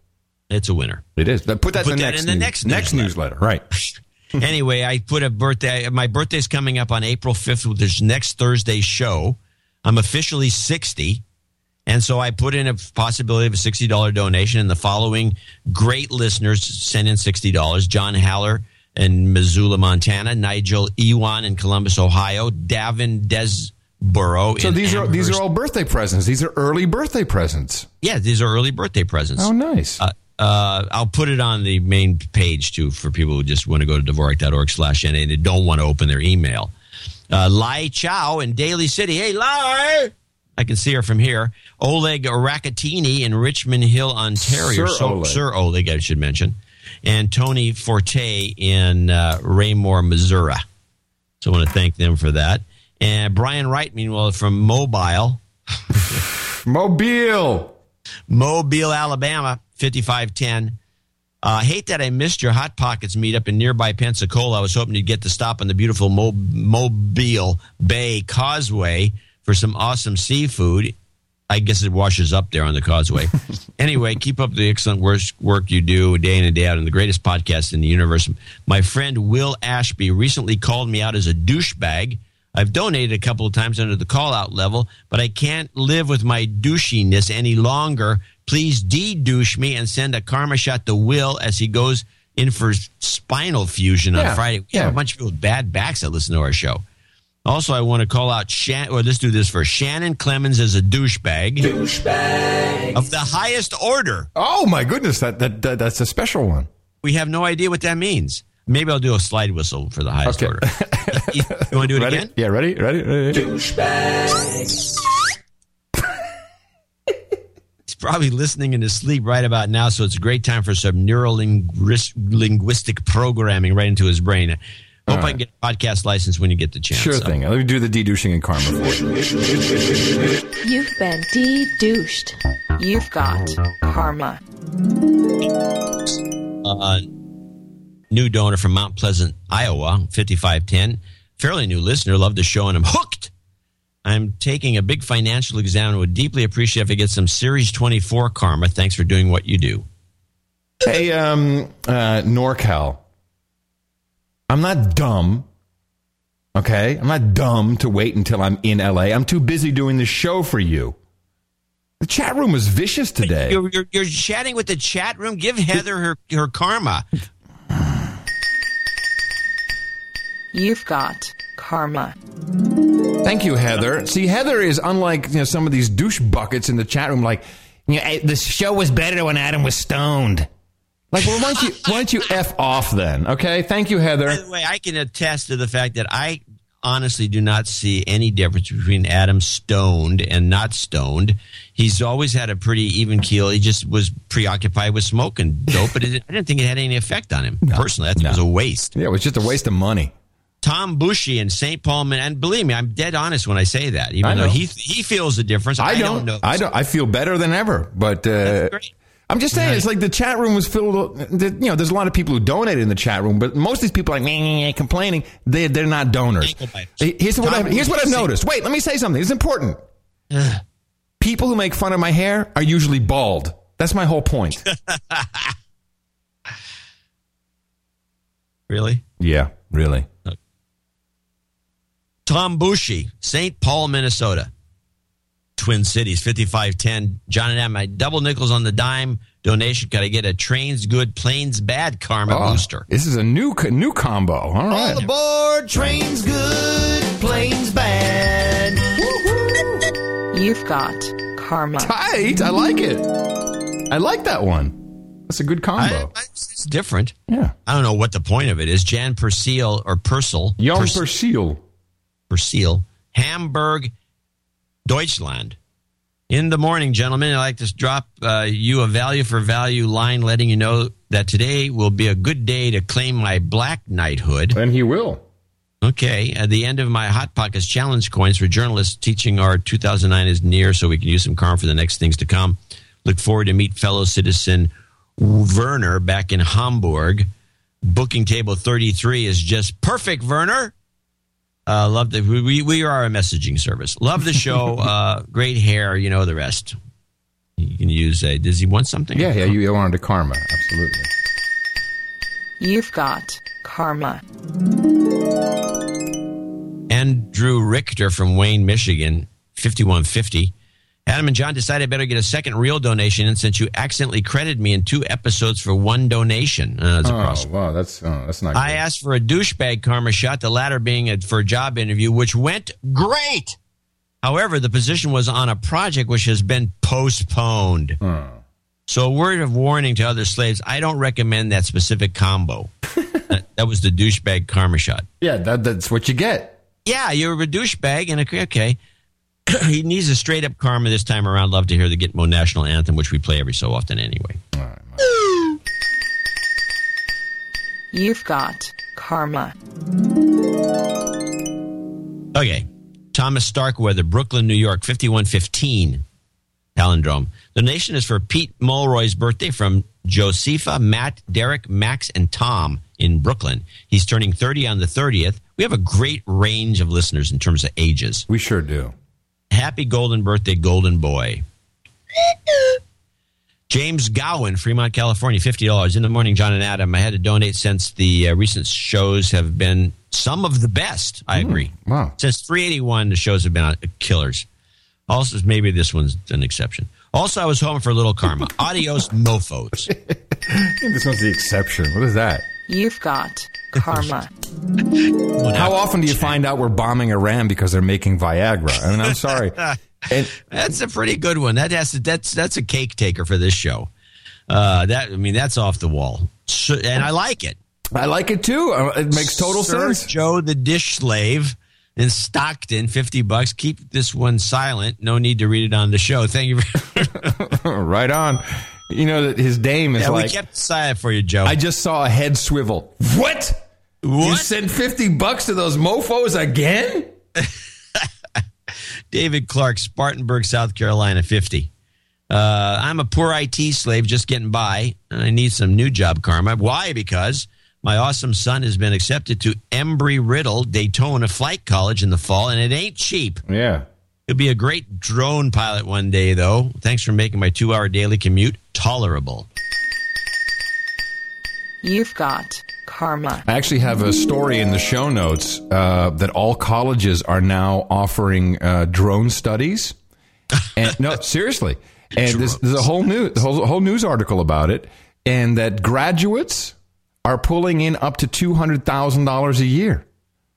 Speaker 1: It's a winner.
Speaker 3: It is. Put that,
Speaker 1: Put
Speaker 3: in, the
Speaker 1: that
Speaker 3: next
Speaker 1: in the
Speaker 3: news-
Speaker 1: next
Speaker 3: next newsletter. Right. *laughs*
Speaker 1: anyway, I put a birthday. My birthday's coming up on April 5th with this next Thursday's show. I'm officially 60. And so I put in a possibility of a $60 donation, and the following great listeners sent in $60 John Haller in Missoula, Montana, Nigel Ewan in Columbus, Ohio, Davin Desborough.
Speaker 3: So these are these are all birthday presents. These are early birthday presents.
Speaker 1: Yeah, these are early birthday presents.
Speaker 3: Oh, nice.
Speaker 1: Uh, uh, I'll put it on the main page too for people who just want to go to Dvorak.org slash NA and they don't want to open their email. Uh, Lai Chow in Daly City. Hey, Lai! I can see her from here. Oleg Rakatini in Richmond Hill, Ontario.
Speaker 3: Sir Oleg.
Speaker 1: Sir Oleg, I should mention. And Tony Forte in uh, Raymore, Missouri. So I want to thank them for that. And Brian Wright, meanwhile, from Mobile. *laughs*
Speaker 3: Mobile.
Speaker 1: Mobile, Alabama, 5510. Uh, hate that I missed your Hot Pockets meetup in nearby Pensacola. I was hoping to get to stop on the beautiful Mo- Mobile Bay Causeway for some awesome seafood. I guess it washes up there on the causeway. *laughs* anyway, keep up the excellent work, you do day in and day out and the greatest podcast in the universe. My friend Will Ashby recently called me out as a douchebag. I've donated a couple of times under the call out level, but I can't live with my douchiness any longer. Please de douche me and send a karma shot to Will as he goes in for spinal fusion on
Speaker 3: Yeah,
Speaker 1: Friday. We have a bunch of people with bad backs that listen to our show. Also, I want to call out Shan. Or let's do this for Shannon Clemens as a douchebag. Douchebag of the highest order.
Speaker 3: Oh my goodness, that, that, that that's a special one.
Speaker 1: We have no idea what that means. Maybe I'll do a slide whistle for the highest order. *laughs* you want to do it
Speaker 3: ready?
Speaker 1: again?
Speaker 3: Yeah, ready? Ready? ready?
Speaker 1: He's *laughs* probably listening in his sleep right about now, so it's a great time for some neural linguistic programming right into his brain. Hope I can get a podcast license when you get the chance.
Speaker 3: Sure thing. Let me do the de-douching and karma for you.
Speaker 20: You've been de-douched. You've got karma.
Speaker 1: uh, new donor from Mount Pleasant, Iowa, 5510. Fairly new listener. Love the show and I'm hooked. I'm taking a big financial exam and would deeply appreciate if I get some Series 24 karma. Thanks for doing what you do.
Speaker 3: Hey, um, uh, NorCal. I'm not dumb. Okay? I'm not dumb to wait until I'm in LA. I'm too busy doing the show for you. The chat room was vicious today.
Speaker 1: You're, you're, you're chatting with the chat room. Give Heather her, her karma.
Speaker 20: You've got karma.
Speaker 3: Thank you, Heather. See, Heather is unlike you know, some of these douche buckets in the chat room. Like, you know, the show was better when Adam was stoned. Like, well, why don't you why don't you f off then? Okay, thank you, Heather.
Speaker 1: By the way, I can attest to the fact that I honestly do not see any difference between Adam stoned and not stoned. He's always had a pretty even keel. He just was preoccupied with smoking dope, but it, I didn't think it had any effect on him personally. I think it was a waste.
Speaker 3: Yeah, it was just a waste of money.
Speaker 1: Tom Bushy in St. Paul, and believe me, I'm dead honest when I say that. Even
Speaker 3: I
Speaker 1: though
Speaker 3: know.
Speaker 1: he he feels the difference, I,
Speaker 3: I
Speaker 1: don't,
Speaker 3: don't,
Speaker 1: know.
Speaker 3: I don't. I feel better than ever. But uh, I'm just saying, it's like the chat room was filled. You know, there's a lot of people who donated in the chat room, but most of these people are like meh, complaining. They they're not donors. Here's what I've, here's what I've noticed. Wait, let me say something. It's important. people who make fun of my hair are usually bald. That's my whole point. *laughs*
Speaker 1: Really?
Speaker 3: yeah, really.
Speaker 1: Tom Bushy, St. Paul, Minnesota. Twin Cities, 5510. John and Adam, my double nickels on the dime donation. Got I get a trains good, planes bad karma
Speaker 3: Oh,
Speaker 1: booster?
Speaker 3: This is a new new combo. All right.
Speaker 4: All aboard, trains good, planes bad.
Speaker 20: You've got karma.
Speaker 3: Tight. I like it. I like that one. That's a good combo.
Speaker 1: It's different.
Speaker 3: Yeah.
Speaker 1: I don't know what the point of it is. Jan Persil or Purcell.
Speaker 3: Young
Speaker 1: Pers-
Speaker 3: Persil.
Speaker 1: Persil. Hamburg, Deutschland. In the morning, gentlemen, I'd like to drop uh, you a value for value line letting you know that today will be a good day to claim my black knighthood.
Speaker 3: And he will.
Speaker 1: Okay. At the end of my Hot Pockets challenge coins for journalists teaching our 2009 is near, so we can use some karma for the next things to come. Look forward to meet fellow citizen Werner back in Hamburg. Booking table 33 is just perfect, Werner. Uh, love the we, we are a messaging service. Love the show. *laughs* uh, great hair, you know the rest. You can use a. Does he want something?
Speaker 3: Yeah, yeah, you, you wanted a karma, absolutely.
Speaker 20: You've got karma.
Speaker 1: Andrew Richter from Wayne, Michigan, 5150. Adam and John decided I better get a second real donation in since you accidentally credited me in two episodes for one donation. Uh, that's a
Speaker 3: oh, wow, that's oh, that's not.
Speaker 1: I
Speaker 3: good.
Speaker 1: asked for a douchebag karma shot, the latter being a, for a job interview, which went great. However, the position was on a project which has been postponed. So, a word of warning to other slaves I don't recommend that specific combo. *laughs* that, that was the douchebag karma shot.
Speaker 3: Yeah, that, that's what you get.
Speaker 1: Yeah, you're a douchebag, and okay, okay. *clears throat* he needs a straight up karma this time around. Love to hear the Gitmo national anthem, which we play every so often anyway.
Speaker 20: You've got karma.
Speaker 1: Okay. Thomas Starkweather, Brooklyn, New York, 5115. Palindrome. The donation is for Pete Mulroy's birthday from Josepha, Matt, Derek, Max, and Tom in Brooklyn. He's turning 30 on the 30th. We have a great range of listeners in terms of ages.
Speaker 3: We sure do.
Speaker 1: Happy golden birthday, golden boy. James Gowan, Fremont, California, $50. In the morning, John and Adam. I had to donate since the uh, recent shows have been some of the best. I agree.
Speaker 3: Wow.
Speaker 1: Since 381, the shows have been uh, killers. Also, maybe this one's an exception. Also, I was home for a little karma. *laughs* Adios, mofos. *laughs*
Speaker 3: this one's the exception. What is that?
Speaker 20: You've got karma.
Speaker 3: How often do you find out we're bombing Iran because they're making Viagra? I mean, I'm sorry. *laughs* And
Speaker 1: that's a pretty good one. That has to, that's that's a cake taker for this show. Uh, that I mean, that's off the wall, so, and I like it.
Speaker 3: I like it too. Uh, It makes total
Speaker 1: Sir
Speaker 3: sense.
Speaker 1: Joe the dish slave in Stockton, fifty bucks. Keep this one silent. No need to read it on the show. Thank you. For, *laughs*
Speaker 3: right on. You know that his dame is
Speaker 1: yeah,
Speaker 3: like.
Speaker 1: we kept it silent for you, Joe.
Speaker 3: I just saw a head swivel. What? You
Speaker 1: What?
Speaker 3: sent fifty bucks to those mofo's again? *laughs*
Speaker 1: David Clark, Spartanburg, South Carolina, 50. Uh, I'm a poor IT slave just getting by, and I need some new job karma. Why? Because my awesome son has been accepted to Embry Riddle Daytona Flight College in the fall, and it ain't cheap.
Speaker 3: Yeah.
Speaker 1: He'll be a great drone pilot one day, though. Thanks for making my two hour daily commute tolerable.
Speaker 20: You've got karma.
Speaker 3: I actually have a story in the show notes uh, that all colleges are now offering uh, drone studies. And no, *laughs* seriously. And there's, there's a whole new the whole, whole news article about it, and that graduates are pulling in up to two hundred thousand dollars a year.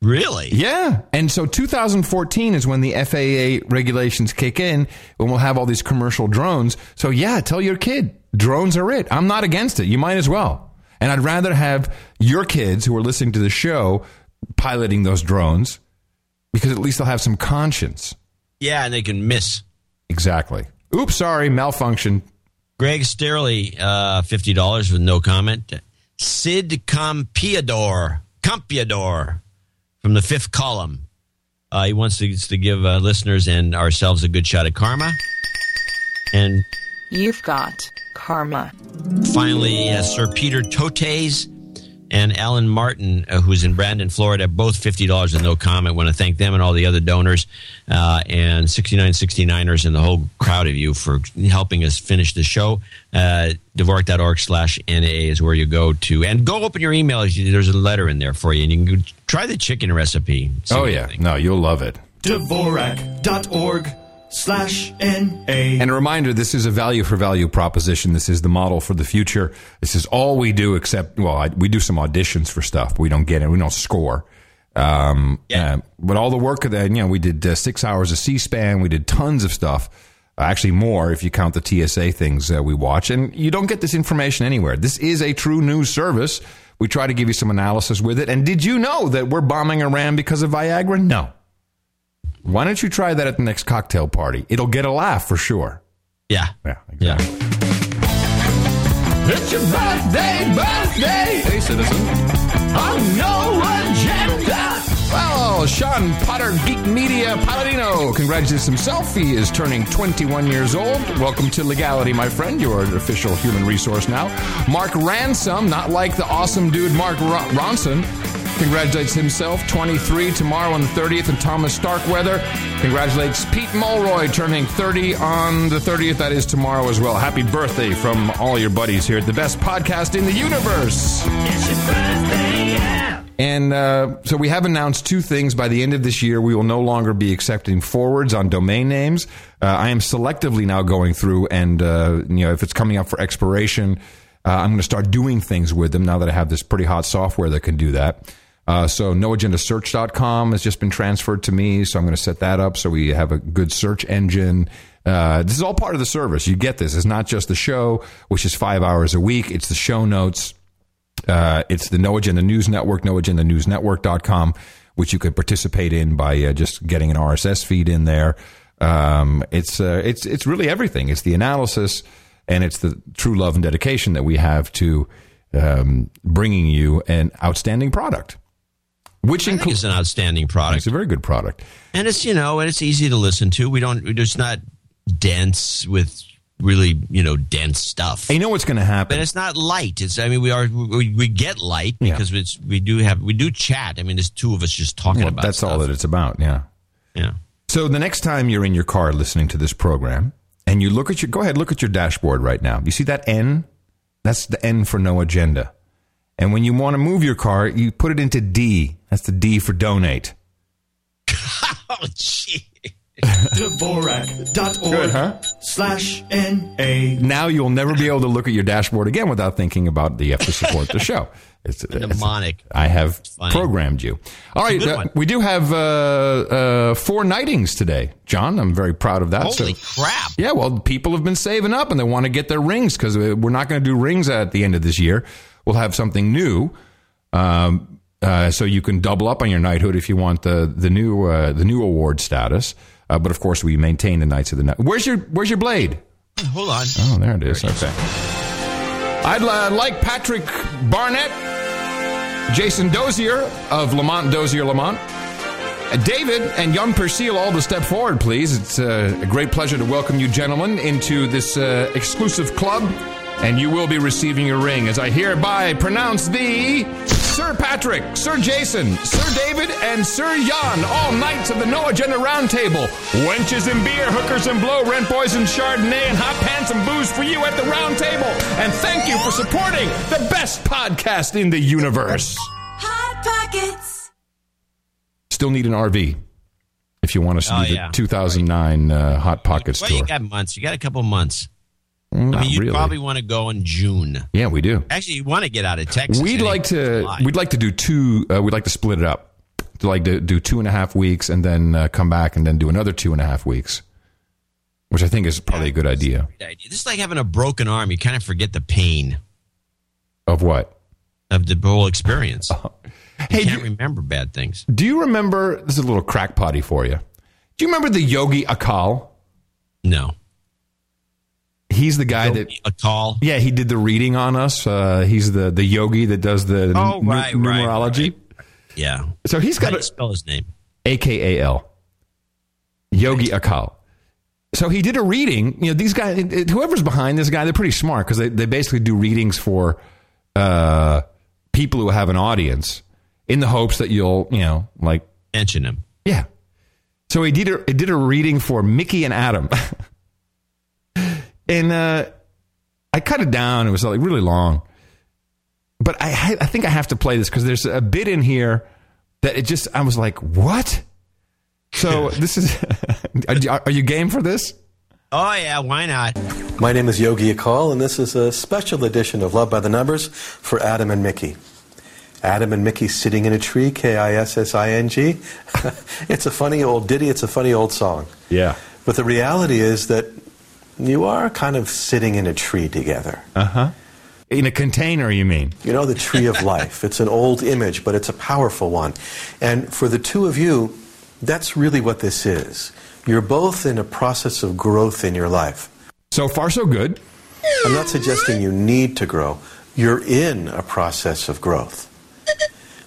Speaker 1: Really?
Speaker 3: Yeah. And so 2014 is when the FAA regulations kick in, when we'll have all these commercial drones. So yeah, tell your kid drones are it. I'm not against it. You might as well. And I'd rather have your kids who are listening to the show piloting those drones because at least they'll have some conscience.
Speaker 1: Yeah, and they can miss.
Speaker 3: Exactly. Oops, sorry, malfunction.
Speaker 1: Greg Sterley, uh, fifty dollars with no comment. Sid Campiador, Campiador, from the fifth column. Uh, he wants to, to give uh, listeners and ourselves a good shot at karma. And
Speaker 20: You've got karma.
Speaker 1: finally, uh, Sir Peter Totes and Alan Martin, uh, who's in Brandon, Florida, both $50 and no comment. want to thank them and all the other donors uh, and 6969ers and the whole crowd of you for helping us finish the show. Uh, Dvorak.org slash NA is where you go to. And go open your email. There's a letter in there for you. And you can try the chicken recipe.
Speaker 3: Oh,
Speaker 1: what you
Speaker 3: yeah. No, you'll love it.
Speaker 37: Dvorak.org slash NA.
Speaker 3: And a reminder, this is a value for value proposition. This is the model for the future. This is all we do except, well, I, we do some auditions for stuff. We don't get it. We don't score. Um, uh, but all the work of that, you know, we did uh, six hours of C-SPAN. We did tons of stuff. Uh, actually more if you count the TSA things uh, we watch. And you don't get this information anywhere. This is a true news service. We try to give you some analysis with it. And did you know that we're bombing Iran because of Viagra? No. Why don't you try that at the next cocktail party? It'll get a laugh for sure.
Speaker 1: Yeah.
Speaker 3: Yeah.
Speaker 1: Yeah.
Speaker 3: It's your birthday, birthday. Hey, citizen. On no agenda. well. Sean Potter, Geek Media Paladino, congratulates himself. He is turning 21 years old. Welcome to Legality, my friend. You are an official human resource now. Mark Ransom, not like the awesome dude Mark Ro- Ronson, congratulates himself, 23 tomorrow on the 30th. And Thomas Starkweather congratulates Pete Mulroy, turning 30 on the 30th. That is tomorrow as well. Happy birthday from all your buddies here at the best podcast in the universe. And uh, so we have announced two things. By the end of this year, we will no longer be accepting forwards on domain names. Uh, I am selectively now going through, and uh, you know, if it's coming up for expiration, uh, I'm going to start doing things with them now that I have this pretty hot software that can do that. Uh, so noagendasearch.com has just been transferred to me, so I'm going to set that up so we have a good search engine. Uh, this is all part of the service. You get this. It's not just the show, which is five hours a week. It's the show notes. Uh, it's the No Agenda News Network, noagendanewsnetwork.com, which you could participate in by uh, just getting an RSS feed in there. Um, it's, uh, it's, it's really everything. It's the analysis and it's the true love and dedication that we have to um, bringing you an outstanding product. Which
Speaker 1: I think
Speaker 3: includes
Speaker 1: it's an outstanding product.
Speaker 3: It's a very good product.
Speaker 1: And it's, you know, and it's easy to listen to. We don't, just not dense with really, you know, dense stuff.
Speaker 3: And you know what's going to happen?
Speaker 1: But it's not light. It's, I mean, we are, we, we get light because it's, we do have, we do chat. I mean, there's two of us just talking
Speaker 3: Well,
Speaker 1: about
Speaker 3: that's all that it's about. Yeah.
Speaker 1: Yeah.
Speaker 3: So the next time you're in your car listening to this program and you look at your, go ahead, look at your dashboard right now. You see that N? That's the N for no agenda. And when you want to move your car, you put it into D. That's the D for donate. *laughs*
Speaker 1: Oh, gee.
Speaker 37: Dvorak.org
Speaker 3: Good, huh?
Speaker 37: slash N-A.
Speaker 3: Now you'll never be able to look at your dashboard again without thinking about the you have to support the show. *laughs* It's, it's-
Speaker 1: Mnemonic.
Speaker 3: I have programmed you. All
Speaker 1: It's a
Speaker 3: right,
Speaker 1: good
Speaker 3: uh, we do have uh, uh, four nightings today, John. I'm very proud of that.
Speaker 1: Holy
Speaker 3: so,
Speaker 1: crap.
Speaker 3: yeah, well, people have been saving up and they want to get their rings because we're not going to do rings at the end of this year. We'll have something new. Um, uh, so you can double up on your knighthood if you want the the new uh, the new award status. Uh, but of course, we maintain the knights of the night. Where's your Where's your blade?
Speaker 1: Hold on.
Speaker 3: Oh, there it is. Okay. I'd uh, like Patrick Barnett, Jason Dozier of Lamont Dozier Lamont, David and Jan Persil all to step forward, please. It's uh, a great pleasure to welcome you, gentlemen, into this uh, exclusive club, and you will be receiving your ring as I hereby pronounce thee Sir Patrick, Sir Jason, Sir David, and Sir Jan, all knights of the No Agenda Roundtable. Wenches and beer, hookers and blow, rent boys and chardonnay, and hot pants and booze for you at the round table. And thank you for supporting the best podcast in the universe.
Speaker 38: Hot Pockets.
Speaker 3: Still need an RV if you want us to
Speaker 1: Oh,
Speaker 3: do
Speaker 1: yeah.
Speaker 3: the 2009 uh, Hot Pockets
Speaker 1: Well,
Speaker 3: tour.
Speaker 1: you got months. You got a couple months.
Speaker 3: Mm,
Speaker 1: I mean, you
Speaker 3: really.
Speaker 1: probably want to go in June.
Speaker 3: yeah, we do.
Speaker 1: Actually, you want to get out of Texas.
Speaker 3: We'd like to.
Speaker 1: July.
Speaker 3: We'd like to do two. Uh, we'd like to split it up. To like to do two and a half weeks and then uh, come back and then do another two and a half weeks, which I think is probably a good idea.
Speaker 1: Idea. This is like having a broken arm. You kind of forget the pain
Speaker 3: Of what?
Speaker 1: of the whole experience.
Speaker 3: Uh-huh.
Speaker 1: You can't remember bad things.
Speaker 3: Do you remember? This is a little crackpotty for you. Do you remember the Yogi Akal?
Speaker 1: No.
Speaker 3: He's the guy that
Speaker 1: Akal.
Speaker 3: Yeah, he did the reading on us. Uh, he's the the yogi that does the
Speaker 1: Oh,
Speaker 3: nu-
Speaker 1: right, right,
Speaker 3: numerology.
Speaker 1: Yeah.
Speaker 3: So he's got
Speaker 1: to spell his name?
Speaker 3: A K A L. Yogi Akal. So he did a reading. You know, these guys, whoever's behind this guy, they're pretty smart because they, they basically do readings for uh, people who have an audience in the hopes that you'll, you know, like
Speaker 1: mention him.
Speaker 3: Yeah. So he did a, he did a reading for Mickey and Adam. *laughs* and uh, I cut it down. It was like really long. But I, I think I have to play this because there's a bit in here that it just, I was like, what? So this is, *laughs* are you- are you game for this?
Speaker 1: Oh, yeah. Why not?
Speaker 39: My name is Yogi Akal, and this is a special edition of Love by the Numbers for Adam and Mickey. Adam and Mickey sitting in a tree, K I S S I N G. *laughs* It's a funny old ditty, it's a funny old song.
Speaker 3: Yeah.
Speaker 39: But the reality is that you are kind of sitting in a tree together.
Speaker 3: Uh huh. In a container, you mean?
Speaker 39: You know, the tree of *laughs* life. It's an old image, but it's a powerful one. And for the two of you, that's really what this is. You're both in a process of growth in your life.
Speaker 3: So far, so good.
Speaker 39: I'm not suggesting you need to grow. You're in a process of growth.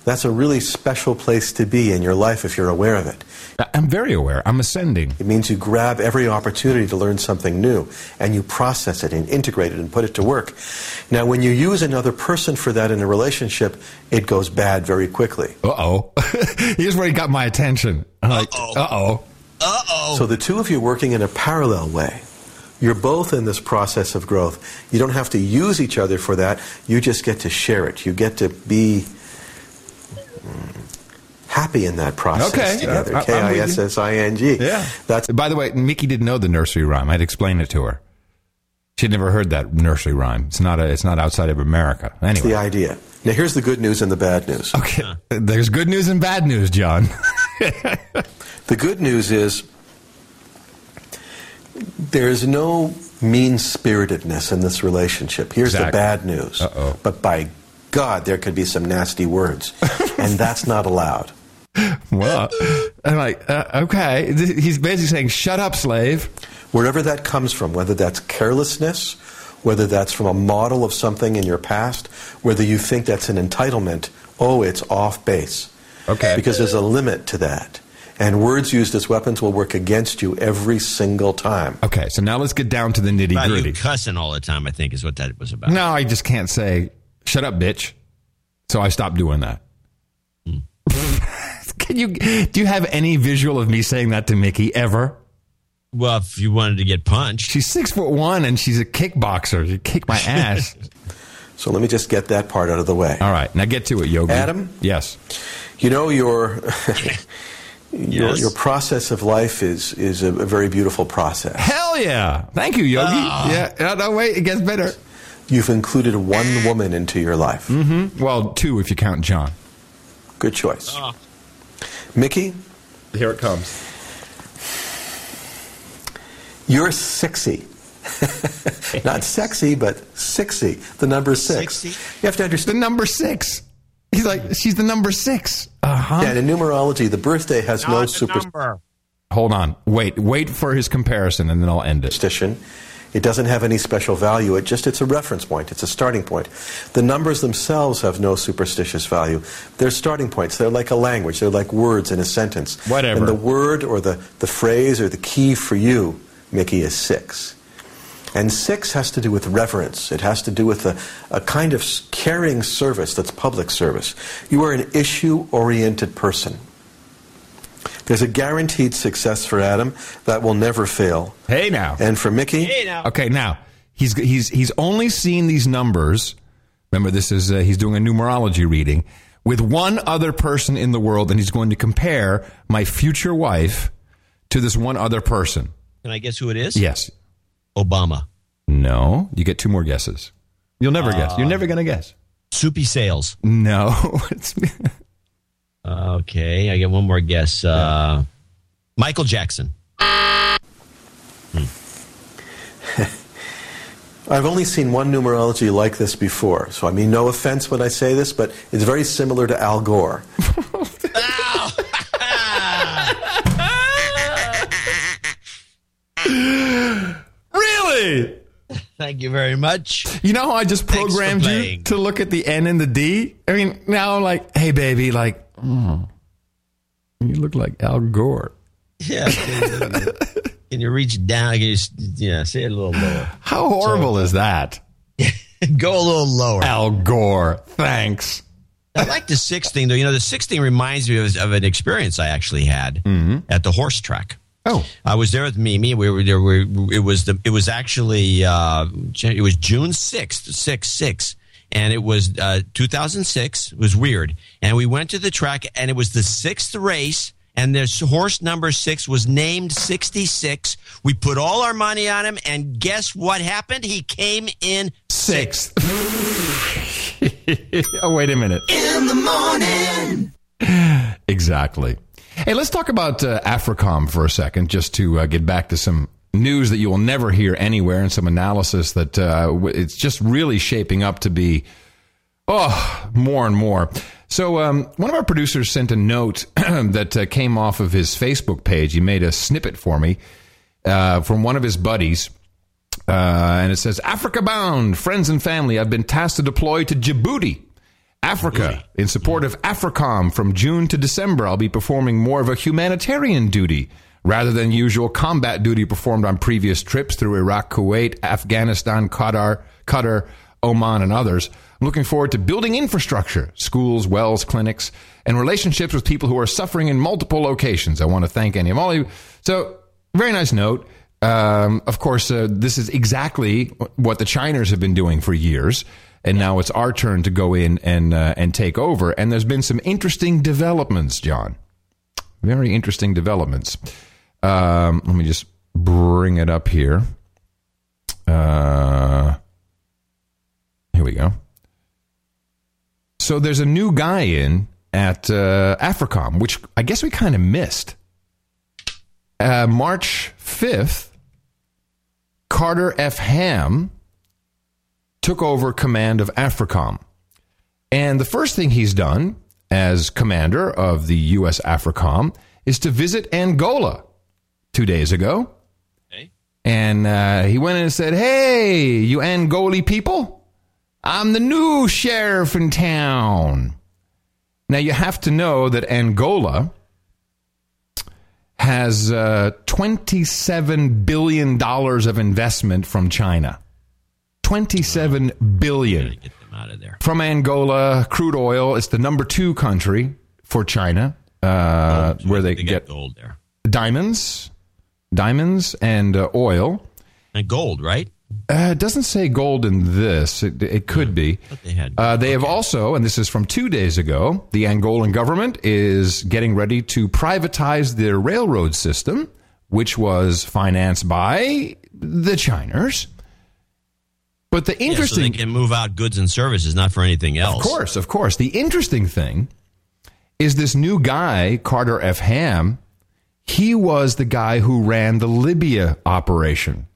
Speaker 39: That's a really special place to be in your life if you're aware of it.
Speaker 3: I'm very aware. I'm ascending.
Speaker 39: It means you grab every opportunity to learn something new and you process it and integrate it and put it to work. Now, when you use another person for that in a relationship, it goes bad very quickly.
Speaker 3: Uh oh. *laughs* Here's where he got my attention. I'm like, uh oh.
Speaker 1: Uh oh.
Speaker 39: So the two of you working in a parallel way. You're both in this process of growth. You don't have to use each other for that. You just get to share it. You get to be mm, happy in that process
Speaker 3: Okay.
Speaker 39: together.
Speaker 3: I- I'm
Speaker 39: K
Speaker 3: with
Speaker 39: I
Speaker 3: you.
Speaker 39: S S I N G.
Speaker 3: Yeah.
Speaker 39: That's
Speaker 3: By the way, Mickey didn't know the nursery rhyme. I'd explain it to her. She'd never heard that nursery rhyme. It's not a, it's not outside of America. Anyway.
Speaker 39: the idea. Now here's the good news and the bad news.
Speaker 3: Okay. There's good news and bad news, John. *laughs*
Speaker 39: The good news is there's no mean spiritedness in this relationship. Here's the bad news.
Speaker 3: Uh-oh.
Speaker 39: But by God, there could be some nasty words. *laughs* and that's not allowed.
Speaker 3: Well, I'm like, uh, okay. He's basically saying, shut up, slave.
Speaker 39: Wherever that comes from, whether that's carelessness, whether that's from a model of something in your past, whether you think that's an entitlement, oh, it's off base.
Speaker 3: Okay.
Speaker 39: Because there's a limit to that. And words used as weapons will work against you every single time.
Speaker 3: Okay, so now let's get down to the nitty gritty.
Speaker 1: cussing all the time, I think, is what that was about.
Speaker 3: No, I just can't say, shut up, bitch. So I stopped doing that. Can you, do you have any visual of me saying that to Mickey ever?
Speaker 1: Well, if you wanted to get punched,
Speaker 3: She's six foot one and she's a kickboxer. She kicked my *laughs* ass.
Speaker 39: So let me just get that part out of the way.
Speaker 3: All right, now get to it, Yogi.
Speaker 39: Adam?
Speaker 3: Yes.
Speaker 39: You know your *laughs* your,
Speaker 1: Yes.
Speaker 39: your process of life is is a, a very beautiful process.
Speaker 3: Hell yeah. Thank you, Yogi.
Speaker 1: Ah.
Speaker 3: Yeah. No, no, wait, it gets better.
Speaker 39: You've included one woman into your life.
Speaker 3: Mm-hmm. Well, two if you count John.
Speaker 39: Good choice.
Speaker 1: Ah.
Speaker 39: Mickey,
Speaker 3: Here it comes.
Speaker 39: you're sexy. *laughs* Not sexy, but sixty. The number six.
Speaker 1: 60?
Speaker 39: You have to understand.
Speaker 3: The number six. He's like, she's the number six. Uh huh.
Speaker 39: Yeah, in numerology, the birthday has no super
Speaker 1: number.
Speaker 3: Hold on. Wait. Wait for his comparison, and then I'll end it.
Speaker 39: superstition. It doesn't have any special value. It just it's a reference point. It's a starting point. The numbers themselves have no superstitious value. They're starting points. They're like a language. They're like words in a sentence.
Speaker 3: Whatever.
Speaker 39: And the word or the, the phrase or the key for you, Mickey, is six. And six has to do with reverence. It has to do with a, a kind of caring service that's public service. You are an issue oriented person. There's a guaranteed success for Adam that will never fail.
Speaker 3: Hey now.
Speaker 39: And for Mickey,
Speaker 1: Hey, now.
Speaker 3: Okay, now he's he's he's only seen these numbers. Remember, this is uh, he's doing a numerology reading with one other person in the world, and he's going to compare my future wife to this one other person.
Speaker 1: Can I guess who it is?
Speaker 3: Yes.
Speaker 1: Obama.
Speaker 3: No. You get two more guesses. You'll never guess. You're never going to guess.
Speaker 1: Soupy Sales.
Speaker 3: No. *laughs* It's,
Speaker 1: Okay, I get one more guess. Uh, Michael Jackson. *laughs*
Speaker 39: I've only seen one numerology like this before. So I mean no offense when I say this, but it's very similar to Al Gore. *laughs* *laughs*
Speaker 3: really?
Speaker 1: Thank you very much.
Speaker 3: You know how I just
Speaker 1: Thanks
Speaker 3: programmed you to look at the N and the D? I mean, now I'm like, hey, baby, like, mm, you look like Al Gore.
Speaker 1: Yeah. Can you, reach down? Can you, s- yeah, say it a little lower.
Speaker 3: How horrible is that? *laughs*
Speaker 1: Go a little lower.
Speaker 3: Al Gore. Thanks.
Speaker 1: I like the six thing though. You know, the six thing reminds me of, of an experience I actually had at the horse track.
Speaker 3: Oh,
Speaker 1: I was there with Mimi. We were there. We, it was the. It was actually. Uh, it was June sixth, six six, and it was uh, 2006. It was weird, and we went to the track, and it was the sixth race. And this horse number six was named 66. We put all our money on him, and guess what happened? He came in
Speaker 3: sixth. *laughs* oh, wait a minute.
Speaker 38: In the morning.
Speaker 3: Exactly. Hey, let's talk about uh, AFRICOM for a second, just to uh, get back to some news that you will never hear anywhere and some analysis that uh, it's just really shaping up to be, oh, more and more. So, um, one of our producers sent a note *clears throat* that uh, came off of his Facebook page. He made a snippet for me uh, from one of his buddies. Uh, and it says, Africa bound, friends and family, I've been tasked to deploy to Djibouti Africa, in support of AFRICOM from June to December, I'll be performing more of a humanitarian duty rather than usual combat duty performed on previous trips through Iraq, Kuwait, Afghanistan, Qatar, Qatar, Oman, and others. I'm looking forward to building infrastructure, schools, wells, clinics, and relationships with people who are suffering in multiple locations. I want to thank any of all of you. So, very nice note. Um, of course, uh, this is exactly what the Chiners have been doing for years and now it's our turn to go in and uh, and take over. And there's been some interesting developments, John. Very interesting developments. Um, let me just bring it up here. Uh, here we go. So there's a new guy in at uh, AFRICOM, which I guess we kind of missed. Uh, March 5th, Carter F. Ham took over command of AFRICOM. And the first thing he's done as commander of the U.S. AFRICOM is to visit Angola two days ago.
Speaker 1: Okay.
Speaker 3: And uh, he went in and said, Hey, you Angoli people, I'm the new sheriff in town. Now, you have to know that Angola has uh, $27 billion of investment from China. 27 billion
Speaker 1: Get them out of there.
Speaker 3: from Angola. Crude oil. It's the number two country for China, uh, where they,
Speaker 1: They
Speaker 3: get
Speaker 1: got gold there.
Speaker 3: diamonds, diamonds, and uh, oil.
Speaker 1: And gold, right?
Speaker 3: Uh, it doesn't say gold in this. It, it could be.
Speaker 1: they had.
Speaker 3: Uh, they have also, and this is from two days ago, the Angolan government is getting ready to privatize their railroad system, which was financed by the Chiners. But the
Speaker 1: Yeah, so they
Speaker 3: interesting,
Speaker 1: can move out goods and services, not for anything else.
Speaker 3: of course, of course, the interesting thing is this new guy, Carter F. Ham. He was the guy who ran the Libya operation.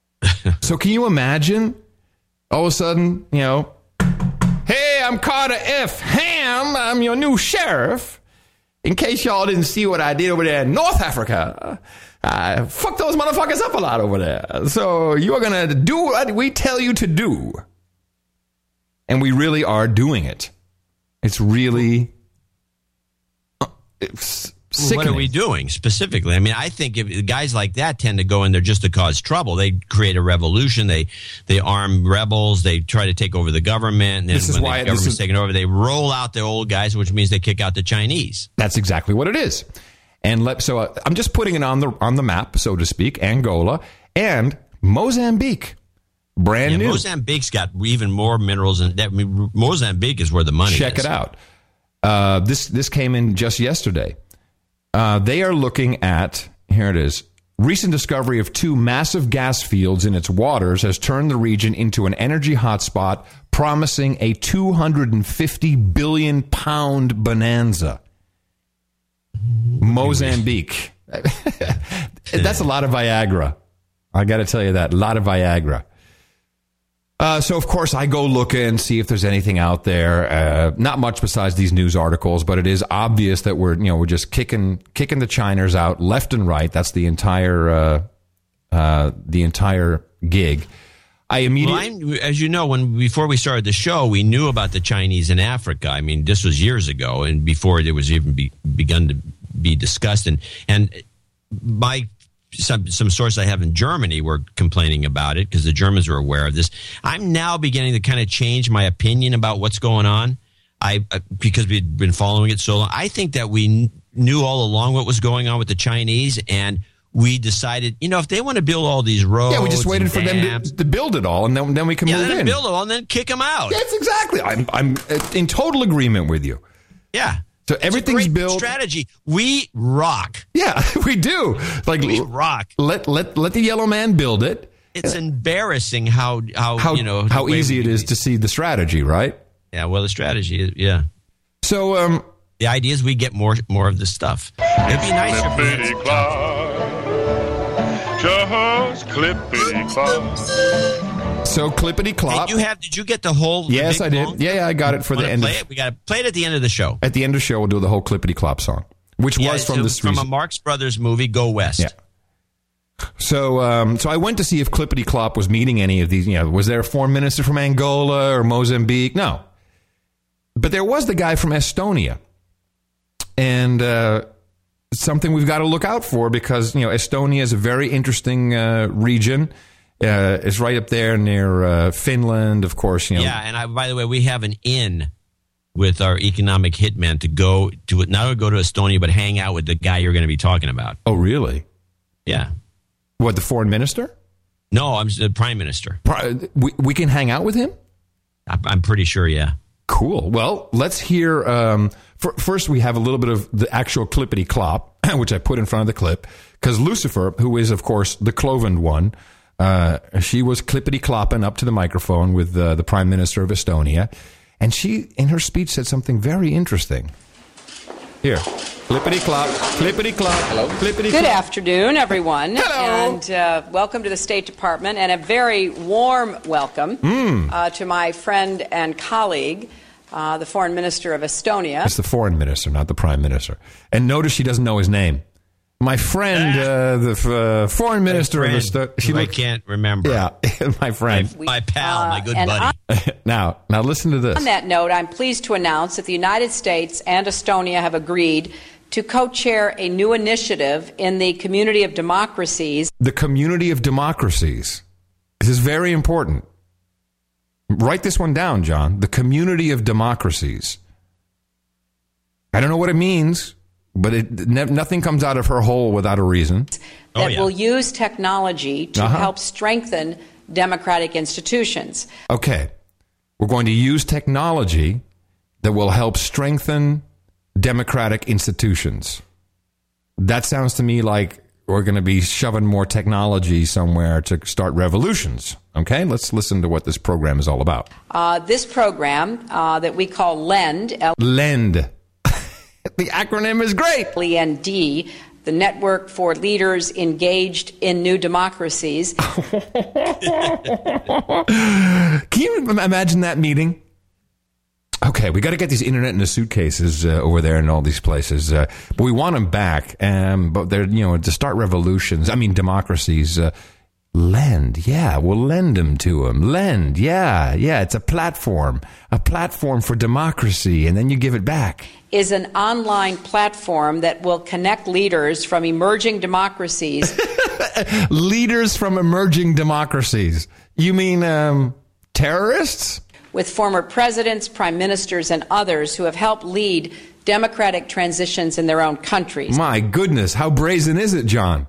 Speaker 3: *laughs* so can you imagine? All of a sudden, you know, hey, I'm Carter F. Ham. I'm your new sheriff. In case y'all didn't see what I did over there in North Africa, I fucked those motherfuckers up a lot over there. So you're gonna do what we tell you to do, and we really are doing it. It's really uh, it's
Speaker 1: What are we doing specifically? I mean, I think if guys like that tend to go in there just to cause trouble. They create a revolution. They they arm rebels. They try to take over the government. And
Speaker 3: This is why-
Speaker 1: the government's
Speaker 3: is-
Speaker 1: taken over, they roll out the old guys, which means they kick out the Chinese.
Speaker 3: That's exactly what it is. And let, so uh, I'm just putting it on the on the map, so to speak. Angola and Mozambique, brand
Speaker 1: Yeah,
Speaker 3: new.
Speaker 1: Mozambique's got even more minerals, and that I mean, Mozambique is where the money is.
Speaker 3: Check
Speaker 1: is.
Speaker 3: it out. Uh, this this came in just yesterday. Uh, they are looking at here it is. Recent discovery of two massive gas fields in its waters has turned the region into an energy hotspot, promising a 250 billion pound bonanza. Mozambique. *laughs* That's a lot of Viagra. I got to tell you that. A lot of Viagra. Uh, so of course I go look and see if there's anything out there. Uh, not much besides these news articles, but it is obvious that we're you know we're just kicking kicking the Chiners out left and right. That's the entire uh, uh, the entire gig. I immediately
Speaker 1: Well, as you know, when before we started the show, we knew about the Chinese in Africa. I mean, this was years ago, and before it was even be, begun to be discussed. And and my some some source I have in Germany were complaining about it because the Germans were aware of this. I'm now beginning to kind of change my opinion about what's going on. I uh, because we've been following it so long. I think that we kn- knew all along what was going on with the Chinese and. We decided, you know, if they want to build all these roads,
Speaker 3: yeah we just waited for them to, to build it all, and then then we can
Speaker 1: yeah,
Speaker 3: move in.
Speaker 1: build it all and then kick them out.
Speaker 3: That's exactly. I'm I'm in total agreement with you.
Speaker 1: Yeah.
Speaker 3: So everything's built.
Speaker 1: Strategy. We rock.
Speaker 3: Yeah, *laughs* we do. Like
Speaker 1: we rock.
Speaker 3: Let let let the yellow man build it.
Speaker 1: It's embarrassing how how,
Speaker 3: How
Speaker 1: you know
Speaker 3: how easy it is to see the strategy, right?
Speaker 1: Yeah. Well, the strategy is yeah.
Speaker 3: So um,
Speaker 1: the idea is we get more more of this stuff. It'd be nice. if we had
Speaker 36: Clippity
Speaker 1: some-
Speaker 36: Just clippity clop.
Speaker 3: So clippity clop.
Speaker 1: Did you have? Did you get the whole?
Speaker 3: Yes, I did. Yeah, yeah, I got it for the end.
Speaker 1: Play
Speaker 3: Of,
Speaker 1: it? We got to play it at the end of the show.
Speaker 3: at the end of the show, we'll do the whole clippity clop song, which
Speaker 1: Yeah,
Speaker 3: was from the
Speaker 1: from a Marx Brothers movie, Go West.
Speaker 3: Yeah. So, um, so I went to see if Clippity Clop was meeting any of these. You know, was there a foreign minister from Angola or Mozambique? No. but there was the guy from Estonia, and uh, something we've got to look out for because you know Estonia is a very interesting uh, region. Uh, it's right up there near uh, Finland, of course. You know,
Speaker 1: Yeah, and I, by the way, we have an in with our economic hitman to go to not only go to Estonia but hang out with the guy you're going to be talking about.
Speaker 3: Oh, really?
Speaker 1: Yeah.
Speaker 3: What the foreign minister?
Speaker 1: No, I'm the prime minister.
Speaker 3: We, we can hang out with him.
Speaker 1: I'm pretty sure. Yeah.
Speaker 3: Cool. Well, let's hear. Um, fir- first, we have a little bit of the actual clippity clop, *clears throat* which I put in front of the clip, because Lucifer, who is of course the cloven one, uh, she was clippity clopping up to the microphone with uh, the Prime Minister of Estonia, and she, in her speech, said something very interesting. Here, clippity clop, clippity clop, hello, clippity
Speaker 40: Good
Speaker 3: clop.
Speaker 40: afternoon, everyone.
Speaker 3: Hello.
Speaker 40: And uh, welcome to the State Department, and a very warm welcome
Speaker 3: Mm.
Speaker 40: uh, to my friend and colleague, uh, the Foreign Minister of Estonia.
Speaker 3: It's the foreign minister, not the prime minister. And notice she doesn't know his name. My friend, uh, the f- uh, foreign minister of
Speaker 1: friend,
Speaker 3: Estonia.
Speaker 1: who I can't remember.
Speaker 3: Yeah, *laughs* my friend.
Speaker 1: My pal, my good
Speaker 40: and
Speaker 1: buddy. *laughs*
Speaker 3: now, now listen to this.
Speaker 40: On that note, I'm pleased to announce that the United States and Estonia have agreed to co chair a new initiative in the community of democracies
Speaker 3: The community of democracies. This is very important. Write this one down, John. The community of democracies. I don't know what it means, but it, ne- nothing comes out of her hole without a reason.
Speaker 40: that will use technology to
Speaker 3: Uh-huh.
Speaker 40: help strengthen democratic institutions.
Speaker 3: Okay. We're going to use technology that will help strengthen democratic institutions. That sounds to me like we're going to be shoving more technology somewhere to start revolutions. Okay, let's listen to what this program is all about.
Speaker 40: Uh, this program uh, that we call LEND, L
Speaker 3: Lend. The acronym is great.
Speaker 40: E N D, the Network for Leaders Engaged in New Democracies. *laughs*
Speaker 3: Can you imagine that meeting? Okay, we got to get these internet in the suitcases uh, over there in all these places, uh, but we want them back. Um, but they're you know to start revolutions. I mean democracies. Uh, lend, yeah, we'll lend them to them. Lend, yeah, yeah. It's a platform, a platform for democracy, and then you give it back.
Speaker 40: is an online platform that will connect leaders from emerging democracies *laughs*
Speaker 3: Leaders from emerging democracies. You mean um, terrorists?
Speaker 40: with former presidents, prime ministers, and others who have helped lead democratic transitions in their own countries.
Speaker 3: My goodness, how brazen is it, John?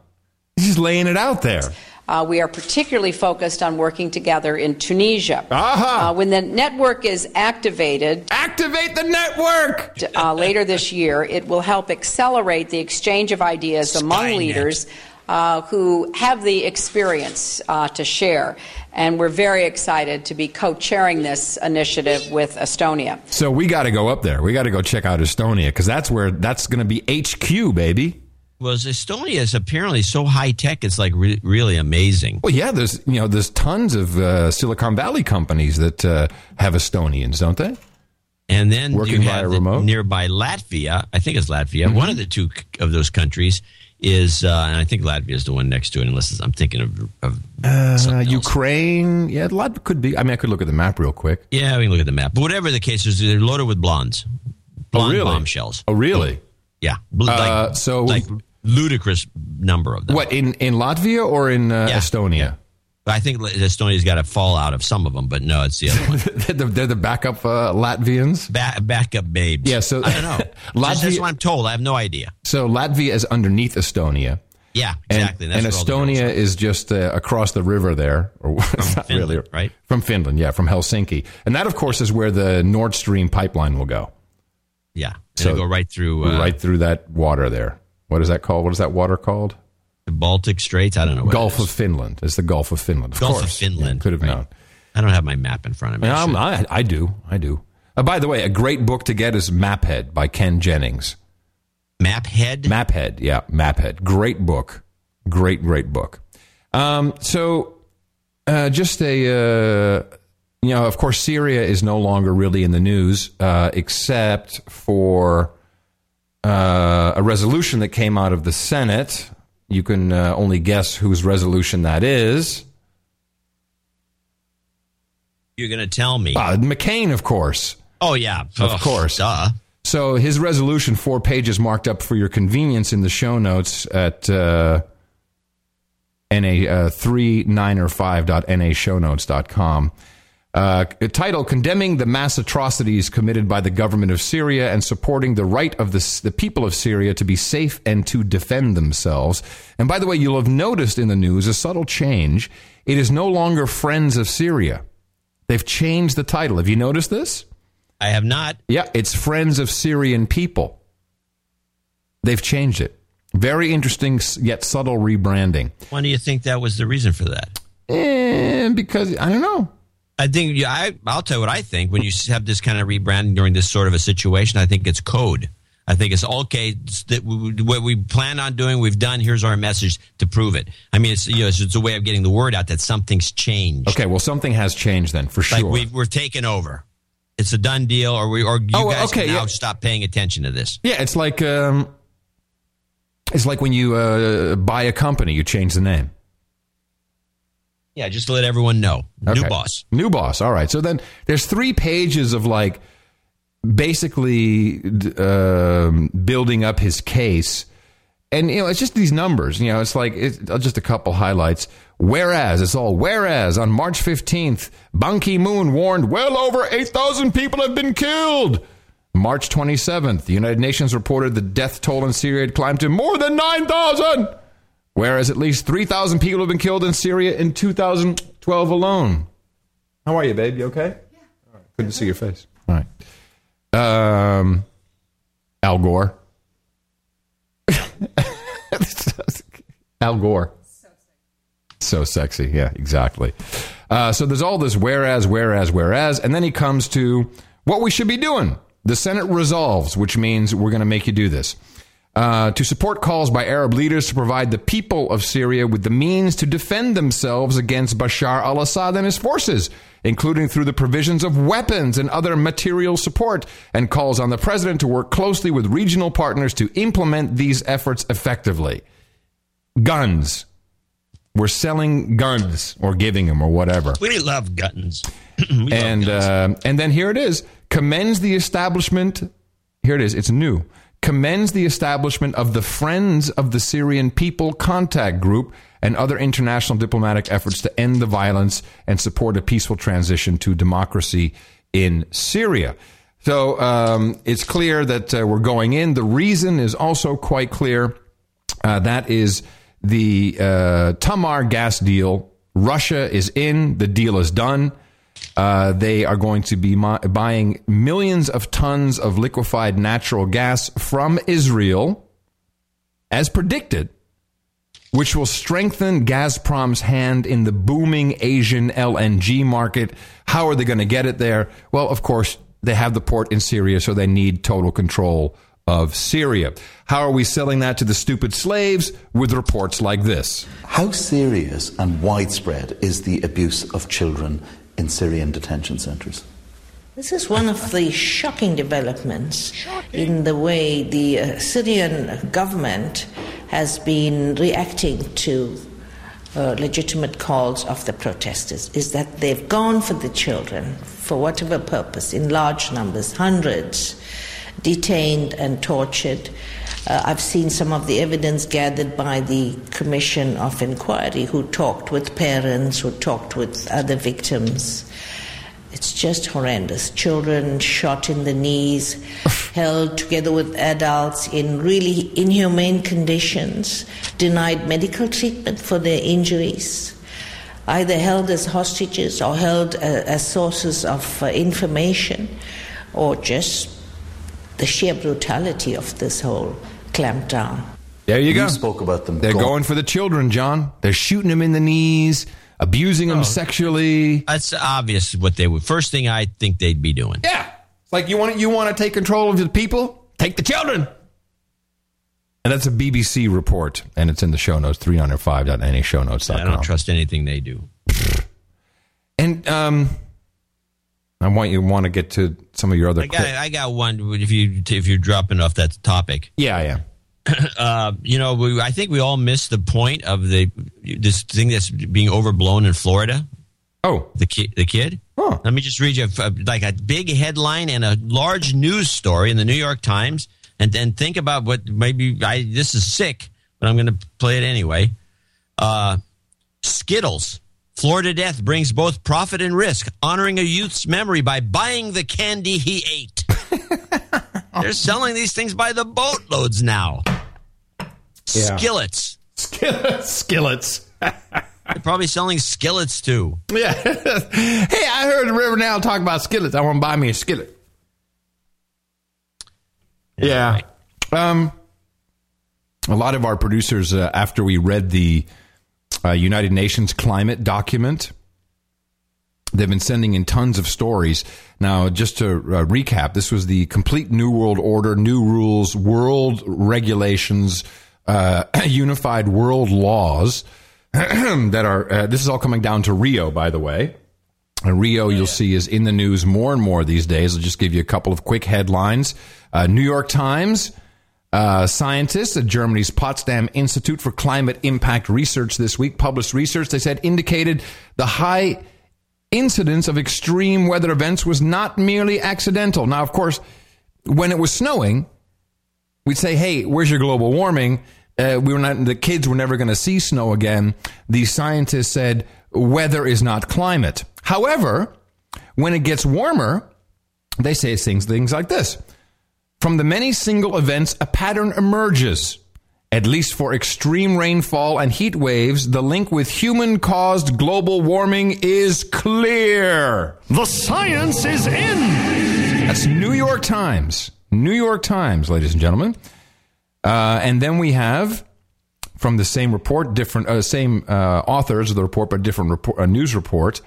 Speaker 3: He's just laying it out there.
Speaker 40: Uh, we are particularly focused on working together in Tunisia. Uh, when the network is activated,
Speaker 3: activate the network
Speaker 40: uh, later this year. It will help accelerate the exchange of ideas among leaders uh, who have the experience uh, to share. And we're very excited to be co-chairing this initiative with Estonia.
Speaker 3: So we got to go up there. We got to go check out Estonia because that's where that's going to be HQ, baby.
Speaker 1: Well, Estonia is apparently so high tech; it's like re- really amazing.
Speaker 3: Well, yeah, there's you know there's tons of uh, Silicon Valley companies that uh, have Estonians, don't they?
Speaker 1: And then
Speaker 3: Working
Speaker 1: you
Speaker 3: via
Speaker 1: have the
Speaker 3: remote?
Speaker 1: nearby Latvia. I think it's Latvia.
Speaker 3: Mhm.
Speaker 1: One of the two of those countries is, uh, and I think Latvia is the one next to it. Unless I'm thinking of, of
Speaker 3: Uh, Ukraine, yeah, a lot could be. I mean, I could look at the map real quick.
Speaker 1: yeah, we can look at the map. But whatever the case is, they're loaded with blondes, blonde
Speaker 3: really?
Speaker 1: bombshells.
Speaker 3: Oh, really?
Speaker 1: Yeah, Bl-
Speaker 3: Uh, so
Speaker 1: like ludicrous number of them.
Speaker 3: What in in Latvia or in uh,
Speaker 1: Yeah.
Speaker 3: Estonia?
Speaker 1: I think Estonia's got a fallout of some of them, but no, it's the other one. *laughs*
Speaker 3: they're, the, they're the backup uh, Latvians.
Speaker 1: Ba- backup babes.
Speaker 3: Yeah, so
Speaker 1: I don't know. *laughs* Just- that's what I'm told. I have no idea.
Speaker 3: So Latvia is underneath Estonia.
Speaker 1: Yeah, exactly.
Speaker 3: And,
Speaker 1: where
Speaker 3: Estonia is just uh, across the river there, or *laughs* not
Speaker 1: Finland,
Speaker 3: really
Speaker 1: right?
Speaker 3: From Finland, yeah, from Helsinki, and that, of course, is where the Nord Stream pipeline will go.
Speaker 1: Yeah, it'll go right through uh,
Speaker 3: right through that water there. What is that called? What is that water called?
Speaker 1: the Baltic Straits. I don't know. What
Speaker 3: Gulf of Finland. It's the Gulf of Finland. Of
Speaker 1: Gulf
Speaker 3: course.
Speaker 1: of Finland.
Speaker 3: Yeah, could have
Speaker 1: right.
Speaker 3: known.
Speaker 1: I don't have my map in front of me.
Speaker 3: I, I do. I do. Uh, by the way, a great book to get is Maphead by Ken Jennings.
Speaker 1: Maphead?
Speaker 3: Maphead, yeah, Maphead. Great book. Great, great book. Um, so, uh, just a, uh, you know, of course, Syria is no longer really in the news, uh, except for uh, a resolution that came out of the Senate. You can uh, only guess whose resolution that is.
Speaker 1: You're going to tell me.
Speaker 3: Uh, McCain, of course.
Speaker 1: Oh yeah,
Speaker 3: Of
Speaker 1: Ugh,
Speaker 3: course.
Speaker 1: Duh.
Speaker 3: So his resolution, four pages marked up for your convenience in the show notes at uh, na uh, three nine or five dot nashownotes.com. Uh, title condemning the mass atrocities committed by the government of Syria and supporting the right of the, the people of Syria to be safe and to defend themselves. And by the way, you'll have noticed in the news a subtle change. It is no longer Friends of Syria. They've changed the title. Have you noticed this?
Speaker 1: I have not.
Speaker 3: Yeah, it's Friends of Syrian People. They've changed it. Very interesting yet subtle rebranding.
Speaker 1: Why do you think that was the reason for that?
Speaker 3: And because I don't know.
Speaker 1: I think yeah, I, I'll tell you what I think. When you have this kind of rebranding during this sort of a situation, I think it's code. I think it's okay. it's that we- what we plan on doing, we've done. Here's our message to prove it. I mean, it's you know, it's, it's a way of getting the word out that something's changed.
Speaker 3: Okay, well, something has changed then for
Speaker 1: Like
Speaker 3: sure.
Speaker 1: we we're taking over. It's a done deal, or we or you
Speaker 3: Oh,
Speaker 1: guys
Speaker 3: okay,
Speaker 1: can now
Speaker 3: yeah.
Speaker 1: stop paying attention to this.
Speaker 3: yeah, it's like um, it's like when you uh, buy a company, you change the name.
Speaker 1: Yeah, just to let everyone know. New boss.
Speaker 3: New boss. All right. So then there's three pages of like basically um, building up his case. And, you know, it's just these numbers. You know, it's like it's just a couple highlights. Whereas, it's all whereas on March 15th, Ban Ki moon warned well over 8,000 people have been killed. March 27th, the United Nations reported the death toll in Syria had climbed to more than 9,000. Whereas at least 3,000 people have been killed in Syria in 2012 alone. How are you, babe? You okay? Yeah. All right. To see your face. All right. Um, Al Gore. *laughs* Al Gore. So sexy. so sexy. Yeah, exactly. Uh, so there's all this whereas, whereas, whereas, and then he comes to what we should be doing. The Senate resolves, which means we're going to make you do this. Uh, to support calls by Arab leaders to provide the people of Syria with the means to defend themselves against Bashar al Assad and his forces, including through the provisions of weapons and other material support, and calls on the president to work closely with regional partners to implement these efforts effectively. Guns. We're selling guns or giving them or whatever
Speaker 1: We love guns. *clears throat*
Speaker 3: and uh, and then here it is commends the establishment here it is it's new commends the establishment of the friends of the syrian people contact group and other international diplomatic efforts to end the violence and support a peaceful transition to democracy in syria so um, it's clear that uh, we're going in the reason is also quite clear uh, that is the uh, Tamar gas deal. Russia is in. The deal is done. Uh, they are going to be mi- buying millions of tons of liquefied natural gas from Israel, as predicted, which will strengthen Gazprom's hand in the booming Asian LNG market. How are they going to get it there? Well, of course, they have the port in Syria, so they need total control of Syria. How are we selling that to the stupid slaves? With reports like this.
Speaker 41: How serious and widespread is the abuse of children in Syrian detention centres?
Speaker 42: This is one of the shocking developments in the way the uh, Syrian government has been reacting to uh, legitimate calls of the protesters is that they've gone for the children for whatever purpose in large numbers, hundreds, detained and tortured. Uh, I've seen some of the evidence gathered by the Commission of Inquiry who talked with parents, who talked with other victims. It's just horrendous. Children shot in the knees, held together with adults in really inhumane conditions, denied medical treatment for their injuries, either held as hostages or held uh, as sources of uh, information, or just the sheer brutality of this whole clampdown.
Speaker 3: There you, go.
Speaker 41: You spoke about them.
Speaker 3: They're
Speaker 41: going-
Speaker 3: going for the children, John. They're shooting them in the knees, abusing them sexually.
Speaker 1: That's obvious what they would. First thing I think they'd be doing.
Speaker 3: Yeah. It's like you want you want to take control of the people? Take the children. And that's a BBC report, and it's in the show notes, 305.nashownotes.com.
Speaker 1: I don't trust anything they do. *laughs*
Speaker 3: And um, I want you want to get to some of your other
Speaker 1: I got, I got one. If you if you're dropping off that topic,
Speaker 3: Yeah, yeah. *clears throat*
Speaker 1: uh, you know, we, I think we all missed the point of the this thing that's being overblown in Florida.
Speaker 3: Oh,
Speaker 1: the kid. The kid.
Speaker 3: Huh.
Speaker 1: Let me just read you a, like a big headline and a large news story in the New York Times, and then think about what maybe I. This is sick, but I'm going to play it anyway. Uh, Skittles. Florida death brings both profit and risk, honoring a youth's memory by buying the candy he ate. *laughs* They're selling these things by the boatloads now.
Speaker 3: Yeah.
Speaker 1: Skillets.
Speaker 3: Skillets. *laughs* Skillets.
Speaker 1: They're probably selling skillets too.
Speaker 3: Yeah. *laughs* hey, I heard River now talk about skillets. I want to buy me a skillet. Yeah. Um, a lot of our producers, uh, after we read the uh, United Nations climate document, they've been sending in tons of stories. Now, just to uh, recap, this was the complete New World Order, new rules, world regulations, uh, *clears throat* unified world laws *clears throat* that are. Uh, this is all coming down to Rio, by the way. Rio, you'll see, is in the news more and more these days. I'll just give you a couple of quick headlines. Uh, New York Times. Uh, scientists at Germany's Potsdam Institute for Climate Impact Research this week published research they said indicated the high incidence of extreme weather events was not merely accidental. Now, of course, when it was snowing, we'd say, "Hey, where's your global warming?" Uh, we were not. The kids were never going to see snow again. These scientists said, "Weather is not climate." However, when it gets warmer, they say things things like this. From the many single events, a pattern emerges. At least for extreme rainfall and heat waves, the link with human caused global warming is clear.
Speaker 37: The science is in.
Speaker 3: That's New York Times. New York Times, ladies and gentlemen. Uh, and then we have from the same report, different, uh, same uh, authors of the report, but different report, uh, news report.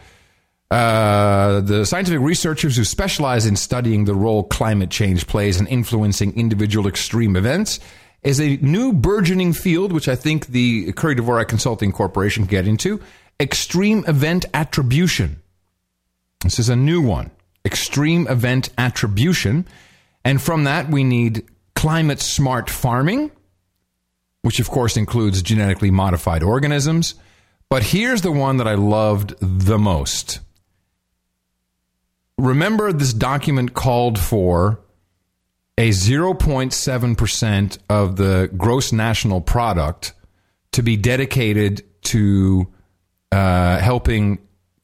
Speaker 3: Uh, the scientific researchers who specialize in studying the role climate change plays in influencing individual extreme events is a new burgeoning field, which I think the Curry Dvorak Consulting Corporation can get into extreme event attribution. This is a new one extreme event attribution. And from that, we need climate smart farming, which of course includes genetically modified organisms. But here's the one that I loved the most. Remember, this document called for a 0.7% of the gross national product to be dedicated to uh, helping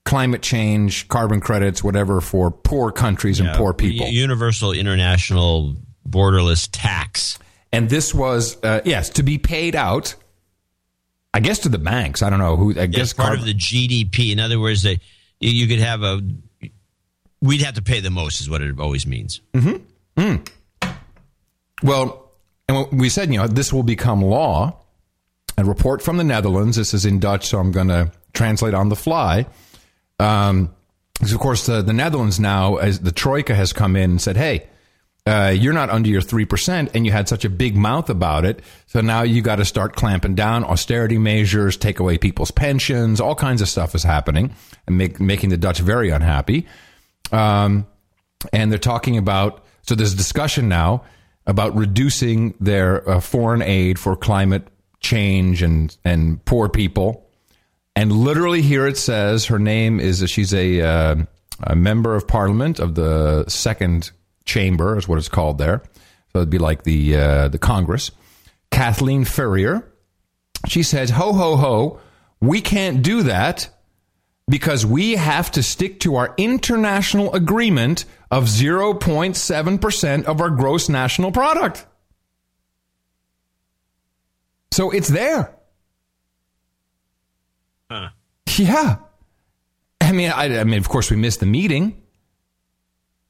Speaker 3: climate change, carbon credits, whatever, for poor countries and
Speaker 1: Yeah,
Speaker 3: poor people.
Speaker 1: Universal international borderless tax.
Speaker 3: And this was, uh, yes, to be paid out, I guess, to the banks. I don't know who, I guess
Speaker 1: It's part
Speaker 3: carb-
Speaker 1: of the GDP. In other words, they, you could have a. We'd have to pay the most, is what it always means.
Speaker 3: Mm-hmm. Mm. Well, and we said, you know, this will become law. A report from the Netherlands. This is in Dutch, so I'm going to translate on the fly. Um, because of course, the, the Netherlands now, as the Troika has come in and said, hey, uh, you're not under your 3%, and you had such a big mouth about it. So now you got to start clamping down, austerity measures, take away people's pensions, all kinds of stuff is happening and make, making the Dutch very unhappy. Um, and they're talking about, so there's a discussion now about reducing their uh, foreign aid for climate change and, and poor people. And literally here it says her name is, she's a, uh, a member of parliament of the second chamber, is what it's called there. So it'd be like the, uh, the Congress. Kathleen Ferrier. She says, ho, ho, ho, we can't do that because we have to stick to our international agreement of 0.7% of our gross national product. So it's there.
Speaker 1: Huh.
Speaker 3: Yeah. I mean, I, I mean, of course, we missed the meeting,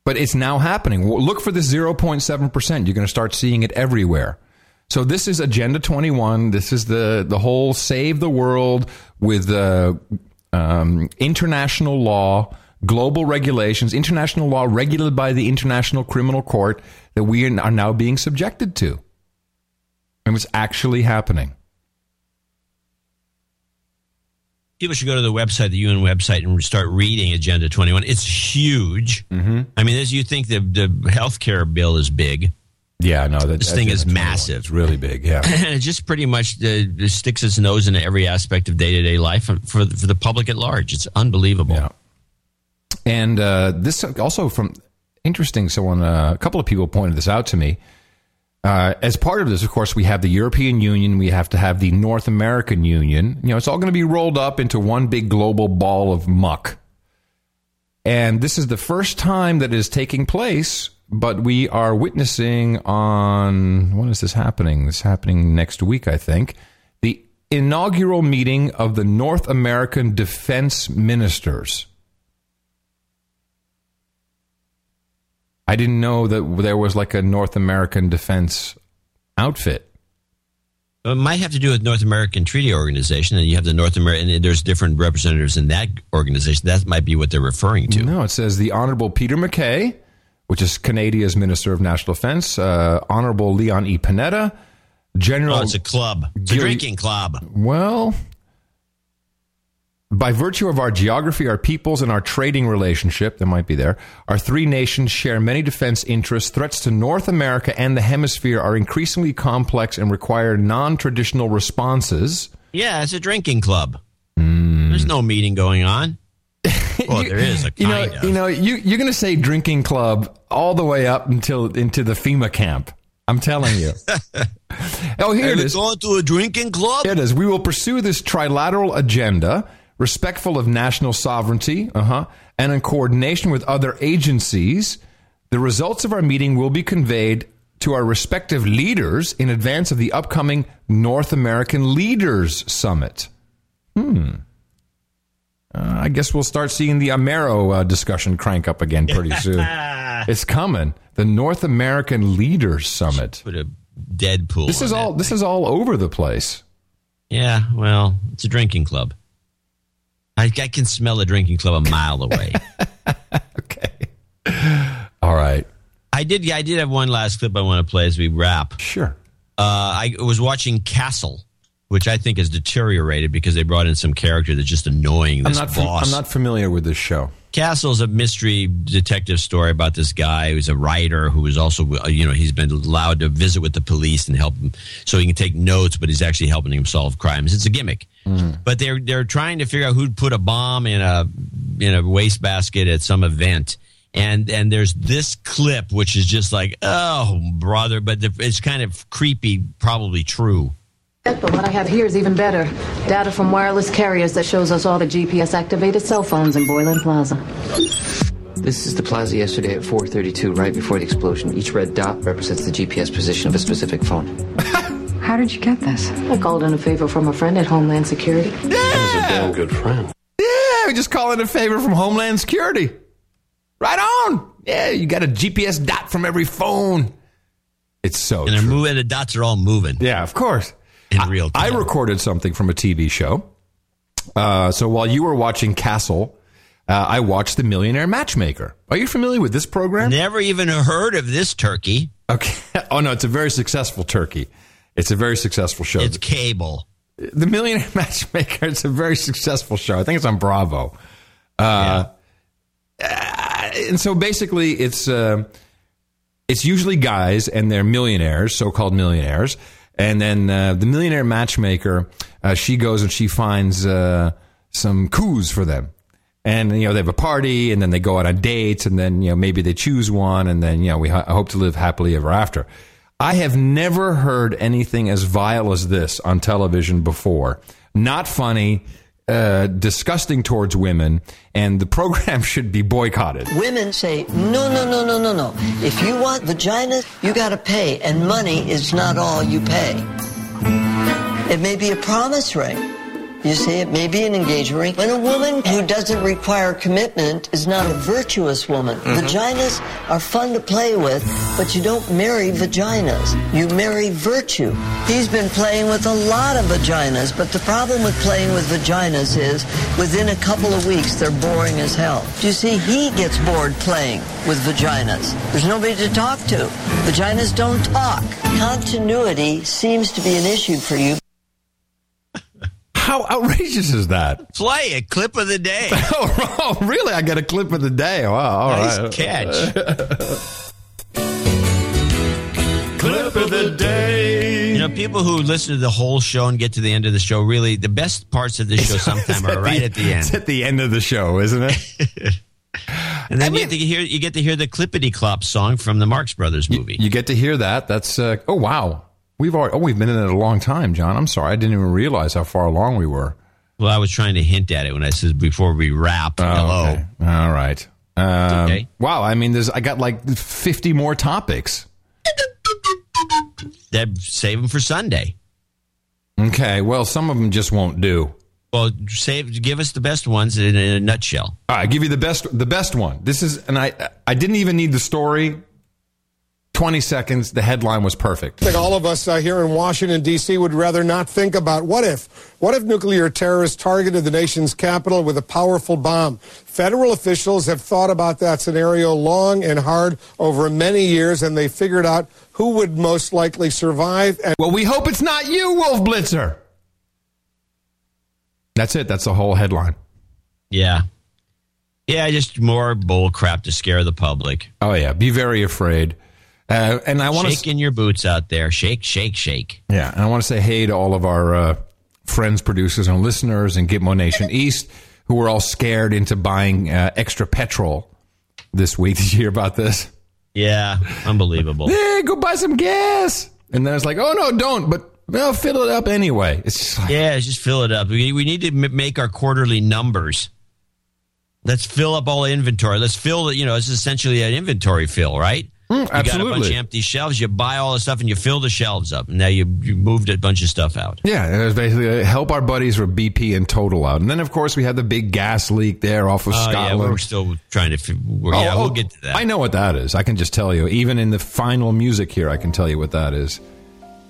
Speaker 3: but it's now happening. Look for this 0.7%. You're going to start seeing it everywhere. So this is Agenda 21. This is the, the whole save the world with uh, um, international law, global regulations, international law regulated by the International Criminal Court that we are now being subjected to. And it's actually happening.
Speaker 1: People should go to the website, the UN website, and start reading Agenda 21. It's huge. Mm-hmm. I mean, as you think the, the health care bill is big.
Speaker 3: Yeah, no, that,
Speaker 1: This thing is massive.
Speaker 3: It's really big. Yeah. *laughs*
Speaker 1: and it just pretty much uh, just sticks its nose into every aspect of day to day life for, for for the public at large. It's unbelievable.
Speaker 3: Yeah. And uh, this also from interesting. Someone, uh, a couple of people pointed this out to me. Uh, as part of this, of course, we have the European Union. We have to have the North American Union. You know, it's all going to be rolled up into one big global ball of muck. And this is the first time that it is taking place, but we are witnessing on when is this happening? This is happening next week, I think. The inaugural meeting of the North American Defense Ministers. I didn't know that there was like a North American defense outfit.
Speaker 1: It might have to do with North American Treaty Organization, and you have the North American. There's different representatives in that organization. That might be what they're referring to.
Speaker 3: No, it says the Honorable Peter MacKay, which is Canada's Minister of National Defense, uh, Honorable Leon E. Panetta, General.
Speaker 1: Oh, it's a club. It's a drinking club.
Speaker 3: Well, by virtue of our geography, our peoples, and our trading relationship, that might be there, our three nations share many defense interests. Threats to North America and the hemisphere are increasingly complex and require non traditional responses.
Speaker 1: Yeah, it's a drinking club. There's no meeting going on. Well, there is a
Speaker 3: You know,
Speaker 1: of.
Speaker 3: you know, you, you're going to say drinking club all the way up until into the FEMA camp. I'm telling you. *laughs* oh, here
Speaker 1: Are
Speaker 3: it is.
Speaker 1: going to a drinking club?
Speaker 3: Here it is. We will pursue this trilateral agenda, respectful of national sovereignty, uh-huh, and in coordination with other agencies. The results of our meeting will be conveyed to our respective leaders in advance of the upcoming North American Leaders Summit. Hmm. Uh, I guess we'll start seeing the Amero uh, discussion crank up again pretty *laughs* soon. it's coming. The North American Leaders Summit.
Speaker 1: Put a Deadpool.
Speaker 3: This is all. This is all over the place.
Speaker 1: Yeah, well, it's a drinking club. I, I can smell a drinking club a mile away. *laughs* Okay.
Speaker 3: All right.
Speaker 1: I did. I did have one last clip I want to play as we wrap.
Speaker 3: Sure.
Speaker 1: Uh, I was watching Castle, which I think has deteriorated because they brought in some character that's just annoying.
Speaker 3: I'm
Speaker 1: This
Speaker 3: not. fam-
Speaker 1: boss.
Speaker 3: I'm not familiar with this show.
Speaker 1: Castle's a mystery detective story about this guy who's a writer who is also, uh, you know, he's been allowed to visit with the police and help him so he can take notes, but he's actually helping him solve crimes. It's a gimmick. But they're they're trying to figure out who'd put a bomb in a in a wastebasket at some event. And and there's this clip which is just like, oh brother, but the, it's kind of creepy, probably true.
Speaker 43: But what I have here is even better. Data from wireless carriers that shows us all the GPS activated cell phones in Boylan Plaza.
Speaker 44: This is the plaza yesterday at 4:32, right before the explosion. Each red dot represents the GPS position of a specific phone. *laughs*
Speaker 43: How did you get this? I called in a favor from a friend at Homeland Security. Yeah!
Speaker 3: That
Speaker 44: is a damn good friend.
Speaker 3: Yeah, we just call in a favor from Homeland Security. Right on. Yeah, you got a GPS dot from every phone. It's so.
Speaker 1: And they're moving. The dots are all moving.
Speaker 3: Yeah, of course.
Speaker 1: In real time.
Speaker 3: I recorded something from a TV show. Uh, so while you were watching Castle, uh, I watched The Millionaire Matchmaker. Are you familiar with this program?
Speaker 1: Never even heard of this turkey.
Speaker 3: Okay. *laughs* Oh no, it's a very successful turkey. It's a very successful show.
Speaker 1: It's cable.
Speaker 3: The Millionaire *laughs* Matchmaker. It's a very successful show. I think it's on Bravo. Uh, uh, and so basically, it's uh, it's usually guys, and they're millionaires, so-called millionaires. And then uh, the Millionaire Matchmaker, uh, she goes and she finds uh, some coups for them. And you know they have a party, and then they go out on dates, and then you know maybe they choose one, and then you know we ho- hope to live happily ever after. I have never heard anything as vile as this on television before. Not funny, uh, disgusting towards women, and the program *laughs* should be boycotted.
Speaker 45: Women say, no, no, no, no, no, no. If you want vagina, you gotta pay, and money is not all you pay. It may be a promise ring. You see, it may be an engagement ring. When a woman who doesn't require commitment is not a virtuous woman. Mm-hmm. Vaginas are fun to play with, but you don't marry vaginas. You marry virtue. He's been playing with a lot of vaginas, but the problem with playing with vaginas is within a couple of weeks they're boring as hell. You see, he gets bored playing with vaginas. There's nobody to talk to. Vaginas don't talk. Continuity seems to be an issue for you.
Speaker 3: How outrageous is that?
Speaker 1: Play a clip of the day. *laughs*
Speaker 3: oh, really? I got a clip of the day. Wow. All
Speaker 1: Nice
Speaker 3: right.
Speaker 1: catch. *laughs*
Speaker 37: clip of the day.
Speaker 1: You know, people who listen to the whole show and get to the end of the show, really, the best parts of the show *laughs* sometimes are right at the end.
Speaker 3: It's at the end of the show, isn't it?
Speaker 1: And then you, get to hear, you get to hear the Clippity Clop song from the Marx Brothers movie.
Speaker 3: you get to hear that. That's uh, oh wow. We've already, oh we've been in it a long time, John. I'm sorry, I didn't even realize how far along we were.
Speaker 1: Well, I was trying to hint at it when I said before we wrap.
Speaker 3: Oh,
Speaker 1: hello.
Speaker 3: okay. All right. Um,
Speaker 1: okay.
Speaker 3: Wow. I mean, there's I got like 50 more topics.
Speaker 1: That save them for Sunday.
Speaker 3: Okay. Well, some of them just won't do.
Speaker 1: Well, save give us the best ones in, in a nutshell.
Speaker 3: All right, give you the best the best one. This is and I I didn't even need the story. 20 seconds, the headline was perfect.
Speaker 46: I think all of us uh, here in Washington, D.C. would rather not think about what if. What if nuclear terrorists targeted the nation's capital with a powerful bomb? Federal officials have thought about that scenario long and hard over many years, and they figured out who would most likely survive. And
Speaker 3: Well, we hope it's not you, Wolf Blitzer. That's it. That's the whole headline.
Speaker 1: Yeah. Yeah, just more bull crap to scare the public.
Speaker 3: Oh yeah, be very afraid. Uh, and I want to
Speaker 1: Shaking your boots out there. Shake, shake, shake.
Speaker 3: Yeah, and I want to say hey to all of our uh, friends, producers, and listeners in Gitmo Nation East who were all scared into buying uh, extra petrol this week. *laughs* Did you hear about this?
Speaker 1: Yeah, unbelievable. *laughs*
Speaker 3: Hey, go buy some gas. And then it's like, oh no, don't. But well, fill it up anyway. It's just like,
Speaker 1: Yeah, just fill it up. We, we need to m- make our quarterly numbers. Let's fill up all the inventory. Let's fill the, you know, it's essentially an inventory fill, right? You got a bunch of empty shelves. You buy all the stuff and you fill the shelves up. And now you, you moved a bunch of stuff out.
Speaker 3: Yeah, and it was basically uh, help our buddies with BP and Total out. And then, of course, we had the big gas leak there off of
Speaker 1: Oh, yeah,
Speaker 3: Scotland.
Speaker 1: we're still trying to. We're, yeah,
Speaker 3: Oh,
Speaker 1: we'll
Speaker 3: oh,
Speaker 1: get to that.
Speaker 3: I know what that is. I can just tell you. Even in the final music here, I can tell you what that is.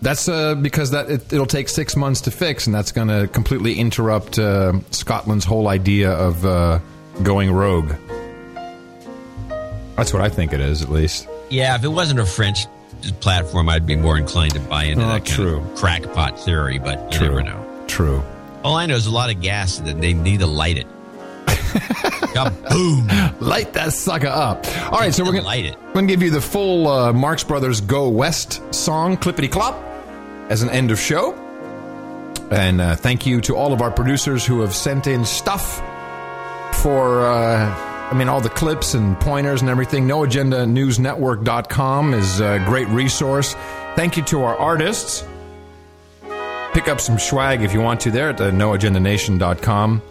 Speaker 3: That's uh, because that it, it'll take six months to fix, and that's going to completely interrupt uh, Scotland's whole idea of uh, going rogue. That's what I think it is, at least.
Speaker 1: Yeah, if it wasn't a French platform, I'd be more inclined to buy into
Speaker 3: Oh,
Speaker 1: that kind
Speaker 3: true.
Speaker 1: of crackpot theory. But you
Speaker 3: True.
Speaker 1: never know.
Speaker 3: True.
Speaker 1: All I know is a lot of gas that they need to light it. *laughs* Boom!
Speaker 3: Light that sucker up. All right, so we're gonna
Speaker 1: light it.
Speaker 3: We're gonna give you the full uh, Marx Brothers "Go West" song, "Clippity Clop," as an end of show. And uh, thank you to all of our producers who have sent in stuff for, uh, I mean, all the clips and pointers and everything. NoAgendaNewsNetwork.com is a great resource. Thank you to our artists. Pick up some swag if you want to there at uh, NoAgendaNation.com.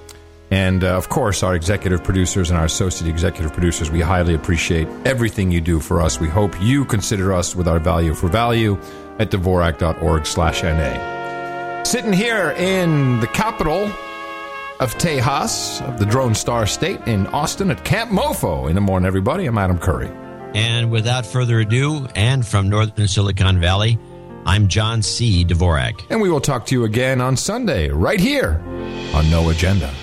Speaker 3: And uh, of course, our executive producers and our associate executive producers, we highly appreciate everything you do for us. We hope you consider us with our value for value at Dvorak.org slash NA. Sitting here in the capital of Tejas, of the Drone Star State in Austin at Camp Mofo. In the morning, everybody, I'm Adam Curry.
Speaker 1: And without further ado, and from Northern Silicon Valley, I'm John C. Dvorak.
Speaker 3: And we will talk to you again on Sunday, right here on No Agenda.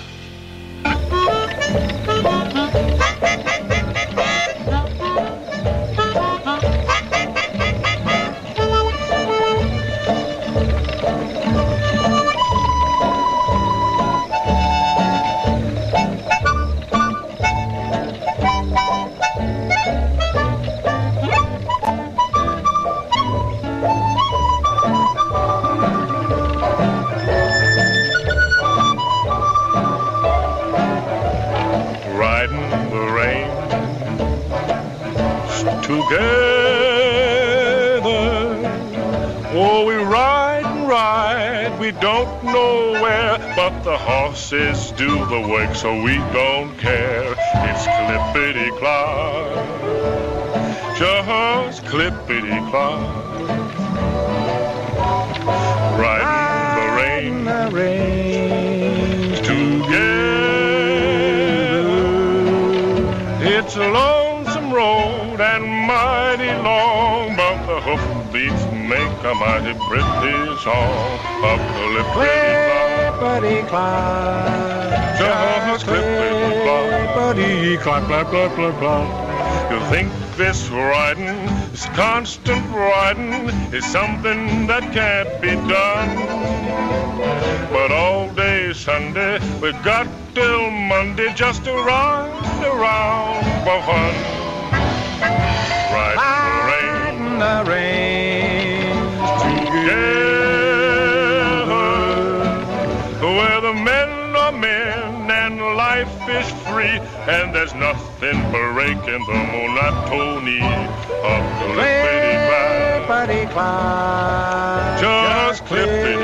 Speaker 47: Together. Oh, we ride and ride, we don't know where, but the horses do the work, so we don't care. It's clippity clop, just clippity clop. Riding the rain together. It's a lonesome road and a mighty pretty song. Up the lippity clop, just clippity clop, buddy clop, clop, clop, clop, clop. You think this riding, this constant riding, is something that can't be done? But all day Sunday, we got till Monday just to ride around for fun. Riding the rain,
Speaker 48: the rain.
Speaker 47: Free, and there's nothing breaking the monotony of clippity
Speaker 49: Clippity clop.
Speaker 47: Just clippity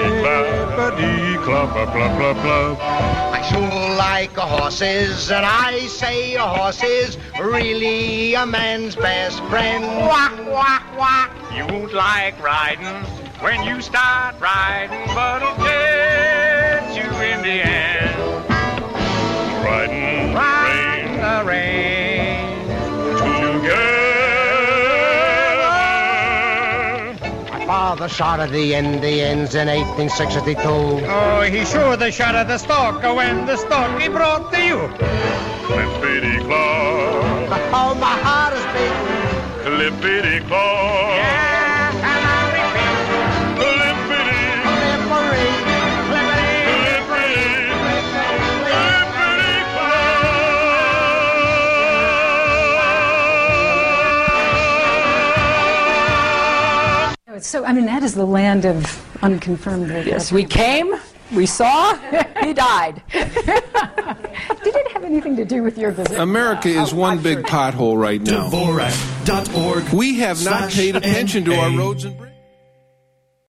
Speaker 49: Clippity clop, clop, clop, clop, clop.
Speaker 50: I sure like a horses, and I say a horse is really a man's best friend. Walk, walk, walk.
Speaker 49: You won't like riding when you start riding, but it'll get you in the end.
Speaker 47: Riding,
Speaker 49: Riding the rain
Speaker 50: My father shot at the Indians in 1862.
Speaker 49: Oh, he sure the shot at the stalk when the stalk he brought to you.
Speaker 47: Clippity clop, *laughs*
Speaker 50: Oh, my heart is beating.
Speaker 47: clippity clop.
Speaker 48: So, I mean, that is the land of unconfirmed vote.
Speaker 20: Yes, we came, we saw, *laughs* he died.
Speaker 48: Did it have anything to do with your visit?
Speaker 3: America is oh, one big pothole right now.
Speaker 41: Dvorak.org.
Speaker 3: We have not paid attention to our roads and bridges.